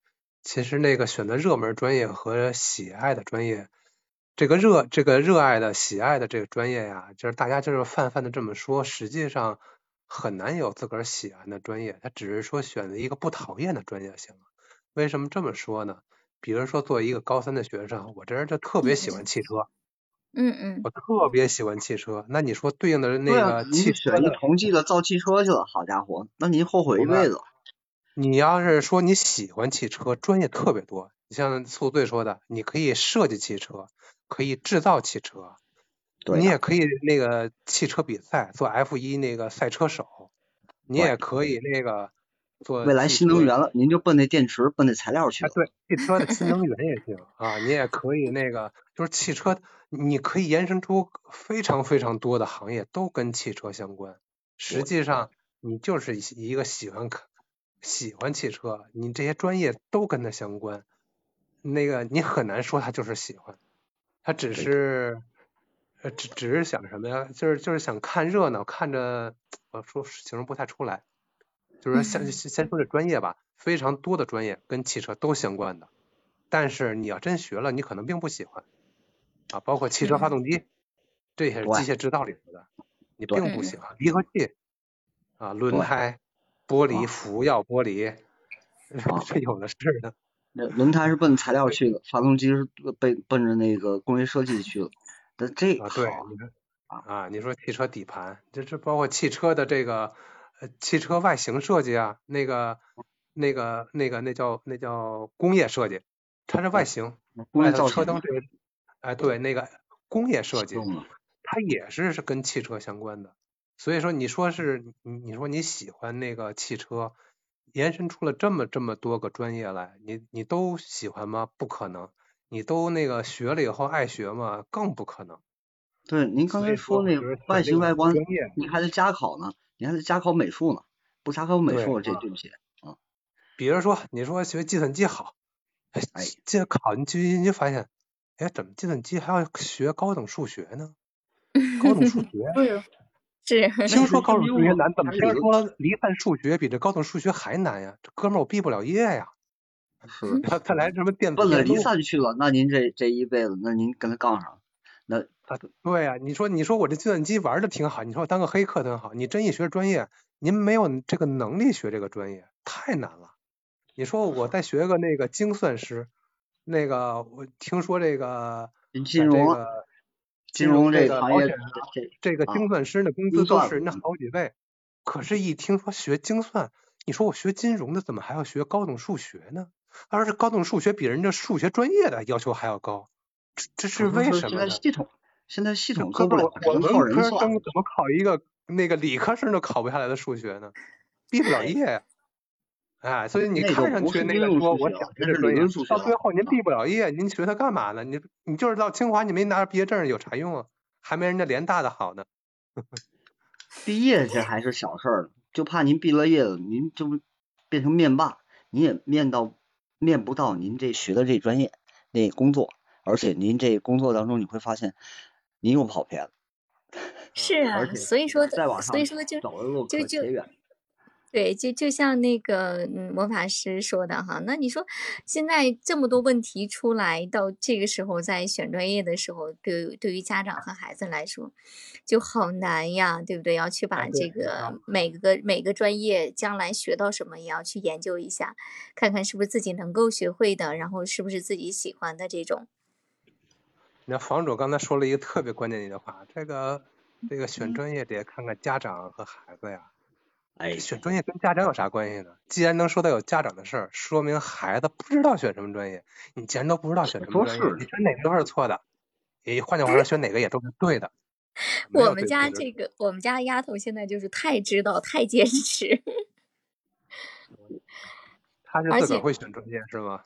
其实那个选择热门专业和喜爱的专业，这个热这个热爱的喜爱的这个专业呀，就是大家就是泛泛的这么说，实际上很难有自个儿喜欢的专业，他只是说选择一个不讨厌的专业就行了。为什么这么说呢？比如说作为一个高三的学生，我这人就特别喜欢汽车。
嗯嗯
我特别喜欢汽车，那你说对应的那个汽车的，
同济的造汽车去了，好家伙，那您后悔一辈子。
你要是说你喜欢汽车，专业特别多。你像宿醉说的，你可以设计汽车，可以制造汽车，你也可以那个汽车比赛做 F 一那个赛车手，你也可以那个做
未来新能源了，您就奔那电池、奔那材料去
啊，对，汽车的新能源也行啊，你也可以那个，就是汽车，你可以延伸出非常非常多的行业都跟汽车相关。实际上，你就是一一个喜欢看、喜欢汽车，你这些专业都跟它相关。那个你很难说他就是喜欢，他只是，呃，只只是想什么呀？就是就是想看热闹，看着我说形容不太出来。就是先
嗯。
先先说这专业吧，非常多的专业跟汽车都相关的，但是你要真学了，你可能并不喜欢。啊，包括汽车发
嗯。
动机，这也是机械制造里头的，你并不喜欢。离合器啊，轮胎、玻璃、
啊
辅药玻璃，
啊
这有的是的。
那轮胎是奔材料去的，发动机是奔奔着那个工业设计去了。但这
啊，对，你说啊，你说汽车底盘，这这包括汽车的这个呃汽车外形设计啊，那个那个那个那叫那叫工业设计，它是外形，外头
工业造
车灯这个，哎对，那个工业设计，它也是是跟汽车相关的，所以说你说是你你说你喜欢那个汽车，延伸出了这么这么多个专业来，你你都喜欢吗？不可能。你都那个学了以后爱学吗？更不可能。
对，您刚才说那个外形外观，你还得加考呢，你还得加考美术呢，不加考美术这对不起啊。
比如说你说学计算机好，哎，这考你就就发现，哎，怎么计算机还要学高等数学呢？高等数 学？
对是。
听说高等数学难，怎么听说离散数学比这高等数学还难呀？这哥们儿我毕不了业呀。
是。
他他来什么电？
奔了离散去了，那您这这一辈子，那您跟他杠上。那
他对呀，你说你说我这计算机玩的挺好，你说我当个黑客挺好，你真一学专业，您没有这个能力学这个专业，太难了。你说我再学个那个精算师，那个我听说这个
金融
金融
这个
行业这个精算师的工资都是人家好几倍，可是，一听说学精算，你说我学金融的怎么还要学高等数学呢？而是高等数学比人家数学专业的要求还要高。这这是为什么？
呢系统现在系统做
不
了，
我文科生怎么考一个那个理科生都考不下来的数学呢？毕不了业呀。哎，所以你看上去那个说我想学这专业，到最后您毕不了业，您学它干嘛呢？你你就是到清华，你没拿着毕业证有啥用啊？还没人家联大的好呢。
毕业这还是小事儿，就怕您毕了业了，您就变成面霸，您也面到面不到您这学的这专业那工作。而且您这工作当中你会发现，您又跑偏了。
是啊，所以说，所以说就就就对，就就像那个魔法师说的哈，那你说现在这么多问题出来，到这个时候在选专业的时候，对对于家长和孩子来说就好难呀，对不对？要去把这个每个每个专业将来学到什么，也要去研究一下，看看是不是自己能够学会的，然后是不是自己喜欢的这种。
那房主刚才说了一个特别关键的一句话，这个这个选专业得看看家长和孩子呀。
哎，
选专业跟家长有啥关系呢？既然能说到有家长的事儿，说明孩子不知道选什么专业。你既然都不知道选什么专业，你选哪个都是错的。诶，换句话说，选哪个也都是对的。
我们家这个，我们家丫头现在就是太知道，太坚持。
她是自个儿会选专业是吗？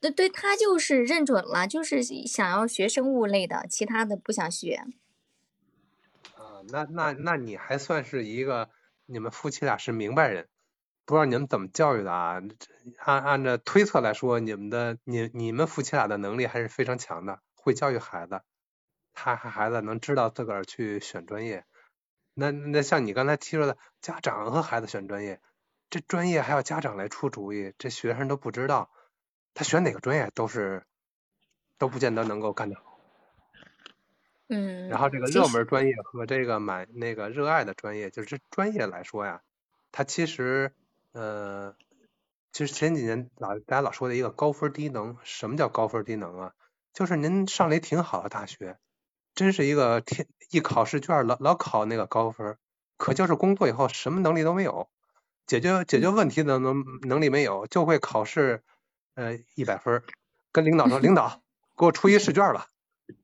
对对，他就是认准了，就是想要学生物类的，其他的不想学。
啊，那那那你还算是一个，你们夫妻俩是明白人，不知道你们怎么教育的啊？按按照推测来说，你们的你你们夫妻俩的能力还是非常强的，会教育孩子，他孩子能知道自个儿去选专业。那那像你刚才提出的，家长和孩子选专业，这专业还要家长来出主意，这学生都不知道。他选哪个专业都是都不见得能够干得好，
嗯。
然后这个热门专业和这个满那个热爱的专业，就是专业来说呀，它其实呃，其实前几年老大家老说的一个高分低能，什么叫高分低能啊？就是您上了一挺好的大学，真是一个天一考试卷老老考那个高分，可就是工作以后什么能力都没有，解决解决问题的能能力没有，就会考试。呃，一百分，跟领导说，领导给我出一试卷吧。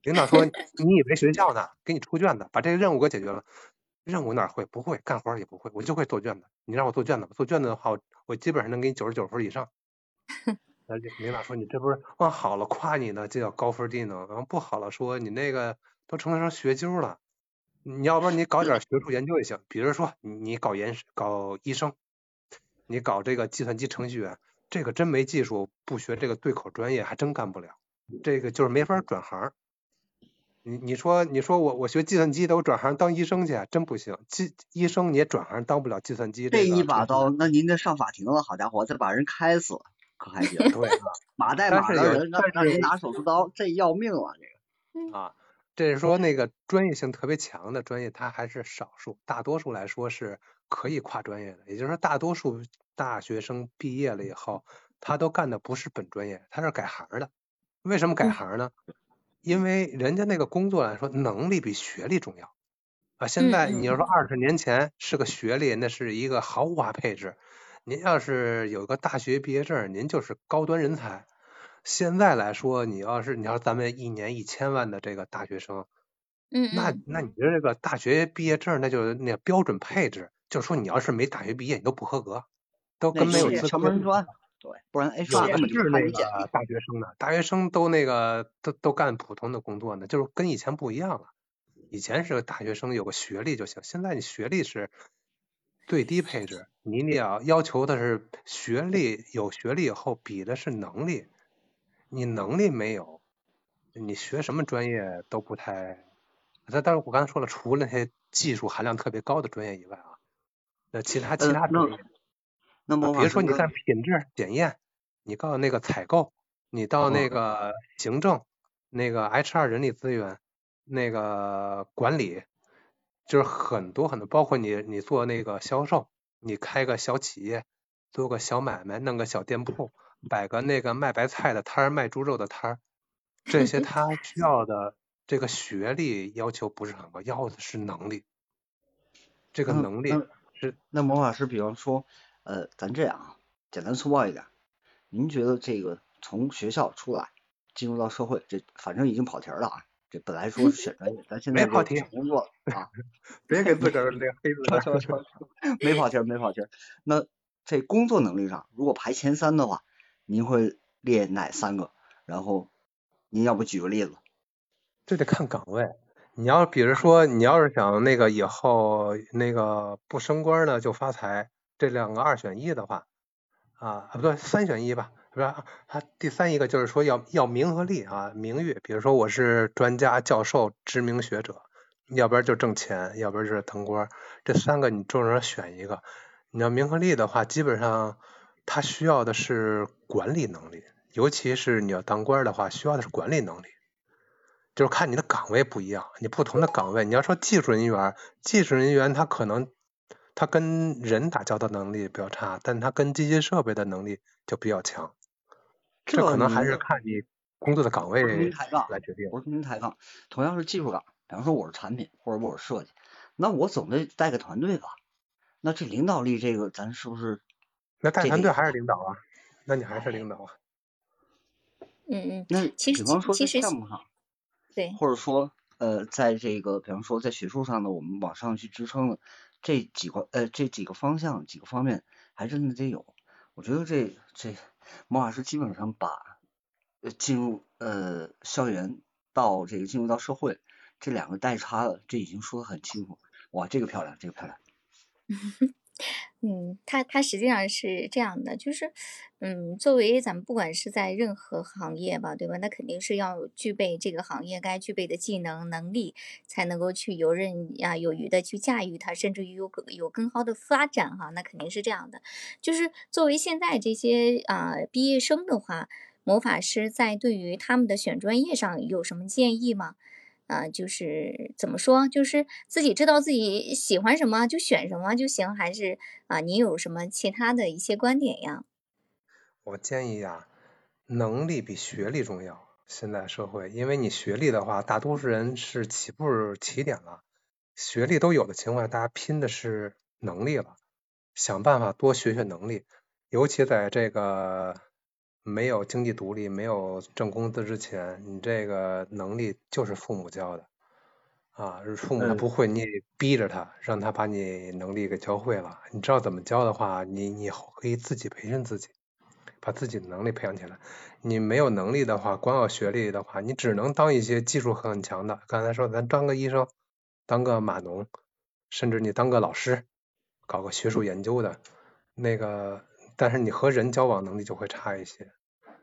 领导说，你以为学校呢？给你出卷子，把这个任务给解决了。任务哪会？不会，干活也不会，我就会做卷子。你让我做卷子，做卷子的话，我我基本上能给你九十九分以上。那领导说，你这不是往好了夸你呢，这叫高分低能；然后不好了说，你那个都成成学究了。你要不然你搞点学术研究也行，比如说你你搞研搞医生，你搞这个计算机程序员。这个真没技术，不学这个对口专业还真干不了。这个就是没法转行。你你说你说我我学计算机的，我转行当医生去，真不行。计医生你也转行当不了计算机。
这一把刀，那您这上法庭了，好家伙，再把人开死，可还行？对，马代马的人，让人拿手术刀，这要命了这
个。啊，这是说那个专业性特别强的专业，它还是少数，大多数来说是可以跨专业的。也就是说，大多数。大学生毕业了以后，他都干的不是本专业，他是改行的。为什么改行呢？因为人家那个工作来说，能力比学历重要啊。现在你要说二十年前是个学历，那是一个豪华配置。您要是有个大学毕业证，您就是高端人才。现在来说，你要是你要咱们一年一千万的这个大学生，
嗯
那
嗯，
那你的这个大学毕业证，那就是那标准配置，就是说你要是没大学毕业，你都不合格，都跟没有资格
敲门砖，对，不然
有
HR
的
根本就是
那个。大学生呢，大学生都那个都都干普通的工作呢，就是跟以前不一样了。以前是大学生有个学历就行，现在你学历是最低配置，你你要要求的是学历，有学历以后比的是能力，你能力没有，你学什么专业都不太。但但是我刚才说了，除了那些技术含量特别高的专业以外啊，那其他其他专业。
那
啊，
魔法师哥
比如说你看品质检验，你到那个采购，你到那
哦。
个行政，那个 HR 人力资源，那个管理，就是很多很多，包括你你做那个销售，你开个小企业，做个小买卖，弄个小店铺，摆个那个卖白菜的摊儿，卖猪肉的摊儿，这些他需要的这个学历要求不是很高，要的是能力，这个能力
那
是
那魔法师，比方说，呃，咱这样啊，简单粗暴一点，您觉得这个从学校出来进入到社会，这反正已经跑题儿了啊。这本来说是选专业，咱现在
没跑题
选工作了 啊，
别给自个儿这黑自个儿。
超超超超，没跑题儿，没跑题儿。那这工作能力上，如果排前三的话，您会列哪三个？然后您要不举个例子？
这得看岗位。你要比如说，你要是想那个以后那个不升官呢就发财，这两个二选一的话，啊啊不对，三选一吧，是吧？它第三一个就是说要要名和利啊，名誉。比如说我是专家、教授、知名学者，要不然就挣钱，要不然就是腾官。这三个你众人选一个。你要名和利的话，基本上他需要的是管理能力，尤其是你要当官的话，需要的是管理能力。就是看你的岗位不一样，你不同的岗位，你要说技术人员，技术人员他可能他跟人打交道能力比较差，但他跟机械设备的能力就比较强。这可能还是看你工作的岗位来决定。
不是跟您抬杠，同样是技术岗，比方说我是产品或者我是设计，那我总得带个团队吧？那这领导力这个咱是不是？
那带团队还是领导啊？那你还是领导啊？
嗯嗯，
那
其实
比方说在
其实
项目上，
对，
或者说呃，在这个比方说在学术上的我们往上去支撑的这几个呃这几个方向几个方面，还真的得有。我觉得这这魔法师基本上把呃进入呃校园到这个进入到社会这两个代差了，这已经说的很清楚。哇，这个漂亮，这个漂亮。
嗯，它它实际上是这样的，就是，嗯，作为咱们不管是在任何行业吧，对吧？那肯定是要具备这个行业该具备的技能能力，才能够去游刃啊有余的去驾驭它，甚至于有更有更好的发展哈，那肯定是这样的。就是作为现在这些啊、毕业生的话，魔法师在对于他们的选专业上有什么建议吗？啊、就是怎么说，就是自己知道自己喜欢什么就选什么就行，还是啊、你有什么其他的一些观点呀？
我建议啊，能力比学历重要。现在社会，因为你学历的话，大多数人是起步起点了，学历都有的情况下，大家拼的是能力了，想办法多学学能力，尤其在这个没有经济独立、没有挣工资之前，你这个能力就是父母教的啊，父母不会，你也逼着他，让他把你能力给教会了。你知道怎么教的话，你你以后可以自己培训自己。把自己的能力培养起来。你没有能力的话，光有学历的话，你只能当一些技术很强的。刚才说，咱当个医生，当个码农，甚至你当个老师，搞个学术研究的，那个，但是你和人交往能力就会差一些。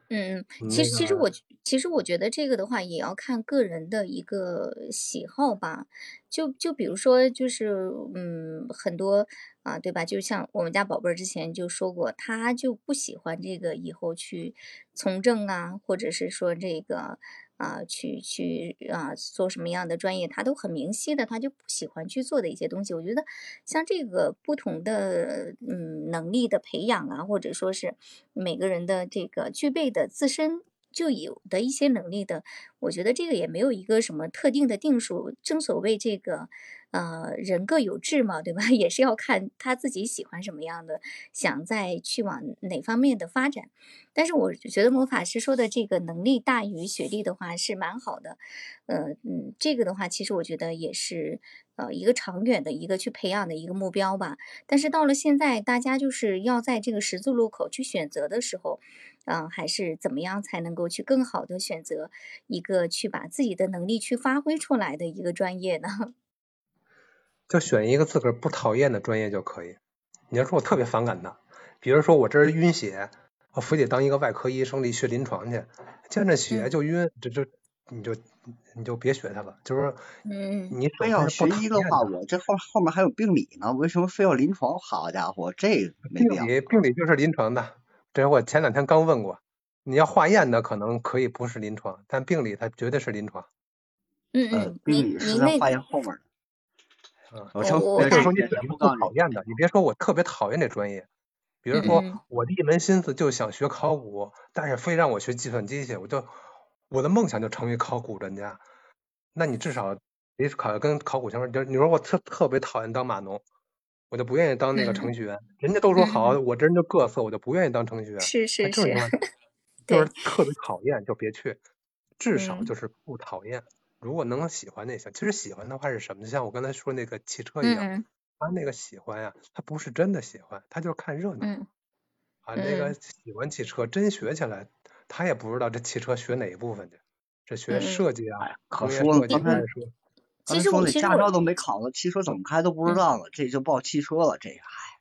嗯嗯，其实其实我其实我觉得这个的话也要看个人的一个喜好吧。就就比如说，就是嗯，很多啊，对吧？就像我们家宝贝儿之前就说过，他就不喜欢这个以后去从政啊，或者是说这个啊，去去啊做什么样的专业，他都很明晰的，他就不喜欢去做的一些东西。我觉得像这个不同的嗯能力的培养啊，或者说是每个人的这个具备的自身就有的一些能力的，我觉得这个也没有一个什么特定的定数。正所谓这个，呃，人各有志嘛，对吧？也是要看他自己喜欢什么样的，想再去往哪方面的发展。但是我觉得魔法师说的这个能力大于学历的话是蛮好的，呃嗯，这个的话其实我觉得也是呃一个长远的一个去培养的一个目标吧。但是到了现在，大家就是要在这个十字路口去选择的时候。嗯，还是怎么样才能够去更好的选择一个去把自己的能力去发挥出来的一个专业呢？
就选一个自个儿不讨厌的专业就可以。你要说我特别反感的，比如说我这儿晕血，我非得当一个外科医生里学临床去，见着血就晕，这这你就你就别学他了。就是说，
嗯，
你
非要学医的话，我这后后面还有病理呢，为什么非要临床？好家伙，这没
病理病理就是临床的。这我前两天刚问过，你要化验的可能可以不是临床，但病理它绝对是临床。
嗯嗯，
病理是在化验后面的。
嗯，
我说
我就是说你选一个不讨厌的，你别说我特别讨厌这专业，比如说我的一门心思就想学考古，但是非让我学计算机去，我就我的梦想就成为考古专家。那你至少得考跟考古相关。就你说我特特别讨厌当码农。我就不愿意当那个程序员，人家都说好，我这人就各色，我就不愿意当程序员。
是是是，
就是特别讨厌就别去，至少就是不讨厌。如果能喜欢那些，其实喜欢的话是什么？就像我刚才说那个汽车一样，他那个喜欢呀，他不是真的喜欢，他就是看热闹。啊，那个喜欢汽车，真学起来，他也不知道这汽车学哪一部分去，这学设计啊，
可说了，刚才
说。
其实我
驾照都没考了，汽车怎么开都不知道了，这就报汽车了，这个唉。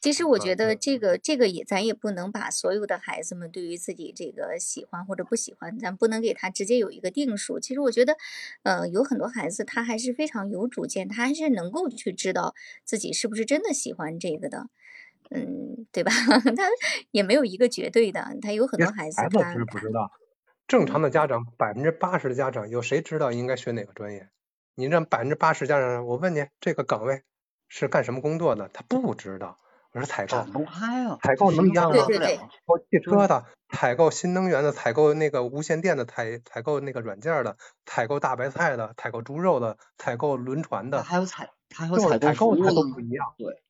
其实我觉得这个这个也咱也不能把所有的孩子们对于自己这个喜欢或者不喜欢，咱不能给他直接有一个定数。其实我觉得，呃，有很多孩子他还是非常有主见，他还是能够去知道自己是不是真的喜欢这个的，嗯，对吧？他也没有一个绝对的，他有很多孩子他
是不知道。正常的家长，百分之八十的家长，有谁知道应该学哪个专业？你让百分之八十家长，我问你这个岗位是干什么工作的？他不知道。我说采购，采购能一样吗？
对对对。
购汽车的，采购新能源的，采购那个无线电的，采采购那个软件的，采购大白菜的，采购猪肉的，采购轮船的。
还有采，还
有
采
购
它
都不一样。
对。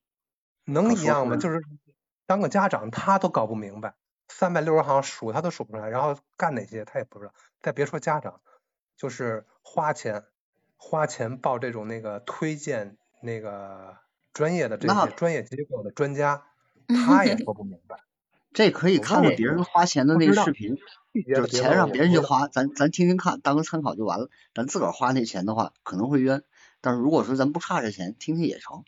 能一样吗？就是当个家长他都搞不明白，三百六十行数他都数不出来，然后干哪些他也不知道。再别说家长，就是花钱。花钱报这种那个推荐那个专业的这些专业机构的专家，他也说不明白。
这可以看看别人花钱的那个视频，就是钱让别人去花，咱咱听听看，当个参考就完了。咱自个儿花那钱的话，可能会冤。但是如果说咱不差这钱，听听也成。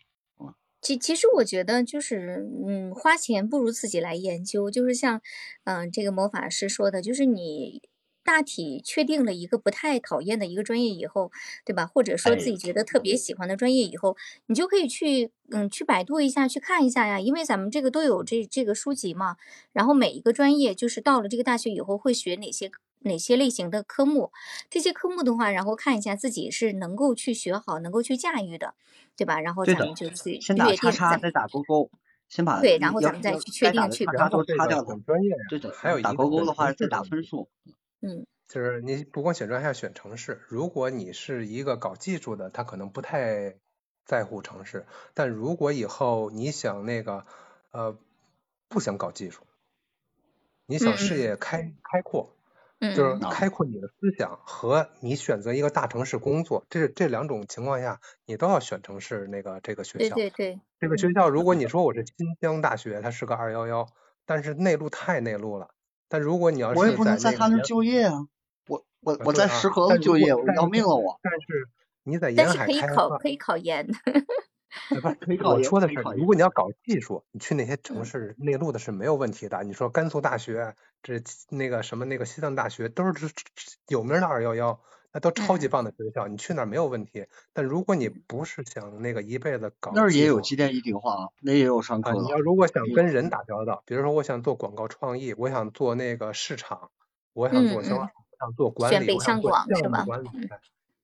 其其实我觉得就是，嗯，花钱不如自己来研究。就是像，嗯，这个魔法师说的，就是你。大体确定了一个不太讨厌的一个专业以后，对吧？或者说自己觉得特别喜欢的专业以后，你就可以去，嗯，去百度一下，去看一下呀。因为咱们这个都有这这个书籍嘛。然后每一个专业，就是到了这个大学以后会学哪些哪些类型的科目，这些科目的话，然后看一下自己是能够去学好，能够去驾驭的，对吧？然后咱们就去
先打叉叉，再打勾勾，先把
对，然后咱们再去确定去，
然后擦掉
专业，
对的，
还有
打勾勾的话再打分数。
嗯，
就是你不光选专业，还要选城市。如果你是一个搞技术的，他可能不太在乎城市。但如果以后你想那个呃不想搞技术，你想视野开开阔，就是开阔你的思想和你选择一个大城市工作，这这两种情况下，你都要选城市那个这个学
校。对对对。
这个学校，如果你说我是新疆大学，它是个二幺幺，但是内陆太内陆了。但如果你要是
我也不能在他那就业啊，我我我在石河子就业，我要命了我。
但是你在沿海
开可以考可以考研。
不，我说的是，如果你要搞技术，你去那些城市内陆的是没有问题的。你说甘肃大学，这那个什么那个西藏大学都是有名的二幺幺。那都超级棒的学校，你去那儿没有问题。但如果你不是想那个一辈子搞，
那儿也有机电一体化，那也有上课。
你要如果想跟人打交道，比如说我想做广告创意，我想做那个市场，我想做销售，想做管理，我想做项目管理，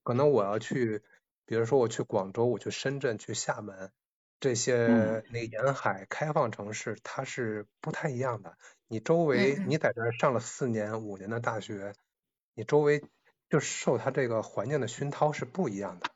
可能我要去，比如说我去广州，我去深圳，去厦门，这些那沿海开放城市，它是不太一样的。你周围你在这儿上了四年五年的大学，你周围就受它这个环境的熏陶是不一样的。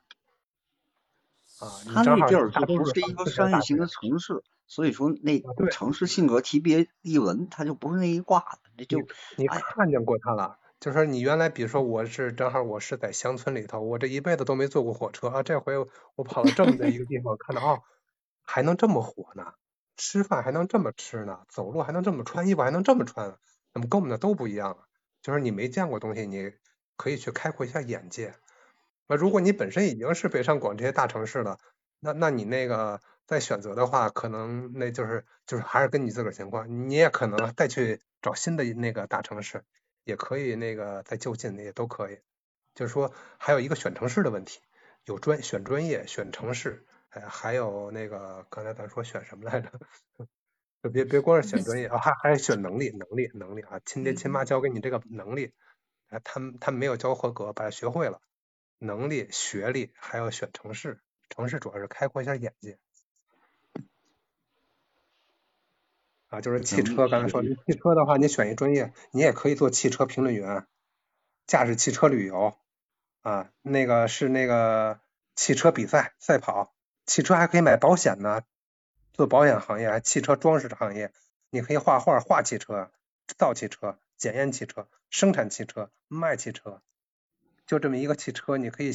啊，
它那地儿
它
不是一个商业型的城市，所以说那城市性格提别一文，它就不是那一挂的，那就
你看见过它了。就是说，你原来比如说我是正好我是在乡村里头，我这一辈子都没坐过火车啊，这回我跑到这么的一个地方，看到哦，还能这么火呢，吃饭还能这么吃呢，走路还能这么穿衣服还能这么穿，怎么跟我们的都不一样。就是你没见过东西，你可以去开阔一下眼界。那如果你本身已经是北上广这些大城市了，那那你那个再选择的话，可能那就是就是还是跟你自个儿情况，你也可能再去找新的那个大城市。也可以那个在就近的也都可以，就是说还有一个选城市的问题，有专选专业选城市，哎，还有那个刚才咱说选什么来着？就别别光是选专业啊，还还选能力能力能力啊，亲爹亲妈教给你这个能力，哎，他们他们没有教合格，把它学会了，能力学历还要选城市，城市主要是开阔一下眼界。啊，就是汽车，刚才说汽车的话，你选一专业，你也可以做汽车评论员，驾驶汽车旅游，啊，那个是那个汽车比赛赛跑，汽车还可以买保险呢，做保险行业，汽车装饰行业，你可以画画画汽车，造汽车，检验汽车，生产汽车，卖汽车，就这么一个汽车，你可以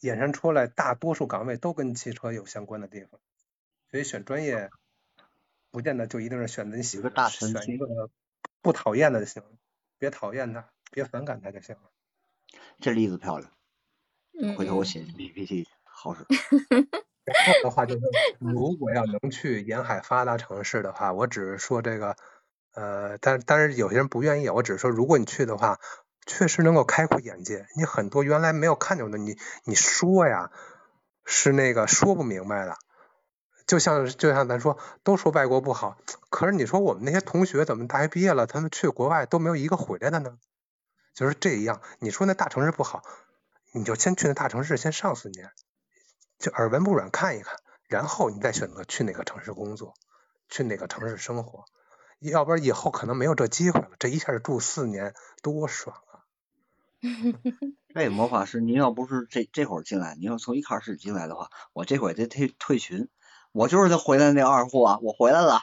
衍生出来大多数岗位都跟汽车有相关的地方，所以选专业。不见得就一定是选择你喜欢
的，
选一个不讨厌的就行，别讨厌他，别反感他就行了。
这例子漂亮，回头我写 PPT 好使。
然后的话就是，如果要能去沿海发达城市的话，我只是说这个，呃，但但是有些人不愿意，我只是说，如果你去的话，确实能够开阔眼界，你很多原来没有看见的，你你说呀，是那个说不明白的。就像就像咱说，都说外国不好，可是你说我们那些同学怎么大学毕业了，他们去国外都没有一个回来的呢？就是这样。你说那大城市不好，你就先去那大城市先上四年，就耳闻目染看一看，然后你再选择去哪个城市工作，去哪个城市生活。要不然以后可能没有这机会了。这一下住四年，多爽啊！
这魔法师，您要不是这这会儿进来，您要从一开始进来的话，我这会得退退群。我就是他回来那二货啊！我回来了，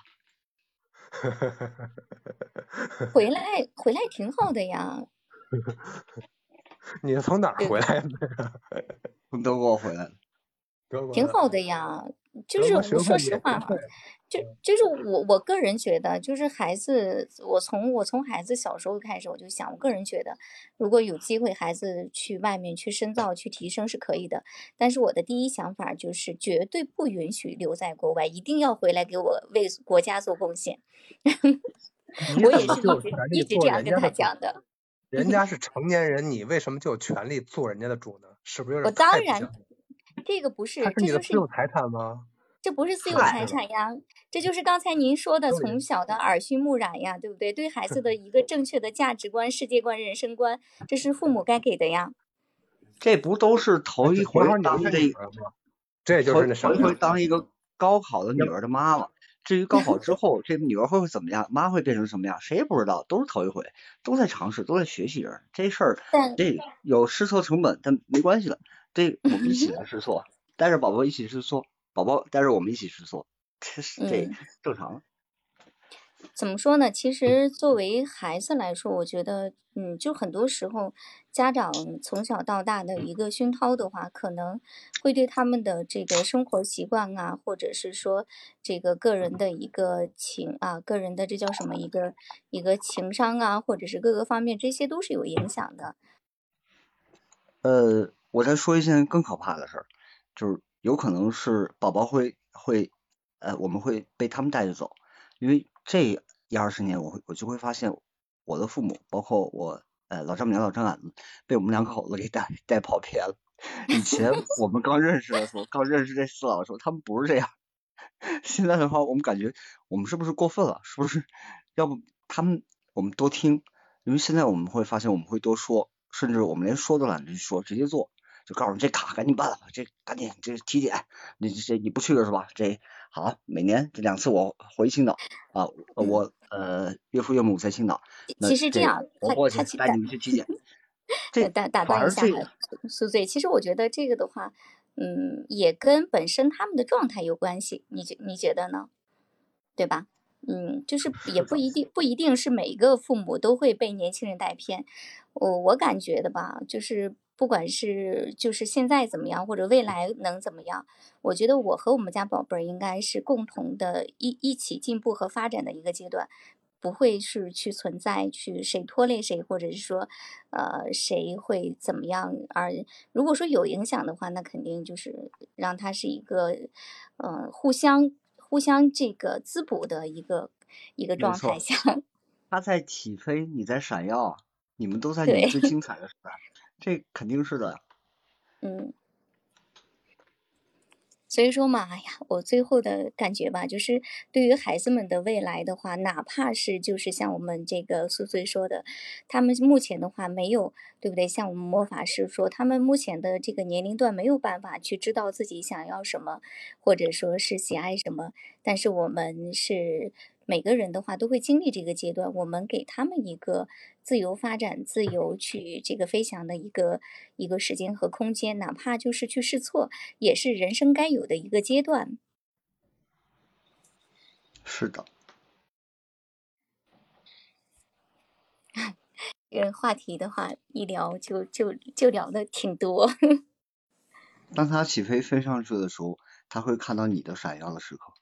回来回来挺好的呀。
你是从哪儿回来的？
从德国回来的。
挺好的呀，就是我说实话。就就是我我个人觉得，就是孩子，我从我从孩子小时候开始，我就想，我个人觉得，如果有机会，孩子去外面去深造、去提升是可以的。但是我的第一想法就是，绝对不允许留在国外，一定要回来给我为国家做贡献。我也是一直一直这样跟他讲的。
人家是成年人，你为什么就有权利做人家的主呢？是不是有点
我当然，这个不是，这就是
私有财产吗？
这不是私有财产呀，这就是刚才您说的从小的耳熏目染呀，对不对？对孩子的一个正确的价值观、世界观、人生观，这是父母该给的呀。
这不都是头一回当这，
这就是
头一回当一个高考的女儿的妈妈。至于高考之 后这女儿会会怎么样，妈会变成什么样，谁也不知道，都是头一回，都在尝试，都在学习着。这事儿这有试错成本，但没关系了，这我们一起来 试错，带着宝宝一起试错。宝宝带着我们一起试错，这是这正常。
怎么说呢？其实作为孩子来说，我觉得，嗯，就很多时候家长从小到大的一个熏陶的话，可能会对他们的这个生活习惯啊，或者是说这个个人的一个情啊，个人的这叫什么一个一个情商啊，或者是各个方面，这些都是有影响的。
呃，我再说一件更可怕的事儿，就是。有可能是宝宝会会呃，我们会被他们带着走，因为这一二十年，我会我就会发现我的父母，包括我呃老丈母娘、老丈杆子，被我们两口子给带带跑偏了。以前我们刚认识的时候，刚认识这四老的时候，他们不是这样。现在的话，我们感觉我们是不是过分了？是不是？要不他们我们多听，因为现在我们会发现我们会多说，甚至我们连说都懒得去说，直接做。就告诉你这卡赶紧办了，这赶紧这体检，你这你不去了是吧？这好，每年这两次我回青岛啊，我呃岳父岳母在青岛，
其实这样，
我过去
他
带你们去体检。这
打打断一下，苏醉，其实我觉得这个的话，嗯，也跟本身他们的状态有关系，你觉你觉得呢？对吧？嗯，就是也不一定不一定是每一个父母都会被年轻人带偏，我我感觉的吧，就是不管是就是现在怎么样，或者未来能怎么样，我觉得我和我们家宝贝儿应该是共同的一一起进步和发展的一个阶段，不会是去存在去谁拖累谁，或者是说，呃，谁会怎么样？而如果说有影响的话，那肯定就是让他是一个，呃，互相。互相这个滋补的一个一个状态下，
他在起飞，你在闪耀，你们都在你最精彩的时代，这肯定是的。
嗯。所以说嘛，哎呀，我最后的感觉吧，就是对于孩子们的未来的话，哪怕是就是像我们这个苏苏说的，他们目前的话没有，对不对？像我们魔法师说，他们目前的这个年龄段没有办法去知道自己想要什么，或者说是喜爱什么，但是我们是。每个人的话都会经历这个阶段，我们给他们一个自由发展、自由去这个飞翔的一个一个时间和空间，哪怕就是去试错，也是人生该有的一个阶段。
是的。
这个话题的话，一聊就就就聊的挺多。
当他起飞飞上去的时候，他会看到你的闪耀的时刻。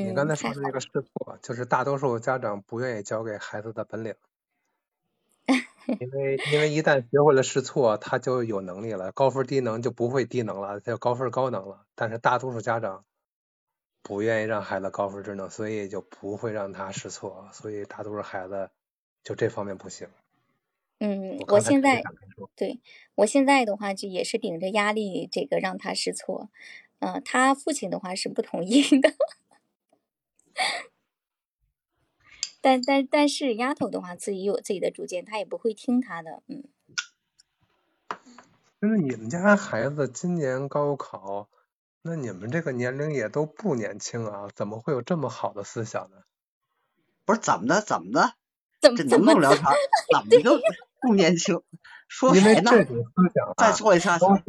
你
刚才说的那个试错，就是大多数家长不愿意教给孩子的本领，因为因为一旦学会了试错，他就有能力了，高分低能就不会低能了，他就高分高能了。但是大多数家长不愿意让孩子高分智能，所以就不会让他试错，所以大多数孩子就这方面不行。
嗯，我现在对我现在的话就也是顶着压力这个让他试错，嗯，他父亲的话是不同意的。但但但是丫头的话，自己有自己的主见，她也不会听他的，嗯。
就是你们家孩子今年高考，那你们这个年龄也都不年轻啊，怎么会有这么好的思想呢？
不是怎么的？怎么的？
怎么
这能不能聊天？怎么就不年轻？说
谁呢？这种思想
再做一下
都是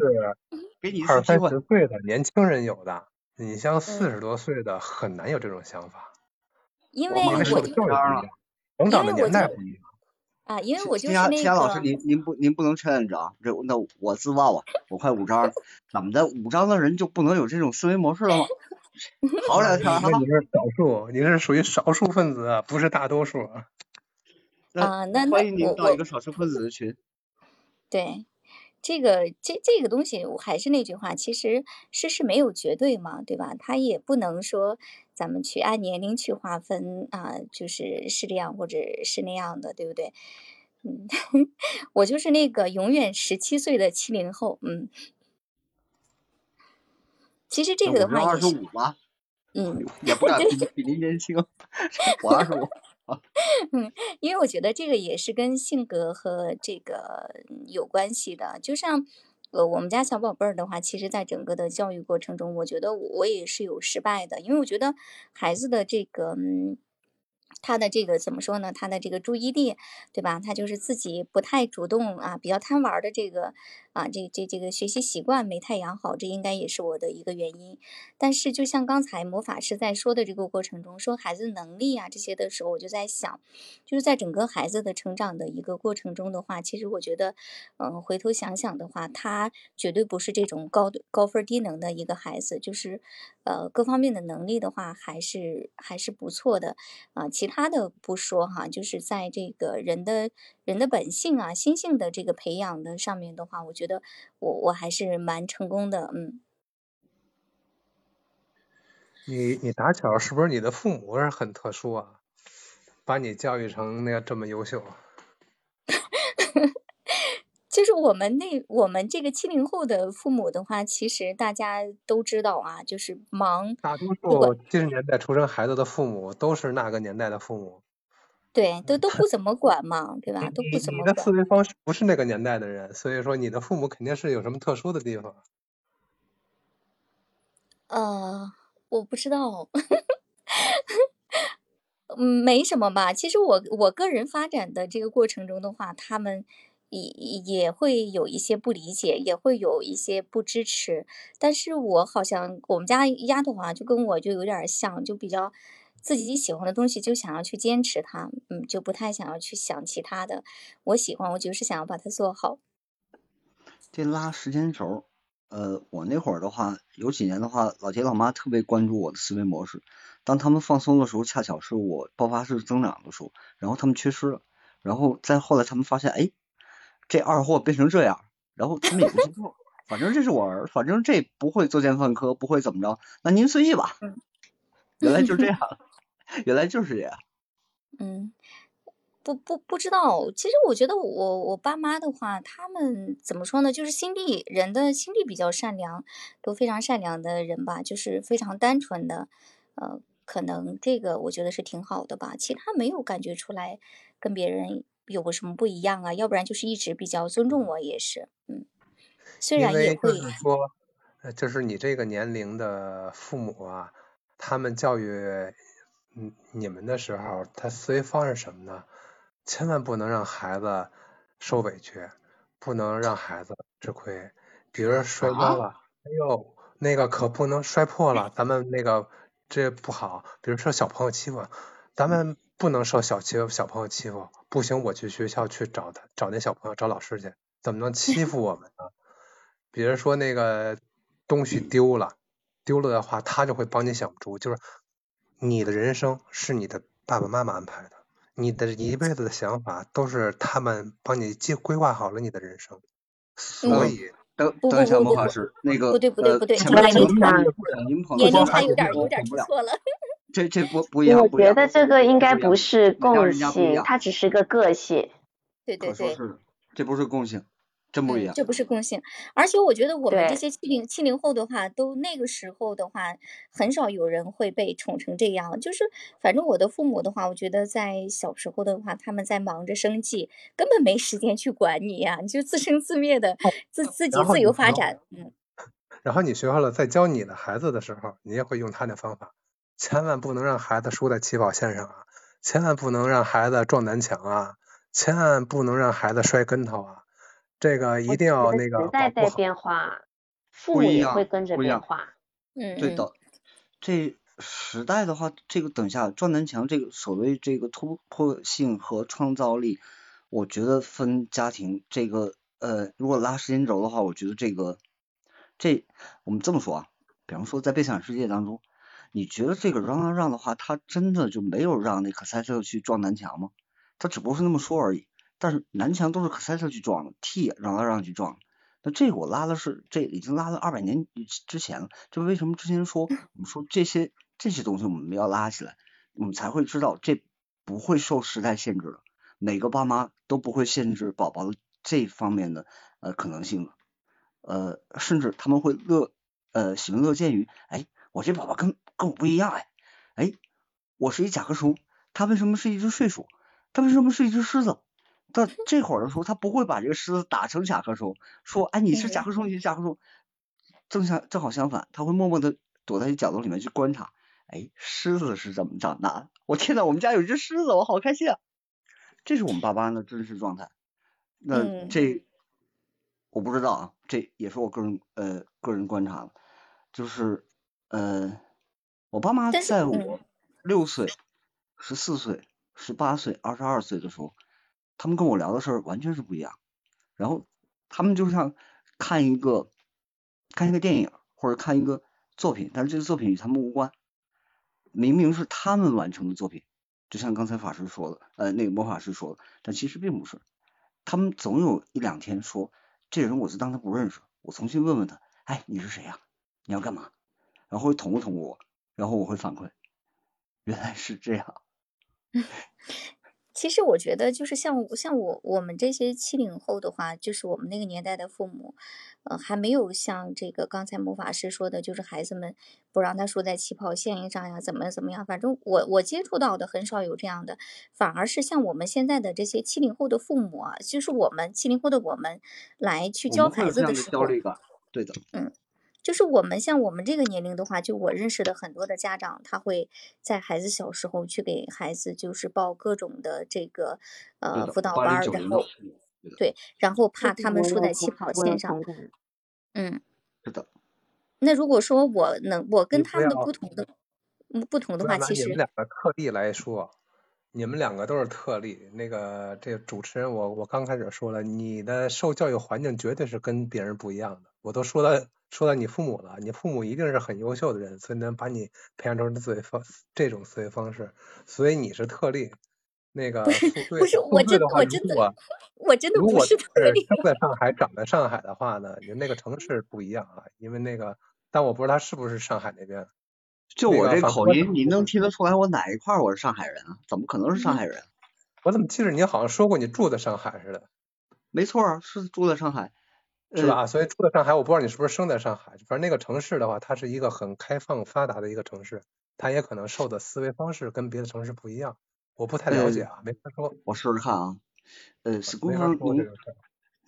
给你
二三十岁的年轻人有的。你像四十多岁的很难有这种想法，
因为我就
成长的年代不一样
啊，因为我就是那个。
钱老师，您您不您不能劝院长，这那我自爆啊，我快五张了，怎么的？五张的人就不能有这种思维模式了吗？好聊天
那你是少数，你是属于少数分子，不是大多数
啊。啊，那
欢迎您到一个少数分子的群。
对。这个这这个东西，我还是那句话，其实事实没有绝对嘛，对吧？他也不能说咱们去按年龄去划分啊，就是是这样或者是那样的，对不对？嗯，我就是那个永远十七岁的七零后，嗯。其实这个的话
也是。二十五吗？
嗯。
也不 敢比比您年轻，我二十五。
嗯，因为我觉得这个也是跟性格和这个有关系的。就像呃，我们家小宝贝儿的话，其实在整个的教育过程中，我觉得我也是有失败的，因为我觉得孩子的这个嗯。他的这个怎么说呢？他的这个注意力，对吧？他就是自己不太主动啊，比较贪玩的这个啊，这这这个学习习惯没太养好，这应该也是我的一个原因。但是就像刚才魔法师在说的这个过程中，说孩子能力啊这些的时候，我就在想，就是在整个孩子的成长的一个过程中的话，其实我觉得，嗯，回头想想的话，他绝对不是这种高高分低能的一个孩子，就是呃各方面的能力的话，还是还是不错的啊。其他他的不说哈，就是在这个人的人的本性啊、心性的这个培养的上面的话，我觉得我我还是蛮成功的，嗯。
你你打小是不是你的父母是很特殊啊？把你教育成那个这么优秀？
就是我们那我们这个七零后的父母的话，其实大家都知道啊，就是忙。
大多数七十年代出生孩子的父母都是那个年代的父母。
对，都都不怎么管嘛，对吧？都不
你你的
怎么管。
思维方式不是那个年代的人，所以说你的父母肯定是有什么特殊的地方。
呃，我不知道，嗯，没什么吧。其实我我个人发展的这个过程中的话，他们也也会有一些不理解，也会有一些不支持。但是我好像我们家丫头啊，就跟我就有点像，就比较自己喜欢的东西就想要去坚持它，嗯，就不太想要去想其他的。我喜欢，我就是想要把它做好。
这拉时间轴，呃，我那会儿的话，有几年的话，老爹老妈特别关注我的思维模式。当他们放松的时候，恰巧是我爆发式增长的时候，然后他们缺失了，然后再后来他们发现，哎，这二货变成这样，然后他们也不清楚，反正这是我儿，反正这不会作奸犯科，不会怎么着，那您随意吧。
嗯
原来就这样，原来就是这样。
嗯，不不不知道。其实我觉得我我爸妈的话，他们怎么说呢？就是心地，人的心地比较善良，都非常善良的人吧，就是非常单纯的。呃，可能这个我觉得是挺好的吧。其他没有感觉出来跟别人有个什么不一样啊，要不然就是一直比较尊重我，也是。嗯，虽
因
然也
为就
会，
是说，呃，就是你这个年龄的父母啊，他们教育嗯你们的时候，他思维方式什么呢？千万不能让孩子受委屈，不能让孩子吃亏。比如说摔跤
啊
了，哎呦，那个可不能摔破了，咱们那个这不好。比如说小朋友欺负，咱们不能受小欺小朋友欺负，不行，我去学校去找他，找那小朋友，找老师去，怎么能欺负我们呢？比如说那个东西丢了，丢了的话，他就会帮你想出，就是你的人生是你的爸爸妈妈安排的，你的一辈子的想法都是他们帮你计规划好了你的人生，所
嗯
以
等
不
等一下，
不不不
魔法师，那个
不对不对
呃
不对，
前
这
面前面
年龄差，
两音朋友
年龄
说还是
差有点有点错了。
这这不不一样，
我觉得这个应该
不
是共性，
样，
它只是个个性。
对对对。
这不是共性，真不一
嗯，
样。
这不是共性，而且我觉得我们这，些七零七零后的话，都那个时候的话，很少有人会被宠成这样。就是反正我的父母的话，我觉得在小时候的话，他们在忙着生计，根本没时间去管你呀、你就自生自灭的，自自己自由发展。嗯，
然后你学会了在教你的孩子的时候，你也会用他的方法，千万不能让孩子输在起跑线上啊，千万不能让孩子撞南墙啊，千万不能让孩子摔跟头啊，这个一定要那个时
代在。变化，父母也会，跟着。变化。
嗯嗯
对的，这时代的话，这个等一下撞南墙，这个所谓这个突破性和创造力，我觉得分家庭。这个呃，如果拉时间轴的话，我觉得这个这我们这么说啊，比方说在《悲惨世界》当中，你觉得这个让让让的话，他真的就没有让那可赛特去撞南墙吗？他只不过是那么说而已。但是南墙都是可赛特去撞的，T 让他让去撞。那这个我拉的是，这已经拉了二百年之前了。这为什么之前说我们说这些这些东西我们要拉起来，我们才会知道这不会受时代限制的，每个爸妈都不会限制宝宝的这方面的呃可能性了，呃，甚至他们会乐呃喜闻乐见于，哎，我这宝宝跟跟我不一样哎，哎，我是一甲壳虫，它为什么是一只睡鼠？它为什么是一只狮子？到 这会儿的时候，他不会把这个狮子打成甲壳虫，说哎你是甲壳虫，你是甲壳虫。正相正好相反，他会默默的躲在角落里面去观察，哎，狮子是怎么长大的？我天呐，我们家有一只狮子，我好开心啊！这是我们爸妈的真实状态。那
嗯
这我不知道啊，这也是我个人呃个人观察的，就是呃我爸妈在我六岁、十四岁、十八岁、二十二岁的时候，他们跟我聊的事儿完全是不一样。然后他们就像看一个看一个电影或者看一个作品，但是这个作品与他们无关，明明是他们完成的作品，就像刚才法师说的，呃，那个魔法师说的，但其实并不是。他们总有一两天说，这人我就当他不认识，我重新问问他，哎，你是谁呀、你要干嘛？然后会捅咕捅咕我，然后我会反馈，原来是这样。
其实我觉得，就是像像我我们这些七零后的话，就是我们那个年代的父母，呃，还没有像这个刚才魔法师说的，就是孩子们不让他输在起跑线上呀，怎么怎么样。反正我我接触到的很少有这样的，反而是像我们现在的这些七零后的父母啊，就是我们七零后的我们来去教孩子
的
时候，
对的，
嗯。就是我们像我们这个年龄的话，就我认识的很多的家长，他会在孩子小时候去给孩子就是报各种的这个呃辅导班，然后对，然后怕他们输在起跑线上。嗯，
是的。
那如果说我能，我跟他们的不同的不同的话，其实
你们两个特例来说，你们两个都是特例。那个这个主持人，我我刚开始说了，你的受教育环境绝对是跟别人不一样的，我都说到。说到你父母了，你父母一定是很优秀的人，所以能把你培养成思维方这种思维方式，所以你是特例。那个不
是我真的我真的我真的不是特例。
生在上海长在上海的话呢，你那个城市不一样啊，因为那个，但我不知道他是不是上海那边。
就我这口音，你能听得出来我哪一块我是上海人啊？怎么可能是上海人？
我怎么记得你好像说过你住在上海似的？
没错，是住在上海。
是吧？所以住在上海，我不知道你是不是生在上海。反正那个城市的话，它是一个很开放发达的一个城市，它也可能受的思维方式跟别的城市不一样。我不太了解啊，没法说。
我试试看啊。呃，是公方农，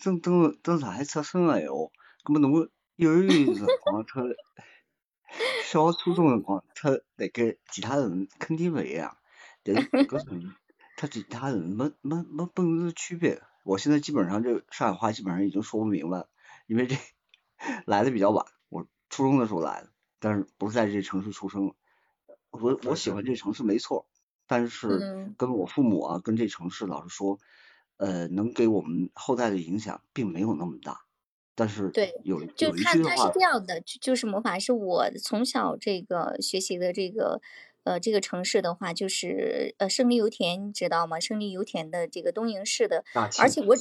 等等等啥出生了哟？那么侬幼儿园辰光，他小初中辰光，他那个其他人肯定不一样。但是告诉你，他其他人没没没本质区别。我现在基本上这上海话基本上已经说不明白了。因为这 来的比较晚，我初中的时候来的，但是不是在这城市出生。我我喜欢这城市没错，但是跟我父母啊，跟这城市，老实说，呃，能给我们后代的影响并没有那么大。但是
对，
有
就他他是这样的，就是魔法是我从小这个学习的这个呃这个城市的话，就是呃胜利油田，你知道吗？胜利油田的这个东营市的，而且我。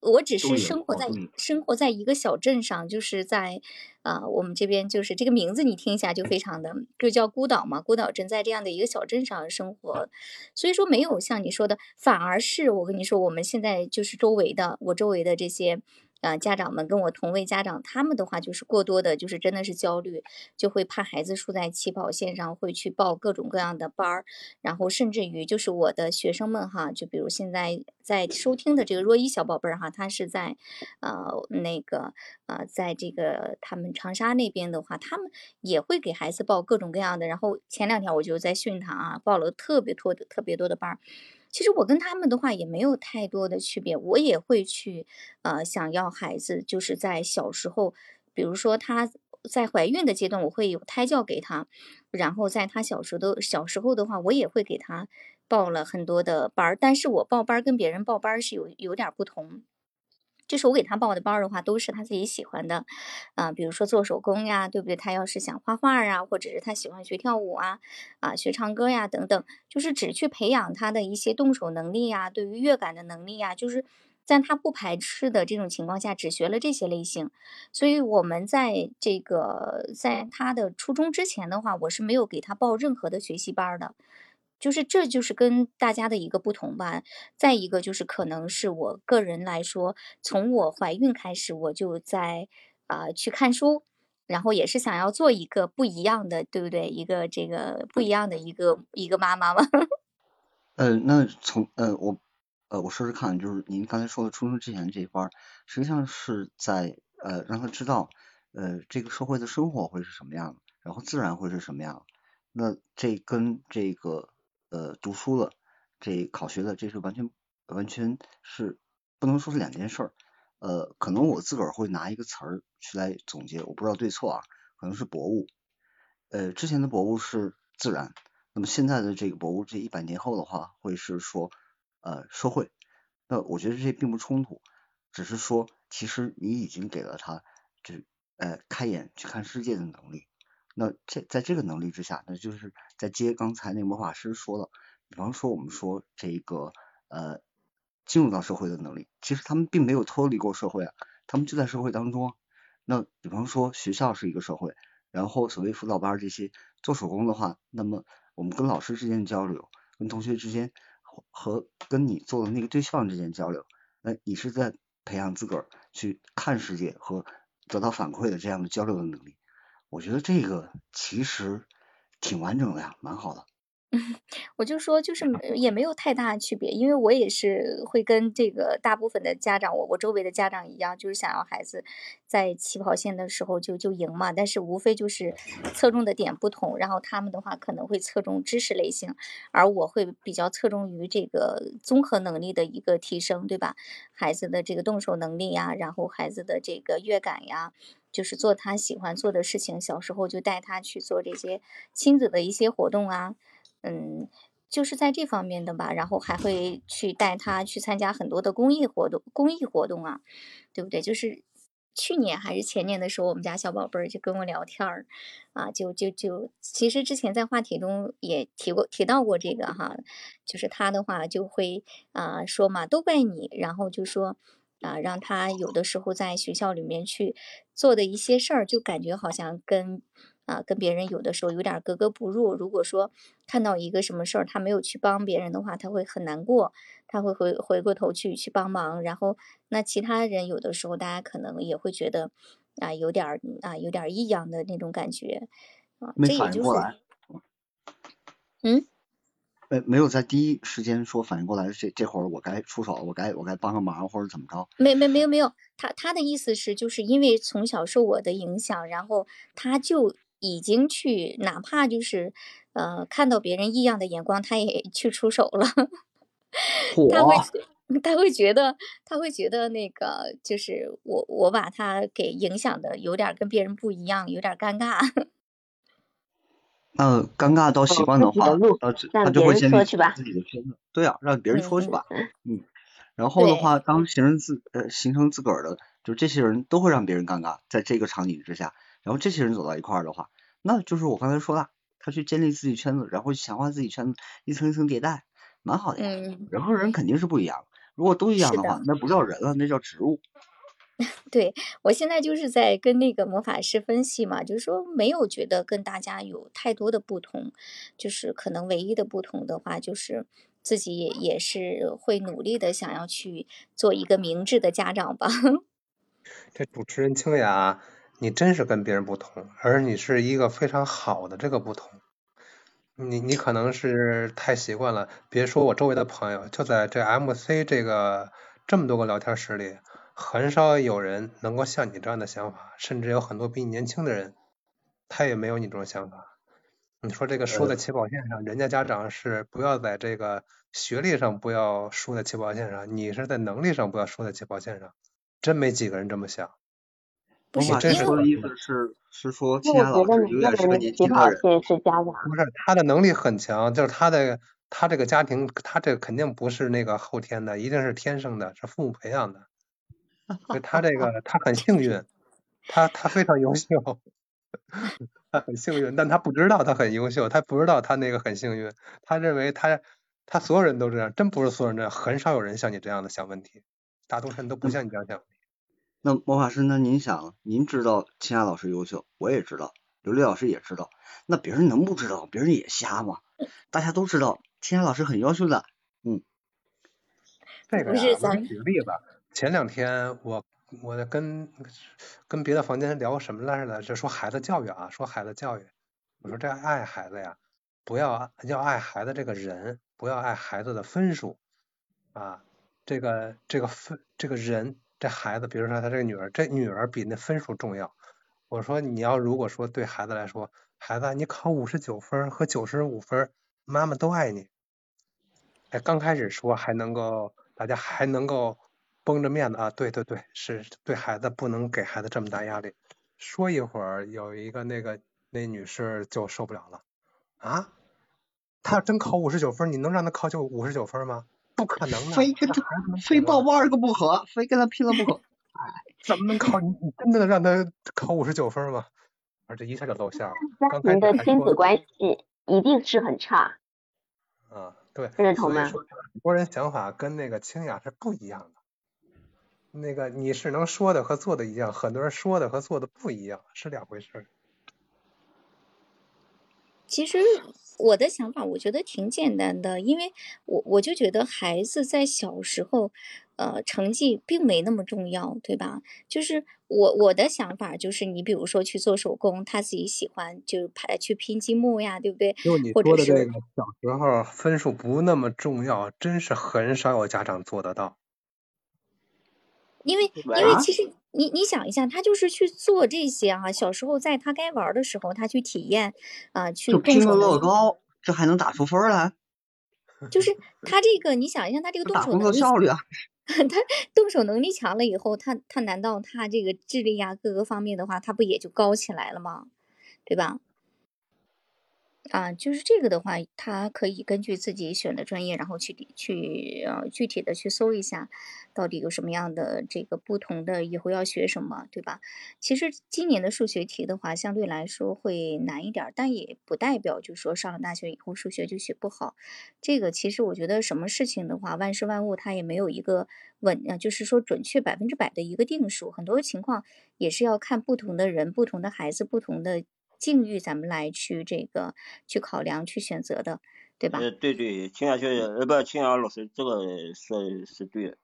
我只是生活在生活在一个小镇上，就是在啊，我们这边就是这个名字，你听一下就非常的，就叫孤岛嘛，孤岛镇在这样的一个小镇上生活，所以说没有像你说的，反而是我跟你说，我们现在就是周围的，我周围的这些。啊，家长们跟我同为家长，他们的话就是过多的，就是真的是焦虑，就会怕孩子输在起跑线上，会去报各种各样的班儿，然后甚至于就是我的学生们哈，就比如现在在收听的这个若依小宝贝儿哈，他是在呃那个呃在这个他们长沙那边的话，他们也会给孩子报各种各样的，然后前两天我就在训他啊，报了特别多的特别多的班儿。其实我跟他们的话也没有太多的区别，我也会去，呃，想要孩子就是在小时候，比如说他在怀孕的阶段，我会有胎教给他，然后在他小时候的小时候的话，我也会给他报了很多的班儿，但是我报班儿跟别人报班儿是有有点不同。就是我给他报的班儿的话，都是他自己喜欢的，啊，比如说做手工呀，对不对？他要是想画画啊，或者是他喜欢学跳舞啊，啊，学唱歌呀等等，就是只去培养他的一些动手能力呀，对于乐感的能力呀，就是在他不排斥的这种情况下，只学了这些类型。所以，我们在这个在他的初中之前的话，我是没有给他报任何的学习班的。就是这就是跟大家的一个不同吧。再一个就是可能是我个人来说，从我怀孕开始，我就在啊去看书，然后也是想要做一个不一样的，对不对？一个这个不一样的一个一个妈妈嘛。
呃，那从呃我呃我说说看，就是您刚才说的出生之前这一块，实际上是在呃让他知道呃这个社会的生活会是什么样，然后自然会是什么样。那这跟这个。呃，读书了，这考学了，这是完全完全是不能说是两件事。呃，可能我自个儿会拿一个词儿去来总结，我不知道对错啊，可能是博物。呃，之前的博物是自然，那么现在的这个博物，这一百年后的话，会是说呃社会。那我觉得这并不冲突，只是说其实你已经给了他就是呃开眼去看世界的能力。那这在这个能力之下，那就是在接刚才那个魔法师说的，比方说我们说这个呃进入到社会的能力，其实他们并没有脱离过社会啊，他们就在社会当中。那比方说学校是一个社会，然后所谓辅导班这些做手工的话，那么我们跟老师之间交流，跟同学之间和跟你做的那个对象之间交流，那你是在培养自个儿去看世界和得到反馈的这样的交流的能力。我觉得这个其实挺完整的呀，蛮好的。
我就说，就是也没有太大区别，因为我也是会跟这个大部分的家长，我我周围的家长一样，就是想要孩子在起跑线的时候就就赢嘛。但是无非就是侧重的点不同，然后他们的话可能会侧重知识类型，而我会比较侧重于这个综合能力的一个提升，对吧？孩子的这个动手能力呀，然后孩子的这个乐感呀。就是做他喜欢做的事情，小时候就带他去做这些亲子的一些活动啊，嗯，就是在这方面的吧。然后还会去带他去参加很多的公益活动，公益活动啊，对不对？就是去年还是前年的时候，我们家小宝贝儿就跟我聊天儿啊，就就就，其实之前在话题中也提过提到过这个哈，就是他的话就会啊说嘛，都怪你，然后就说。啊，让他有的时候在学校里面去做的一些事儿，就感觉好像跟啊跟别人有的时候有点格格不入。如果说看到一个什么事儿，他没有去帮别人的话，他会很难过，他会回回过头去去帮忙。然后那其他人有的时候，大家可能也会觉得啊有点啊有点异样的那种感觉啊，这也就是嗯。
没没有在第一时间说反应过来，这这会儿我该出手，我该我该帮个忙或者怎么着？
没没没有没有，他他的意思是就是因为从小受我的影响，然后他就已经去，哪怕就是呃看到别人异样的眼光，他也去出手了。他会他会觉得他会觉得那个就是我我把他给影响的有点跟别人不一样，有点尴尬。
那尴尬到习惯的话，呃，他就会建立自己的圈子。对啊，让别人说去吧。嗯。然后的话，当形成自呃形成自个儿的，就这些人都会让别人尴尬，在这个场景之下，然后这些人走到一块儿的话，那就是我刚才说的，他去建立自己圈子，然后强化自己圈子，一层一层迭代，蛮好的呀。人和人肯定是不一样，如果都一样的话，那不叫人了，那叫植物。
对我现在就是在跟那个魔法师分析嘛，就是说没有觉得跟大家有太多的不同，就是可能唯一的不同的话，就是自己也也是会努力的想要去做一个明智的家长吧。
这主持人清雅，你真是跟别人不同，而你是一个非常好的这个不同。你你可能是太习惯了，别说我周围的朋友，就在这 MC 这个这么多个聊天室里。很少有人能够像你这样的想法，甚至有很多比你年轻的人，他也没有你这种想法。你说这个输在起跑线上，人家家长是不要在这个学历上不要输在起跑线上，你是在能力上不要输在起跑线上，真没几个人这么想。
不是，
这说的意思是是说，其他老师永远是个年轻人。
不是，他的能力很强，就是他的他这个家庭，他这肯定不是那个后天的，一定是天生的，是父母培养的。就他这个，他很幸运，他他非常优秀，他很幸运，但他不知道他很优秀，他不知道他那个很幸运，他认为他他所有人都这样，真不是所有人这样，很少有人像你这样的想问题，大多数人都不像你这样想。
那魔法师，那您想，您知道秦雅老师优秀，我也知道，刘丽老师也知道，那别人能不知道？别人也瞎吗？大家都知道秦雅老师很优秀的，嗯。
这个呀，我举个例子。前两天我我在跟跟别的房间聊什么来着？就说孩子教育啊，说孩子教育。我说这爱孩子呀，不要要爱孩子这个人，不要爱孩子的分数啊。这个这个分这个人这孩子，比如说他这个女儿，这女儿比那分数重要。我说你要如果说对孩子来说，孩子你考五十九分和九十五分，妈妈都爱你。哎，刚开始说还能够，大家还能够。绷着面子啊，对对对，是对孩子不能给孩子这么大压力。说一会儿有一个那个那女士就受不了了啊，她要真考五十九分，你能让她考就五十九分吗？不可能的，
非跟他非报报二个不合，非跟他拼了不可。
哎，怎么能考？你你真的让他考五十九分吗？而这一下就露馅了。
家庭的亲子关系一定是很差。
啊，对，
认同吗？
很多人想法跟那个清雅是不一样的。那个你是能说的和做的一样，很多人说的和做的不一样，是两回事。
其实我的想法，我觉得挺简单的，因为我我就觉得孩子在小时候，呃，成绩并没那么重要，对吧？就是我我的想法就是，你比如说去做手工，他自己喜欢，就排去拼积木呀，对不对？
就你说的这个小时候分数不那么重要，真是很少有家长做得到。
因为因为其实你你想一下，他就是去做这些啊。小时候在他该玩的时候，他去体验啊，去
拼个乐高，这还能打出分来？
就是他这个，你想一下，他这个动手能力，
效率啊，
他动手能力强了以后，他他难道他这个智力呀各个方面的话，他不也就高起来了吗？对吧？啊，就是这个的话，他可以根据自己选的专业，然后去去呃具体的去搜一下，到底有什么样的这个不同的，以后要学什么，对吧？其实今年的数学题的话，相对来说会难一点，但也不代表就说上了大学以后数学就学不好。这个其实我觉得什么事情的话，万事万物它也没有一个稳啊，就是说准确百分之百的一个定数，很多情况也是要看不同的人、不同的孩子、不同的。境遇，咱们来去这个去考量、去选择的，对吧？
呃，对对，青雅学呃不，青雅老师这个说是对的。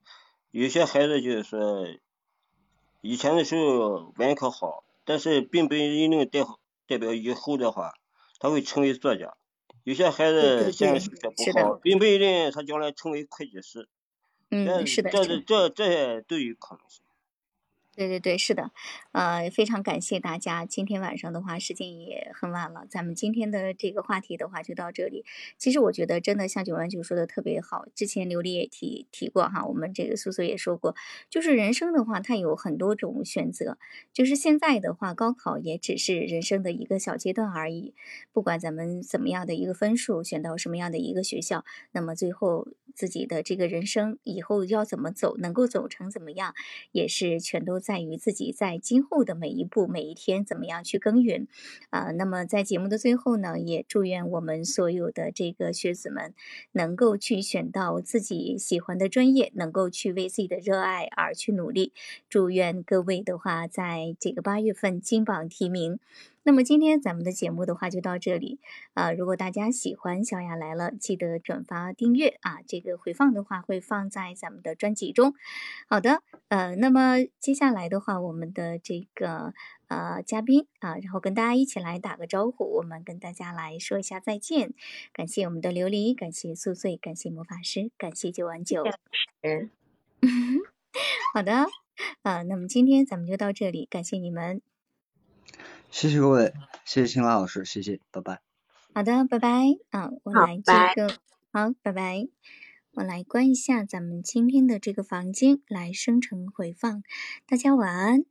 有些孩子就是说，以前的时候文科好，但是并不一定代代表以后的话他会成为作家。有些孩子现在数学不好，并不一定他将来成为会计师。
嗯，是的，
这这这这些都有可能性。
对对对，是的，呃，非常感谢大家。今天晚上的话，时间也很晚了，咱们今天的这个话题的话就到这里。其实我觉得真的像九万九说的特别好，之前琉璃也提提过哈，我们这个苏苏也说过，就是人生的话，它有很多种选择。就是现在的话，高考也只是人生的一个小阶段而已。不管咱们怎么样的一个分数，选到什么样的一个学校，那么最后自己的这个人生以后要怎么走，能够走成怎么样，也是全都。在于自己在今后的每一步、每一天怎么样去耕耘，啊，那么在节目的最后呢，也祝愿我们所有的这个学子们能够去选到自己喜欢的专业，能够去为自己的热爱而去努力。祝愿各位的话，在这个八月份金榜题名。那么今天咱们的节目的话就到这里啊！如果大家喜欢小雅来了，记得转发订阅啊！这个回放的话会放在咱们的专辑中。好的，呃，那么接下来的话，我们的这个呃嘉宾啊，然后跟大家一起来打个招呼，我们跟大家来说一下再见。感谢我们的琉璃，感谢宿醉，感谢魔法师，感谢九万九。嗯，好的，啊，那么今天咱们就到这里，感谢你们。
谢谢各位，谢谢青蛙老师，谢谢，拜拜。
好的，拜拜。啊，我来这个，好，拜拜。我来关一下咱们今天的这个房间，来生成回放。大家晚安。